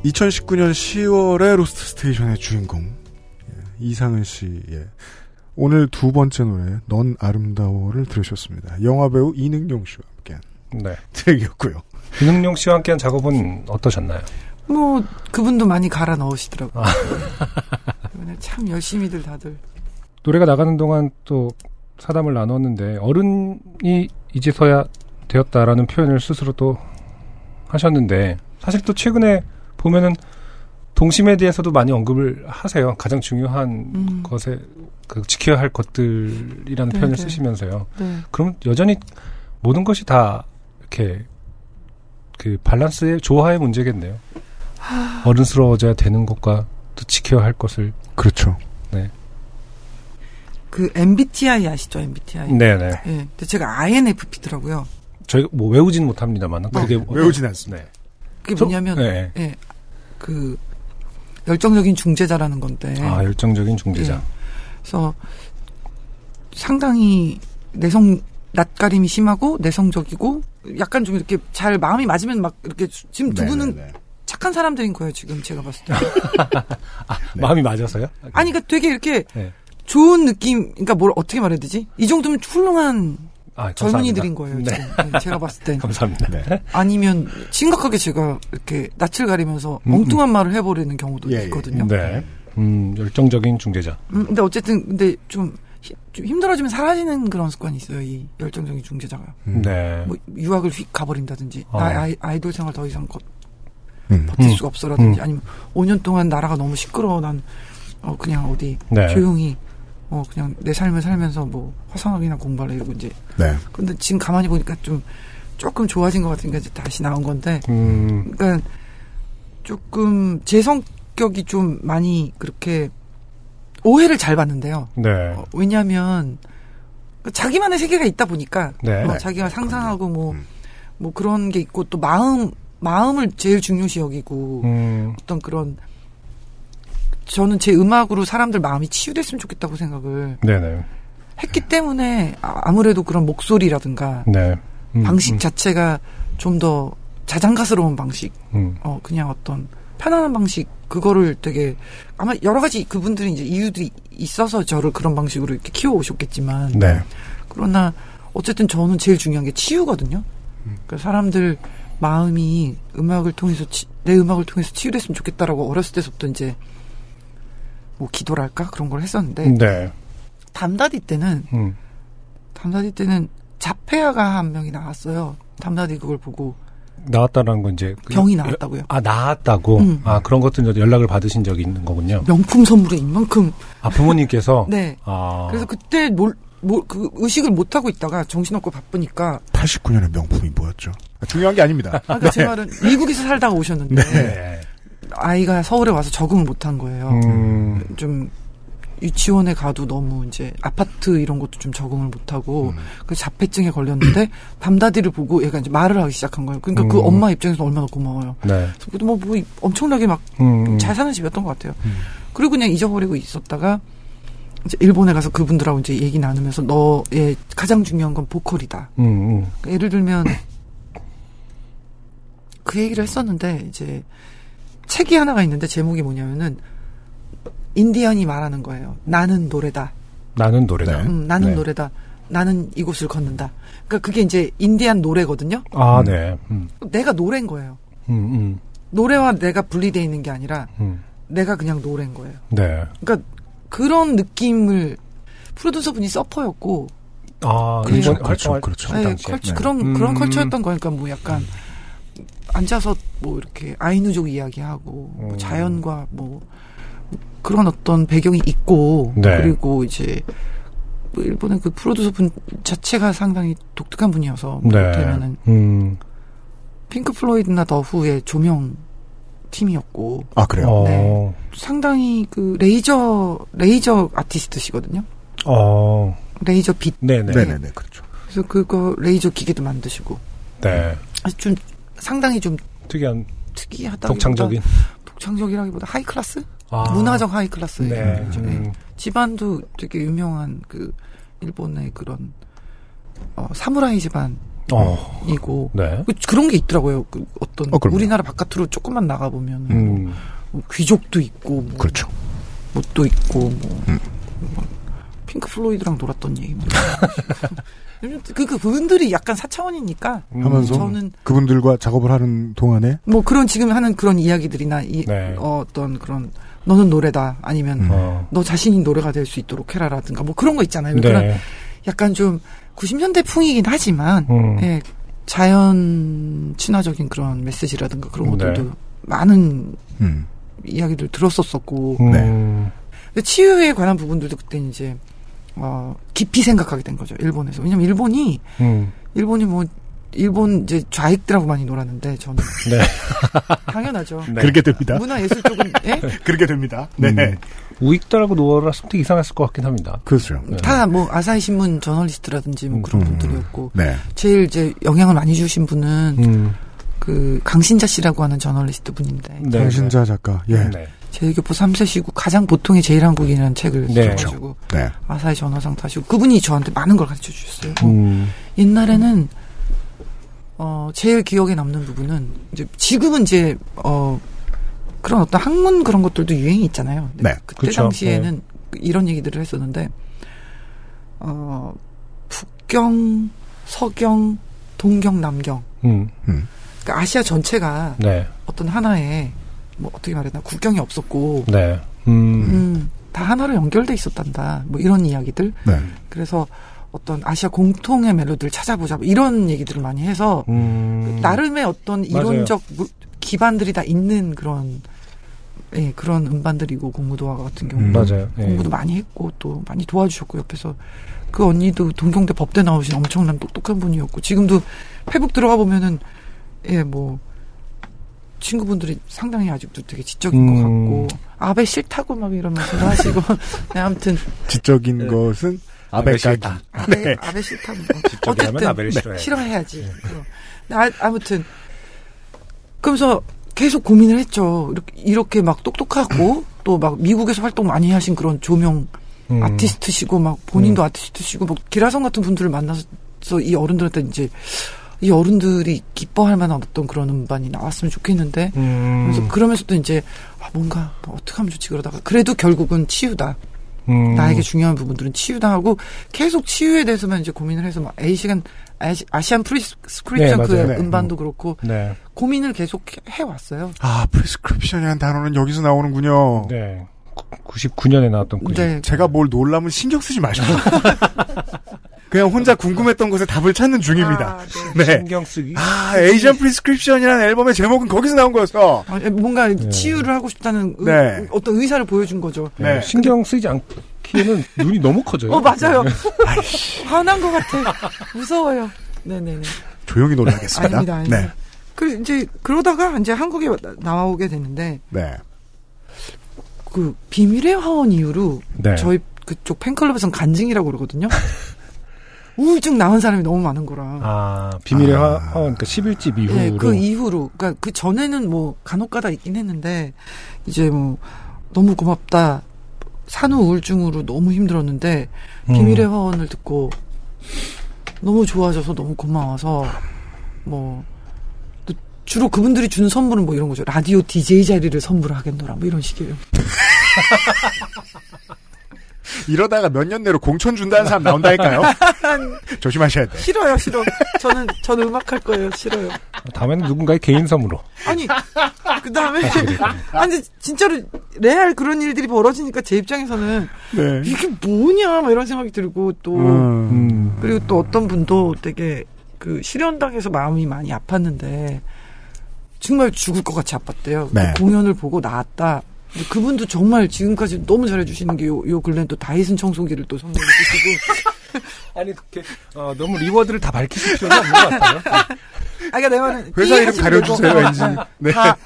2019년 10월의 Lost Station의 주인공 예, 이상은 씨의 오늘 두 번째 노래 넌 아름다워를 들으셨습니다. 영화배우 이능룡 씨와 함께한 네. 트랙이었고요. 이능룡 씨와 함께한 작업은 어떠셨나요? 뭐 그분도 많이 갈아 넣으시더라고요. 이번에 참 열심히들 다들. 노래가 나가는 동안 또 사담을 나눴는데 어른이 이제서야 되었다라는 표현을 스스로 또 하셨는데 사실 또 최근에 보면은 동심에 대해서도 많이 언급을 하세요. 가장 중요한 음. 것에 그 지켜야 할 것들이라는 네, 표현을 네. 쓰시면서요. 네. 그럼 여전히 모든 것이 다 이렇게 그 밸런스의 조화의 문제겠네요. 어른스러워져야 되는 것과 또 지켜야 할 것을 그렇죠. 네. 그 MBTI 아시죠? MBTI. 네네. 예. 근데 제가 INFP더라고요. 저희가 뭐 외우진 못합니다만 그게 뭐- 외우진 않습니다. 네. 그게 저- 뭐냐면 네. 예. 그 열정적인 중재자라는 건데. 아 열정적인 중재자. 예. 그래서 상당히 내성 낯가림이 심하고 내성적이고 약간 좀 이렇게 잘 마음이 맞으면 막 이렇게 수- 지금 두 분은 네네네. 착한 사람들인 거예요 지금 제가 봤을 때. 마음이 맞아서요? 아니 그러니까 되게 이렇게 네. 좋은 느낌 그러니까 뭘 어떻게 말해야 되지? 이 정도면 훌륭한 아. 젊은이들인 거예요 네. 지금 네, 제가 봤을 때. 감사합니다. 아니면 심각하게 제가 이렇게 낯을 가리면서 음, 엉뚱한 말을 해버리는 경우도 예, 예. 있거든요. 네. 음, 열정적인 중재자. 음, 근데 어쨌든 근데 좀, 히- 좀 힘들어지면 사라지는 그런 습관이 있어요. 이 열정적인 중재자가. 네. 뭐 유학을 휙 가버린다든지 어. 나 아이, 아이돌 생활 더 이상 거, 음. 버틸 음. 수가 없어라든지 음. 아니면 5년 동안 나라가 너무 시끄러워 난 어, 그냥 어디 네. 조용히 어 그냥 내 삶을 살면서 뭐 화성학이나 공부할래 이러고 이제 네. 근데 지금 가만히 보니까 좀 조금 좋아진 것 같으니까 이제 다시 나온 건데 음, 그러니까 조금 제 성격이 좀 많이 그렇게 오해를 잘 받는데요. 네. 어, 왜냐하면 그 자기만의 세계가 있다 보니까 네. 어, 네. 자기가 상상하고 뭐뭐 음. 그런 게 있고 또 마음 마음을 제일 중요시 여기고 음, 어떤 그런 저는 제 음악으로 사람들 마음이 치유됐으면 좋겠다고 생각을 네네. 했기 때문에 아- 아무래도 그런 목소리라든가 네. 음, 방식 음, 자체가 좀 더 자장가스러운 방식 음, 어 그냥 어떤 편안한 방식 그거를 되게 아마 여러 가지 그분들이 이제 이유들이 있어서 저를 그런 방식으로 이렇게 키워 오셨겠지만 네. 그러나 어쨌든 저는 제일 중요한 게 치유거든요. 그러니까 사람들 마음이 음악을 통해서 치- 내 음악을 통해서 치유됐으면 좋겠다라고 어렸을 때부터 이제 뭐 기도랄까 그런 걸 했었는데 네. 담다디 때는 음, 담다디 때는 자폐아가 한 명이 나왔어요. 담다디 그걸 보고 나왔다라는 건 이제. 그- 병이 나왔다고요. 아, 나왔다고? 음. 아, 그런 것들 연락을 받으신 적이 있는 거군요. 명품 선물에 이만큼 아, 부모님께서? 네. 아. 그래서 그때 뭘, 뭘, 그 의식을 못 하고 있다가 정신없고 바쁘니까 89년의 명품이 뭐였죠? 아, 중요한 게 아닙니다. 아까 제 말은 미국에서 살다가 오셨는데 네. 아이가 서울에 와서 적응을 못한 거예요. 음, 좀 유치원에 가도 너무 이제 아파트 이런 것도 좀 적응을 못 하고 음. 그 자폐증에 걸렸는데 담다디를 보고 얘가 이제 말을 하기 시작한 거예요. 그러니까 그 음. 엄마 입장에서 얼마나 고마워요. 네. 그래서 뭐, 뭐 엄청나게 막 음, 음. 잘 사는 집이었던 것 같아요. 그리고 그냥 잊어버리고 있었다가 이제 일본에 가서 그분들하고 이제 얘기 나누면서 너의 가장 중요한 건 보컬이다. 음, 음. 예를 들면 그 얘기를 했었는데 이제 책이 하나가 있는데 제목이 뭐냐면은 인디언이 말하는 거예요. 나는 노래다. 나는 노래다. 음, 나는 네. 노래다. 나는 이곳을 걷는다. 그러니까 그게 이제 인디안 노래거든요. 아, 네. 음, 내가 노래인 거예요. 음, 음, 노래와 내가 분리되어 있는 게 아니라 음. 내가 그냥 노래인 거예요. 네. 그러니까 그런 느낌을 프로듀서 분이 서퍼였고 아, 그렇죠, 그렇죠, 그렇죠. 그 네, 당시에. 컬처, 네. 그런 음. 그런 컬처였던 거니까 뭐 약간 앉아서 뭐 이렇게 아이누족 이야기하고 뭐 음. 자연과 뭐 그런 어떤 배경이 있고 네. 그리고 이제 뭐 일본의 그 프로듀서 분 자체가 상당히 독특한 분이어서 뭐 네. 이를테면은 음. 핑크 플로이드나 더 후의 조명 팀이었고 아, 그래요? 어. 네. 상당히 그 레이저 레이저 아티스트시거든요. 어. 레이저 빛. 네네. 네 네네, 그렇죠. 그래서 그거 레이저 기계도 만드시고 네. 좀 상당히 좀 특이한 특이하다. 독창적인. 독창적이라기보다 high class? 아. 문화적 high class. 네. 네. 음. 집안도 되게 유명한 그 일본의 그런 어, 사무라이 집안 어. 이고 네. 그- 그런 게 있더라고요. 그 어떤 어. 우리나라 바깥으로 조금만 나가 보면 음. 뭐 귀족도 있고 뭐 그렇죠. 못도 있고 뭐 음. 핑크 플로이드랑 놀았던 얘기 뭐 그, 그 그분들이 약간 사차원이니까 하면서 저는 그분들과 작업을 하는 동안에 뭐 그런 지금 하는 그런 이야기들이나 이 네. 어, 어떤 그런 너는 노래다 아니면 음. 어. 너 자신이 노래가 될 수 있도록 해라라든가 뭐 그런 거 있잖아요. 네. 그런 약간 좀 90년대 풍이긴 하지만 음. 예, 자연 친화적인 그런 메시지라든가 그런 것들도 네. 많은 음. 이야기들 들었었었고 음. 근데 치유에 관한 부분들도 그때 이제 어, 깊이 생각하게 된 거죠 일본에서 왜냐면 일본이 음. 일본이 뭐 일본 이제 좌익들하고 많이 놀았는데 저는 네. 당연하죠 네. 그렇게 됩니다. 문화 예술 쪽은 예? 그렇게 됩니다. 네. 음. 우익달하고 놀았으면 되게 이상했을 것 같긴 합니다. 그렇죠. 네. 다뭐 아사히 신문 저널리스트라든지 뭐 그런 음. 분들이었고 네. 제일 이제 영향을 많이 주신 분은 음. 그 강신자 씨라고 하는 저널리스트 분인데 네. 당신자 작가. 예. 네. 제일교포 3세시고 가장 보통의 제일 한국이라는 책을 네. 써가지고 네. 아사히 전화상 타시고 그분이 저한테 많은 걸 가르쳐 주셨어요. 음. 옛날에는 어 제일 기억에 남는 부분은 이제 지금은 이제 어 그런 어떤 학문 그런 것들도 유행이 있잖아요. 네. 그때 그쵸. 당시에는 이런 얘기들을 했었는데 어 북경, 서경, 동경, 남경 음. 그러니까 아시아 전체가 네. 어떤 하나의 뭐 어떻게 말했나 국경이 없었고 네. 음. 음, 다 하나로 연결돼 있었단다. 뭐 이런 이야기들. 네. 그래서 어떤 아시아 공통의 멜로디를 찾아보자. 뭐 이런 얘기들을 많이 해서 음. 나름의 어떤. 이론적 무- 기반들이 다 있는 그런 예, 그런 음반들이고 공무도화 같은 경우는 음, 맞아요. 예. 공부도 많이 했고 또 많이 도와주셨고 옆에서 그 언니도 동경대 법대 나오신 엄청난 똑똑한 분이었고 지금도 페북 들어가 보면은 예 뭐 친구분들이 상당히 아직도 되게 지적인 음. 것 같고 아베 싫다고 막 이러면서 하시고 네, 아무튼 지적인 것은 아베까기. 아베, 네. 아베 싫다고 지적이라면 아베를 싫어해야지. 싫어해야지 그럼. 아, 아무튼 그러면서 계속 고민을 했죠 이렇게, 이렇게 막 똑똑하고 또 막 미국에서 활동 많이 하신 그런 조명 음. 아티스트시고 막 본인도 아티스트시고 뭐 기라성 같은 분들을 만나서 이 어른들한테 이제 이 어른들이 기뻐할 만한 어떤 그런 음반이 나왔으면 좋겠는데 음. 그래서 그러면서도 이제 아, 뭔가 뭐 어떻게 하면 좋지 그러다가 그래도 결국은 치유다 음. 나에게 중요한 부분들은 치유다 하고 계속 치유에 대해서만 이제 고민을 해서 막 Asian 아시, Asian Prescription 네, 그. 네. 음반도 그렇고 네. 고민을 계속 해 왔어요. 아, prescription이라는 단어는 여기서 나오는군요. 네. 99년에 나왔던 그 네. 제가 뭘 놀라면 신경 쓰지 마시고. 그냥 혼자 궁금했던 것에 답을 찾는 중입니다. 아, 네. 네. 신경 쓰기. 아, Asian Prescription이라는 앨범의 제목은 거기서 나온 거였어. 아, 뭔가 치유를 하고 싶다는 의- 네. 어떤 의사를 보여준 거죠. 네. 신경 쓰지 않기에는 눈이 너무 커져요. 어 맞아요. 네. 화난 것 같아. 무서워요. 네네네. 조용히 놀라겠습니다. 아닙니다. 아닙니다. 네. 그 이제 그러다가 이제 한국에 나- 나오게 됐는데 네. 그 비밀의 화원 이후로 네. 저희 그쪽 팬클럽에서는 간증이라고 그러거든요. 우울증 나온 사람이 너무 많은 거라. 아, 비밀의 아. 화, 화, 그러니까 11집 이후로. 예, 그 이후로. 그러니까 그 전에는 뭐 간혹가다 있긴 했는데 이제 뭐 너무 고맙다. 산후 우울증으로 너무 힘들었는데 음. 비밀의 화원을 듣고 너무 좋아져서 너무 고마워서 뭐또 주로 그분들이 주는 선물은 뭐 이런 거죠. 라디오 DJ 자리를 선물하겠노라 뭐 이런 식이에요. 이러다가 몇 년 내로 공천 준다는 사람 나온다니까요. 조심하셔야 돼. 싫어요, 싫어. 저는 저는 음악 할 거예요. 싫어요. 다음에는 누군가의 개인 선물로. 아니 그 다음에 아니 진짜로 레알 그런 일들이 벌어지니까 제 입장에서는 네. 이게 뭐냐 막 이런 생각이 들고 또 음. 음. 그리고 또 어떤 분도 되게 그 실현당해서 마음이 많이 아팠는데 정말 죽을 것 같이 아팠대요. 네. 그 공연을 보고 나왔다. 그분도 정말 지금까지 너무 잘해주시는 게 요, 요 근래 또 다이슨 청소기를 또 선물해 주시고. 아니, 그렇게, 어, 너무 reward를 다 밝히실 필요는 없는 것 같아요. 아, 그러니까 내 말은 회사 삐 이름 가려주세요. 왠지. 네. 다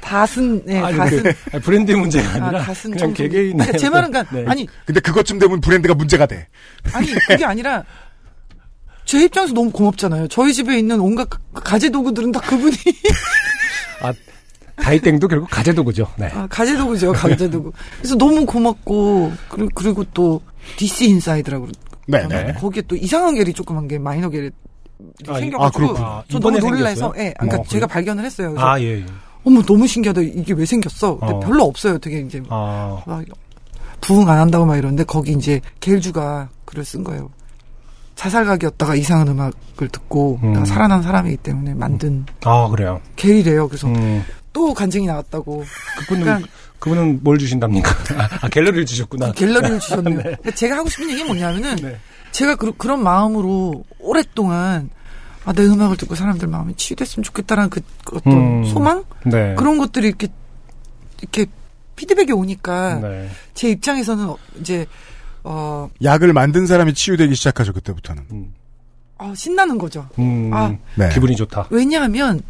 다슨 네 아니, 다슨 그, 아니, 브랜드 문제가 아니라. 아, 다슨 그냥 청소기. 개개인의. 그러니까 제 말은 그러니까 네. 아니 근데 그것쯤 되면 브랜드가 문제가 돼. 아니 그게 아니라 제 입장에서 너무 고맙잖아요. 저희 집에 있는 온갖 가- 가재 도구들은 다 그분이 아, 다이땡도 결국 가재도구죠. 네. 아, 가재 도구죠, 가재 도구. 그래서 너무 고맙고 그리고, 그리고 또 DC 인사이드라고 네, 그러잖아요. 네. 거기에 또 이상은 갤이 조그만 게 마이너 갤이 아, 이- 생겨가지고 아. 저 너무 놀라서? 예, 그러니까 어, 제가 그래요? 발견을 했어요. 그래서 아, 예, 예. 어머 너무 신기하다. 이게 왜 생겼어? 근데 어. 별로 없어요. 되게 이제 아, 막 부흥 안 한다고 막 이러는데 거기 이제 갤주가 글을 쓴 거예요. 자살각이었다가 이상은 음악을 듣고 음. 살아난 사람이기 때문에 만든 아, 그래요. 갤이래요. 그래서 음, 또 간증이 나왔다고. 그분은, 그러니까 그분은 뭘 주신답니까? 아, 갤러리를 주셨구나. 갤러리를 주셨네요. 그러니까 제가 하고 싶은 얘기는 뭐냐면은 네. 제가 그, 런 마음으로 오랫동안 아, 내 음악을 듣고 사람들 마음이 치유됐으면 좋겠다라는 그, 그 어떤 음. 소망 네. 그런 것들이 이렇게 이렇게 피드백이 오니까 네. 제 입장에서는 어, 이제 어, 약을 만든 사람이 치유되기 시작하죠 그때부터는. 음, 어, 신나는 거죠. 음, 아. 네. 기분이 좋다. 왜냐하면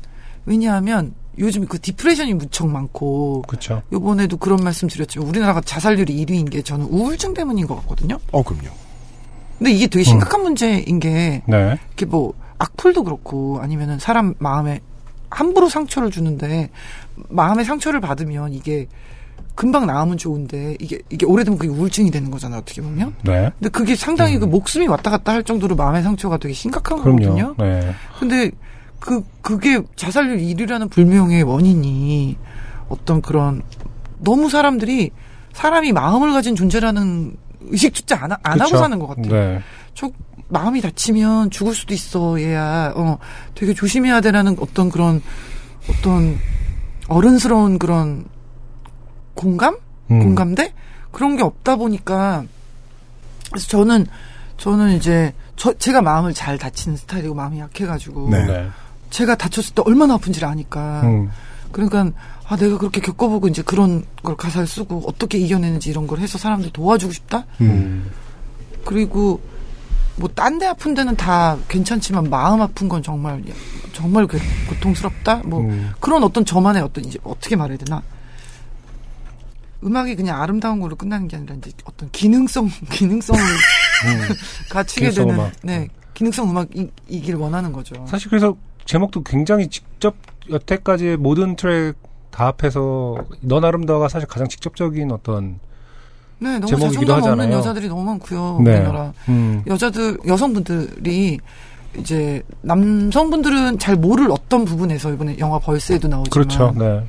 왜냐하면 요즘 그 디프레션이 무척 많고 그쵸. 요번에도 그런 말씀 드렸지만 우리나라가 자살률이 1위인 게 저는 우울증 때문인 것 같거든요. 어 그럼요. 근데 이게 되게 심각한 문제인 게 네. 이렇게 뭐 악플도 그렇고 아니면은 사람 마음에 함부로 상처를 주는데 마음의 상처를 받으면 이게 금방 나으면 좋은데 이게 이게 오래되면 그게 우울증이 되는 거잖아요 어떻게 보면 네. 근데 그게 상당히 그 목숨이 왔다 갔다 할 정도로 마음의 상처가 되게 심각한 거거든요 그럼요. 네. 근데 그 그게 자살률 1위라는 불명의 원인이 어떤 그런 너무 사람들이 사람이 마음을 가진 존재라는 의식조차 안, 하- 안 하고. 사는 것 같아요. 네. 저 마음이 다치면 죽을 수도 있어 얘야 어 되게 조심해야 되라는 어떤 그런 어떤 어른스러운 그런 공감 음. 공감대 그런 게 없다 보니까 그래서 저는 저는 이제 저 제가 마음을 잘 다치는 스타일이고 마음이 약해가지고 네. 네. 제가 다쳤을 때 얼마나 아픈지를 아니까 음. 그러니까 아 내가 그렇게 겪어보고 이제 그런 걸 가사를 쓰고 어떻게 이겨내는지 이런 걸 해서 사람들 도와주고 싶다 음. 그리고 뭐 딴 데 아픈 데는 다 괜찮지만 마음 아픈 건 정말 정말 그 고통스럽다. 뭐 음. 그런 어떤 저만의 어떤 이제 어떻게 말해야 되나? 음악이 그냥 아름다운 걸로 끝나는 게 아니라 이제 어떤 기능성 기능성을 갖추게 기능성 되는 음악. 네 기능성 음악이길 원하는 거죠. 사실 그래서 제목도 굉장히 직접 여태까지의 모든 트랙 다 합해서 넌 아름다워가 사실 가장 직접적인 어떤 네, 너무 제목이기도 자존감 없는. 여자들이 너무 많고요. 네. 우리나라 음. 여자들 여성분들이 이제 남성분들은 잘 모를 어떤 부분에서 이번에 영화 벌스에도 나오지만 그렇죠. 네.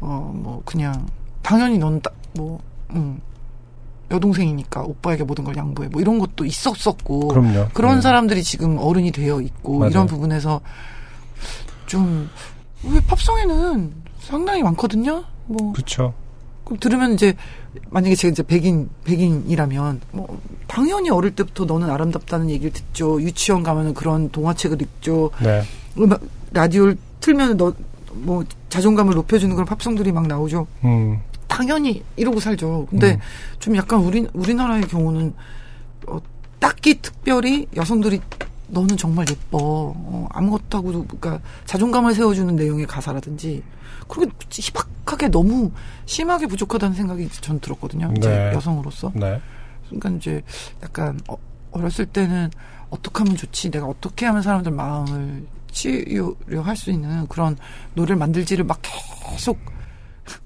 어, 뭐, 그냥, 당연히 넌, 따, 뭐, 음, 여동생이니까 오빠에게 모든 걸 양보해. 뭐, 이런 것도 있었었고. 그럼요. 그런 네. 사람들이 지금 어른이 되어 있고, 맞아요. 이런 부분에서 좀, 왜 팝송에는 상당히 많거든요? 뭐, 그렇죠. 그럼 들으면 이제, 만약에 제가 이제 백인, 백인이라면, 뭐, 당연히 어릴 때부터 너는 아름답다는 얘기를 듣죠. 유치원 가면은 그런 동화책을 읽죠. 네. 음악, 라디오를 틀면 너, 뭐, 자존감을 높여주는 그런 팝송들이 막 나오죠. 음. 당연히 이러고 살죠. 근데 음. 좀 약간 우리, 우리나라의 경우는, 어, 딱히 특별히 여성들이 너는 정말 예뻐. 어, 아무것도 하고도, 그러니까 자존감을 세워주는 내용의 가사라든지, 그렇게 희박하게 너무 심하게 부족하다는 생각이 전 들었거든요. 이제 네. 여성으로서. 네. 그러니까 이제 약간 어, 어렸을 때는 어떻게 하면 좋지 내가 어떻게 하면 사람들 마음을 치유려 할 수 있는 그런 노래를 만들지를 막 계속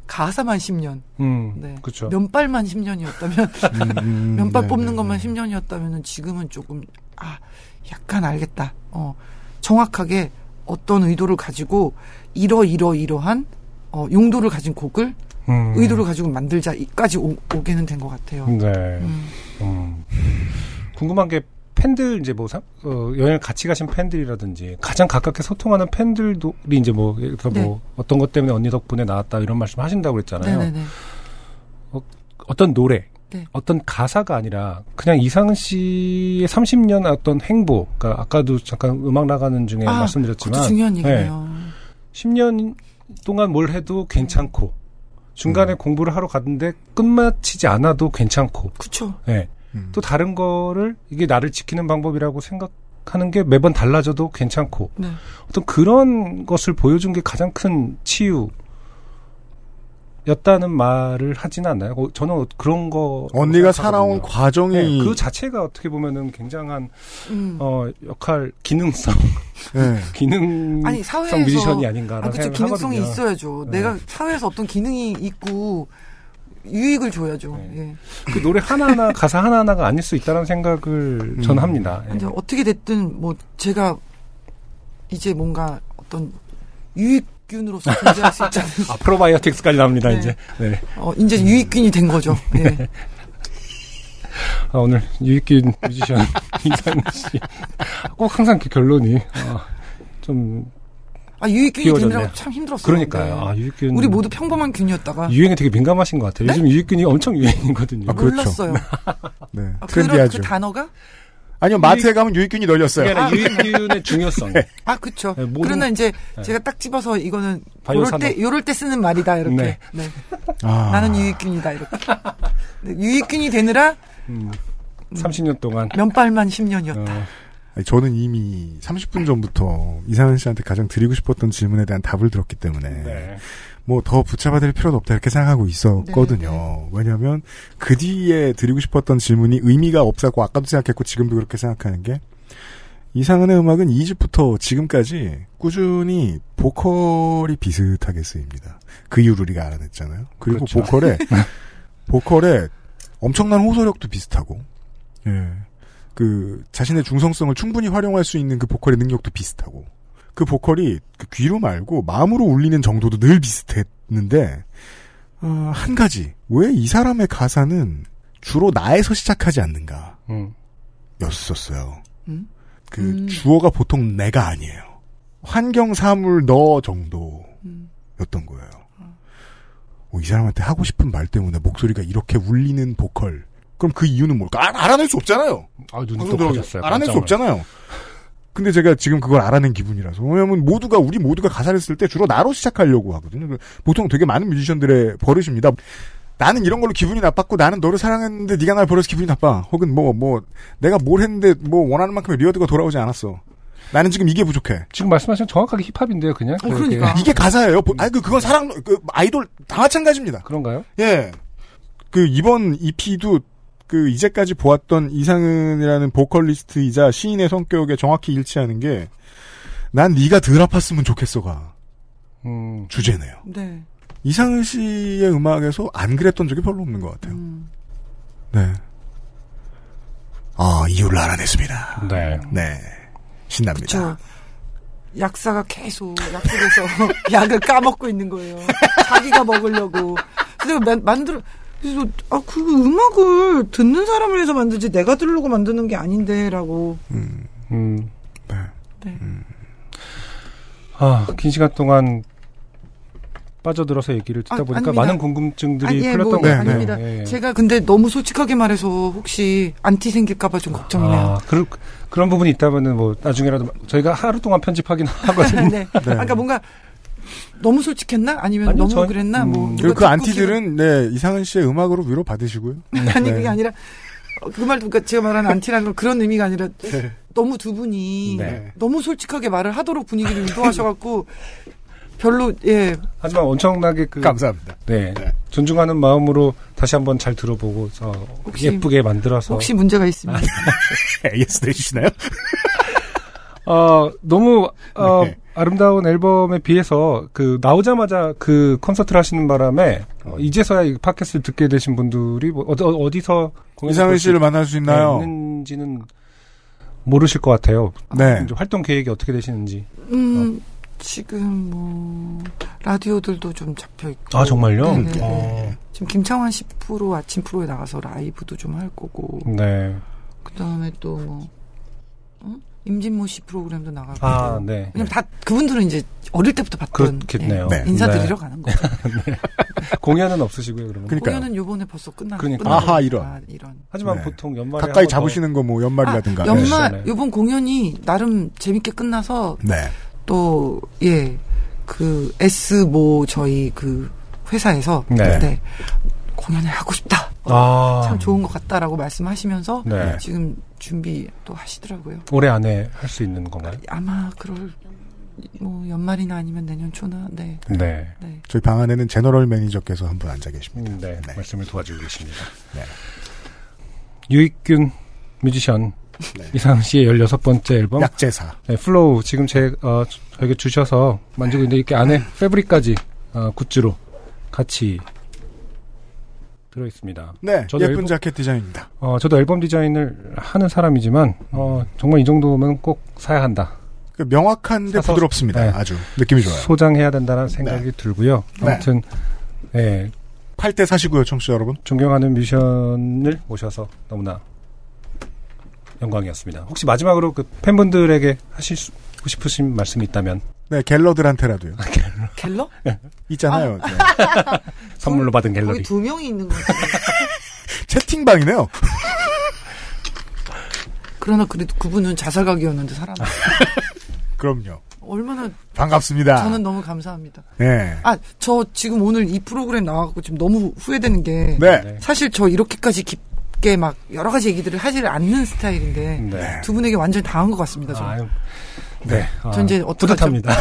가사만 10년 음. 네. 그렇죠. 면발만 10년이었다면 음, 면발 네, 뽑는 네, 것만 네. 10년이었다면은 지금은 조금 아 약간 알겠다 어 정확하게 어떤 의도를 가지고 이러 이러 이러한 어 용도를 가진 곡을 음. 의도를 가지고 만들자까지 오, 오게는 된 것 같아요. 네. 음. 음. 궁금한 게 팬들 이제 뭐 사- 어, 여행을 같이 가신 팬들이라든지 가장 가깝게 소통하는 팬들도 이제 뭐 예를 들어 뭐 어떤 것 때문에 언니 덕분에 나왔다 이런 말씀 하신다고 그랬잖아요. 네네네. 어떤 노래, 네. 어떤 가사가 아니라 그냥 이상은 씨의 30년 어떤 행보, 그러니까 아까도 잠깐 음악 나가는 중에 아, 말씀드렸지만 그것도 중요한 얘기네요. 10년 동안 뭘 해도 괜찮고 중간에 공부를 하러 갔는데 끝마치지 않아도 괜찮고 그쵸. 예. 음. 또 다른 거를 이게 나를 지키는 방법이라고 생각하는 게 매번 달라져도 괜찮고 네. 어떤 그런 것을 보여준 게 가장 큰 치유 였다는 말을 하지는 않나요? 어, 저는 그런 거 언니가. 살아온 과정이 네, 그 자체가 어떻게 보면은 굉장한 음. 어 역할 기능성 네. 기능성 아니 사회에서 뮤지션이 아닌가라는 아. 생각을 기능성이 하거든요. 있어야죠. 네. 내가 사회에서 어떤 기능이 있고 유익을 줘야죠. 네. 예. 그 노래 하나하나 가사 하나하나가 아닐 수 있다는 생각을 저는 합니다. 예. 어떻게 됐든 뭐 제가 이제 뭔가 어떤 유익 균으로서 존재할 수 있잖아요. 아, 프로바이오틱스까지 나옵니다, 네. 이제. 네. 어, 이제 유익균이 된 거죠. 예. 아, 오늘 유익균 뮤지션 이상훈 씨. 꼭 항상 그 결론이, 아, 좀, 아, 유익균이. 되느라고 참 힘들었어요. 그러니까요. 네. 아, 유익균. 우리 모두 평범한 균이었다가 유행에 되게 민감하신 것 같아요. 요즘 유익균이 엄청 유행이거든요. 아, 그렇죠. 몰랐어요. 네. 아, 그런 트렌디하죠. 그 단어가 아니요, 마트에 가면 유익균이 널렸어요. 아니라 유익균의 중요성. 아, 그쵸. 네, 모든- 그러나 이제 네. 제가 딱 집어서 이거는 요럴 산업. 때, 요럴 때 쓰는 말이다, 이렇게. 네. 네. 아. 나는 유익균이다, 이렇게. 네, 유익균이 되느라 음, 30년 동안. 면발만 10년이었다. 어, 아니, 저는 이미 30분 전부터 이상은 씨한테 가장 드리고 싶었던 질문에 대한 답을 들었기 때문에 네. 뭐 더 붙잡아드릴 필요도 없다 이렇게 생각하고 있었거든요. 네, 왜냐하면 그 뒤에 드리고 싶었던 질문이 의미가 없었고 아까도 생각했고 지금도 그렇게 생각하는 게 이상은의 음악은 2집부터 지금까지 꾸준히 보컬이 비슷하게 쓰입니다. 그 이유를 우리가 알아냈잖아요. 그리고 그렇죠. 보컬에 보컬에 엄청난 호소력도 비슷하고 예. 그 자신의 중성성을 충분히 활용할 수 있는 그 보컬의 능력도 비슷하고 그 보컬이 그 귀로 말고 마음으로 울리는 정도도 늘 비슷했는데 어, 한 가지 왜 이 사람의 가사는 주로 나에서 시작하지 않는가 음. 였었어요. 음? 그 음. 주어가 보통 내가 아니에요. 환경 사물 너 정도였던 음. 거예요. 어, 이 사람한테 하고 싶은 말 때문에 목소리가 이렇게 울리는 보컬. 그럼 그 이유는 뭘까? 아, 알아낼 수 없잖아요. 아, 눈이 또 커졌어요. 알아낼 수 깜짝 없잖아요. 근데 제가 지금 그걸 알아낸 기분이라서. 왜냐면 모두가, 우리 모두가 가사를 쓸 때 주로 나로 시작하려고 하거든요. 그 보통 되게 많은 뮤지션들의 버릇입니다. 나는 이런 걸로 기분이 나빴고 나는 너를 사랑했는데 네가 날 버려서 기분이 나빠. 혹은 뭐, 뭐, 내가 뭘 했는데 뭐 원하는 만큼의 reward가 돌아오지 않았어. 나는 지금 이게 부족해. 지금 말씀하신 정확하게 힙합인데요, 그냥. 어, 그러니까. 이게 가사예요. 보- 아니, 그, 그건 사랑, 그, 아이돌 다 마찬가지입니다. 그런가요? 예. 그, 이번 EP도 그, 이제까지 보았던 이상은이라는 보컬리스트이자 시인의 성격에 정확히 일치하는 게, 난 네가 덜 아팠으면 좋겠어가 음, 주제네요. 네. 이상은 씨의 음악에서 안 그랬던 적이 별로 없는 것 같아요. 음. 네. 아, 이유를 알아냈습니다. 네. 네. 신납니다. 저 약사가 계속 약국에서 약을 까먹고 있는 거예요. 자기가 먹으려고. 그래서 만- 만들어 그래서 아그 음악을 듣는 사람을 위해서 만들지 내가 들으려고 만드는 게 아닌데라고. 음, 음. 네. 네. 아, 긴 시간 동안 빠져들어서 얘기를 듣다 아, 보니까 아닙니다. 많은 궁금증들이 아니, 예, 풀렸던 뭐, 것 같아요. 아닙니다. 예, 예. 제가 근데 너무 솔직하게 말해서 혹시 안티 생길까봐 좀 걱정이네요. 아, 그, 그런 부분이 있다면은 뭐 나중에라도 저희가 하루 동안 편집하긴 하거든요. 네. 아, 그러니까 뭔가 너무 솔직했나? 아니면 아니요, 너무 전- 그랬나? 뭐 음, 누가 그리고 그 안티들은, 네, 이상은 씨의 음악으로 위로 받으시고요. 기분- 아니 네. 그게 아니라 어, 그 말도 그러니까 제가 말하는 안티라는 건 그런 의미가 아니라 네. 너무 두 분이 네. 너무 솔직하게 말을 하도록 분위기를 유도하셔갖고 별로 예 하지만 엄청나게 그 감사합니다. 네, 존중하는 마음으로 다시 한번 잘 들어보고 어, 혹시- 예쁘게 만들어서 혹시 문제가 있으면 AS 내주시나요? 어, 너무 어, 네. 아름다운 앨범에 비해서 그 나오자마자 그 콘서트를 하시는 바람에 어, 이제서야 이 팟캐스트를 듣게 되신 분들이 뭐 어디, 어디서 볼수 씨를 만날 수 있나요? 있는지는 모르실 것 같아요. 네. 활동 계획이 어떻게 되시는지. 음 지금 뭐 라디오들도 좀 잡혀 있고 아 정말요? 네네. 어, 지금 김창완 씨 프로 아침 프로에 나가서 라이브도 좀 할 거고 네. 그 다음에 또뭐 어? 임진모 씨 프로그램도 나가고 아, 네. 왜냐면 다 그분들은 이제 어릴 때부터 봤던 그렇겠네요. 예, 네. 인사드리러 네. 가는 거죠. 공연은 없으시고요, 그러면. 그러니까요. 공연은 요번에 벌써 끝나. 그러니까. 아하, 이런. 아, 이런. 하지만 네. 보통 연말에 가까이 잡으시는 거 뭐 연말이라든가. 아, 네. 연말 네. 요번 공연이 나름 재밌게 끝나서 네. 또 예. 그 S 모 저희 그 회사에서 네. 네. 공연을 하고 싶다. 아, 참 좋은 것 같다라고 말씀하시면서 네. 지금 준비 또 하시더라고요. 올해 안에 할 수 있는 건가요? 아마 그럴 뭐 연말이나 아니면 내년 초나 네. 네. 네. 저희 방 안에는 제너럴 매니저께서 한 분 앉아 계십니다. 음, 네, 네. 말씀을 도와주고 계십니다. 네. 유익균 뮤지션 네. 이상은 씨의 16번째 앨범 약제사. 네, 플로우 지금 제 어, 저에게 주셔서 만지고 있는데 이렇게 안에 패브릭까지 어, 굿즈로 같이 들어 있습니다. 네. 저도 예쁜 앨범- 자켓 디자인입니다. 어, 저도 앨범 디자인을 하는 사람이지만 어, 정말 이 정도면 꼭 사야 한다. 그 명확한데 사서- 부드럽습니다. 네. 아주 느낌이 좋아요. 소장해야 된다는 생각이 들고요. 네. 아무튼 네, 팔때 사시고요, 청취자 여러분. 존경하는 뮤지션을 모셔서 너무나 영광이었습니다. 혹시 마지막으로 그 팬분들에게 하실 수- 싶으신 말씀이 있다면 네, 갤러들한테라도요. 갤러? 있잖아요. 네. 선물로 받은 거기 갤러리. 두 명이 있는 거 같아요. 채팅방이네요. 그러나 그래도 그분은 자살각이었는데 살아. 그럼요. 얼마나 반갑습니다. 저는 너무 감사합니다. 네. 아, 저 지금 오늘 이 프로그램 나와갖고 지금 너무 후회되는 게 네. 사실 저 이렇게까지 깊게 막 여러 가지 얘기들을 하지를 않는 스타일인데 네. 두 분에게 완전히 당한 것 같습니다. 저는. 아유, 네. 아, 전 이제 어떡하죠? 뿌듯합니다.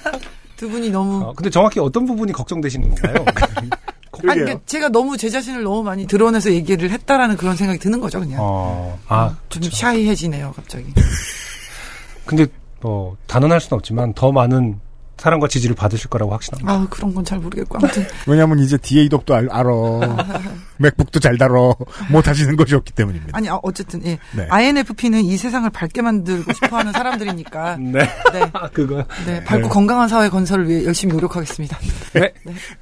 두 분이 너무 어, 근데 정확히 어떤 부분이 걱정되시는 건가요? 아니 그러니까 제가 너무 제 자신을 너무 많이 드러내서 얘기를 했다라는 그런 생각이 드는 거죠 그냥. 어, 아, 좀 샤이해지네요 갑자기. 근데 뭐 단언할 수는 없지만 더 많은 사랑과 지지를 받으실 거라고 확신합니다. 아 그런 건 잘 모르겠고 아무튼 왜냐면 이제 DA 덕도 알, 알아. 맥북도 잘 다뤄. 못 하시는 것이 없기 때문입니다. 아니 아, 어쨌든 예. 네. INFP는 이 세상을 밝게 만들고 싶어 하는 사람들이니까. 네. 네. 그거. 네, 밝고 네. 건강한 사회 건설을 위해 열심히 노력하겠습니다. 네.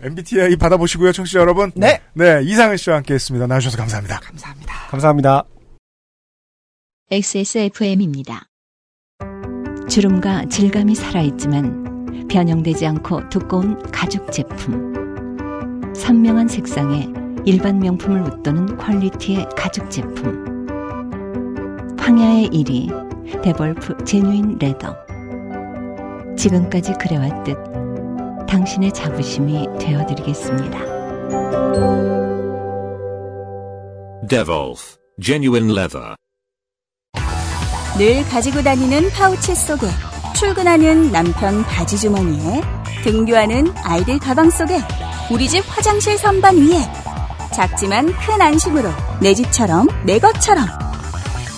MBTI 받아보시고요, 청취자 여러분. 네. 네, 이상은 씨와 함께 했습니다. 나와주셔서 감사합니다. 감사합니다. 감사합니다. XSFM입니다. 주름과 질감이 살아있지만 변형되지 않고 두꺼운 가죽 제품. 선명한 색상에 일반 명품을 웃도는 quality의 가죽 제품. 황야의 이리 데볼프 genuine leather. 지금까지 그래왔듯 당신의 자부심이 되어드리겠습니다. Devolf Genuine Leather. 늘 가지고 다니는 파우치 속에 출근하는 남편 바지 주머니에 등교하는 아이들 가방 속에 우리 집 화장실 선반 위에 작지만 큰 안심으로 내 집처럼 내 것처럼.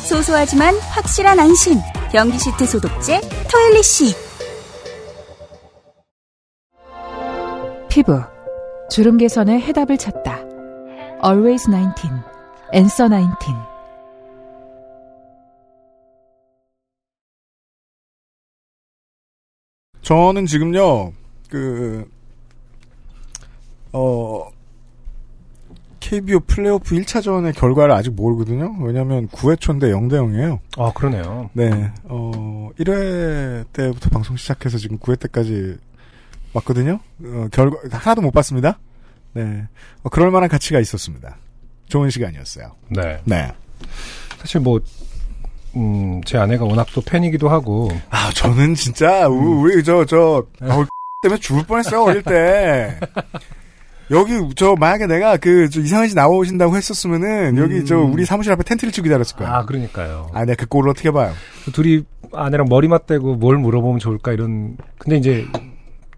소소하지만 확실한 안심. 변기 시트 소독제 토일리시 피부. 주름 개선의 해답을 찾다. Always 19, Answer 19. 저는 지금요, 그, 어, KBO 플레이오프 1차전의 결과를 아직 모르거든요. 왜냐면 9회 초인데 0대 0이에요. 아, 그러네요. 네, 어, 1회 때부터 방송 시작해서 지금 9회 때까지 왔거든요. 어, 결과, 하나도 못 봤습니다. 네. 어, 그럴 만한 가치가 있었습니다. 좋은 시간이었어요. 네. 네. 사실 뭐, 음, 제 아내가 워낙 또 팬이기도 하고. 아, 저는 진짜, 우- 우리, 저, 저, 어, 때문에 죽을 뻔했어요, 어릴 때. 여기, 저, 만약에 내가 그, 저 이상한 씨 나오신다고 했었으면은, 여기, 저, 우리 사무실 앞에 텐트를 치고 기다렸을 거예요. 아, 그러니까요. 아, 내가 그 꼴을 어떻게 봐요? 둘이 아내랑 머리 맞대고 뭘 물어보면 좋을까 이런. 근데 이제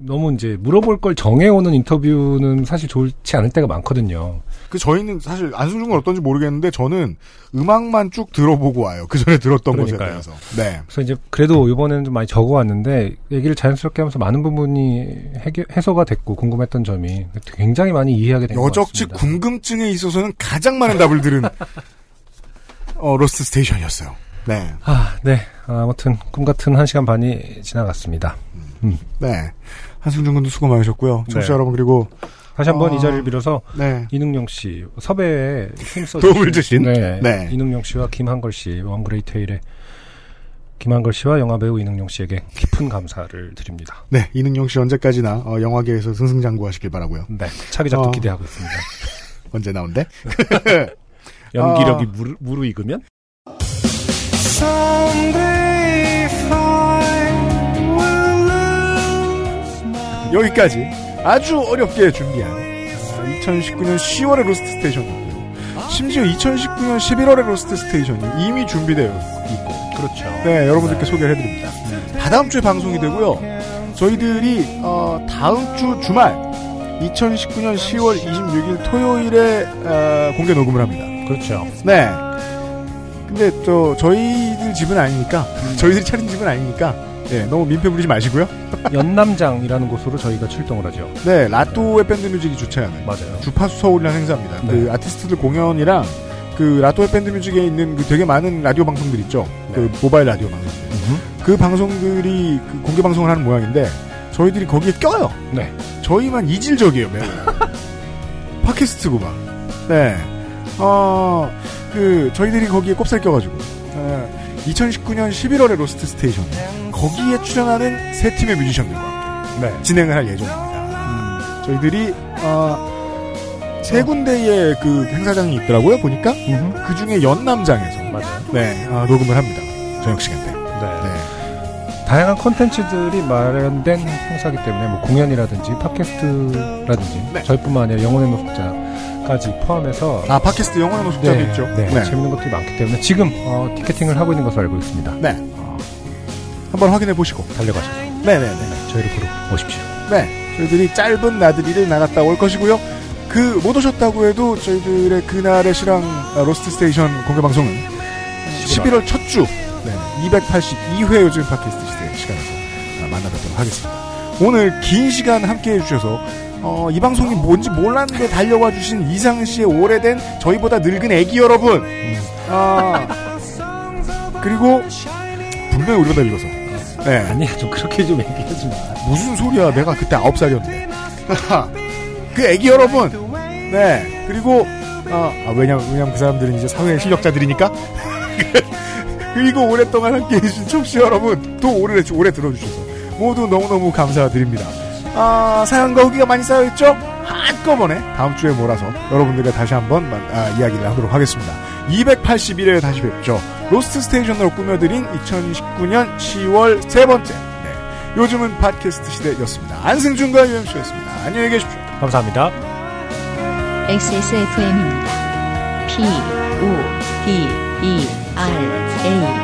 너무 이제 물어볼 걸 정해오는 인터뷰는 사실 좋지 않을 때가 많거든요. 그, 저희는 사실, 안승준 건 어떤지 모르겠는데, 저는 음악만 쭉 들어보고 와요. 그 전에 들었던 것에 그러니까요. 대해서. 네. 그래서 이제 그래도 이번에는 좀 많이 적어왔는데 얘기를 자연스럽게 하면서 많은 부분이 해결, 해소가 됐고 궁금했던 점이 굉장히 많이 이해하게 된것 여적지 같습니다. 궁금증에 있어서는 가장 많은 답을 들은, 어, 로스트 스테이션이었어요. 네. 아, 네. 아무튼 꿈 같은 한 시간 반이 지나갔습니다. 음. 네. 한승준 군도 수고 많으셨고요. 청취자 네. 여러분, 그리고, 다시 한번 어, 이 자리를 빌어서 네. 이능용 씨 섭외에 힘써 도움을 주신? 네, 네. 이능용 씨와 김한걸 씨 원그레이 테일의 김한걸 씨와 영화 배우 이능용 씨에게 깊은 감사를 드립니다. 네, 이능용 씨 언제까지나 어, 영화계에서 승승장구하시길 바라고요. 네, 차기작도 어. 기대하고 있습니다. 언제 나온대? 연기력이 어. 무르, 무르익으면 여기까지 아주 어렵게 준비한 2019년 10월의 로스트 스테이션이고요. 심지어 2019년 11월의 로스트 스테이션이 이미 준비되어 있고 그렇죠. 네, 여러분들께 소개를 해드립니다. 다다음 주에 방송이 되고요. 저희들이 어, 다음 주 주말 2019년 10월 26일 토요일에 어, 공개 녹음을 합니다. 그렇죠. 네. 근데 저 저희들 집은 아니니까 저희들이 차린 집은 아니니까 네, 너무 민폐 부리지 마시고요. 연남장이라는 곳으로 저희가 출동을 하죠. 네, 라또의 밴드 뮤직이 주최하는 맞아요. 주파수 서울이라는 행사입니다. 그 네. 아티스트들 공연이랑 그그 라토의 밴드 뮤직에 있는 그 되게 많은 라디오 방송들 있죠. 그 모바일 라디오 방송들. 그 방송들이 그 공개 방송을 하는 모양인데 저희들이 거기에 껴요. 네. 저희만 이질적이에요, 매우. 팟캐스트구만. 네. 어, 그, 저희들이 거기에 꼽살 껴가지고, 어, 2019년 11월에 로스트 스테이션, 거기에 출연하는 세 팀의 뮤지션들과 함께 네. 진행을 할 예정입니다. 음, 저희들이, 어, 세 군데의 그 행사장이 있더라고요, 보니까. 그 중에 연남장에서. 맞아요. 네, 아, 녹음을 합니다. 저녁 시간 때. 네. 다양한 콘텐츠들이 마련된 행사기 때문에 뭐 공연이라든지 팟캐스트라든지 네. 저희뿐만 아니라 영혼의 노숙자 까지 포함해서 아, 팟캐스트 영혼의 노숙자도 네, 있죠. 네, 네. 재밌는 것들이 많기 때문에 지금 어, ticketing을 하고 있는 것으로 알고 있습니다. 네. 한번 확인해 보시고. 달려가셔서 네네네. 저희를 보러 오십시오. 네. 저희들이 짧은 나들이를 나갔다 올 것이고요. 그, 못 오셨다고 해도 저희들의 그날의 실황 아, 로스트 스테이션 공개 방송은 11월 첫 주, 네, 282회 요즘 팟캐스트 시대 시간에서 아, 만나뵙도록 하겠습니다. 오늘 긴 시간 함께 해주셔서, 어, 이 방송이 뭔지 몰랐는데 달려와 주신 이상 씨의 오래된 저희보다 늙은 애기 여러분, 아, 그리고 분명히 우리보다 늙어서. 네. 아니야, 좀 그렇게 좀 얘기하지 마. 무슨 소리야. 내가 그때 아홉 살이었는데. 그 애기 여러분. 네. 그리고, 아, 아, 왜냐면, 왜냐면 그 사람들은 이제 사회의 실력자들이니까. 그리고 오랫동안 함께 해주신 청취자 여러분. 또 오래, 오래 들어주셔서. 모두 너무너무 감사드립니다. 아, 사연과 후기가 많이 쌓여있죠? 한꺼번에 다음 주에 몰아서 여러분들과 다시 한번 만- 아, 이야기를 하도록 하겠습니다. 281회 다시 뵙죠. 로스트 스테이션으로 꾸며드린 2019년 10월 세 번째. 네. 요즘은 팟캐스트 시대였습니다. 안승준과 유엠씨였습니다. 안녕히 계십시오. 감사합니다. XSFM입니다. P, O, D, E, R, A.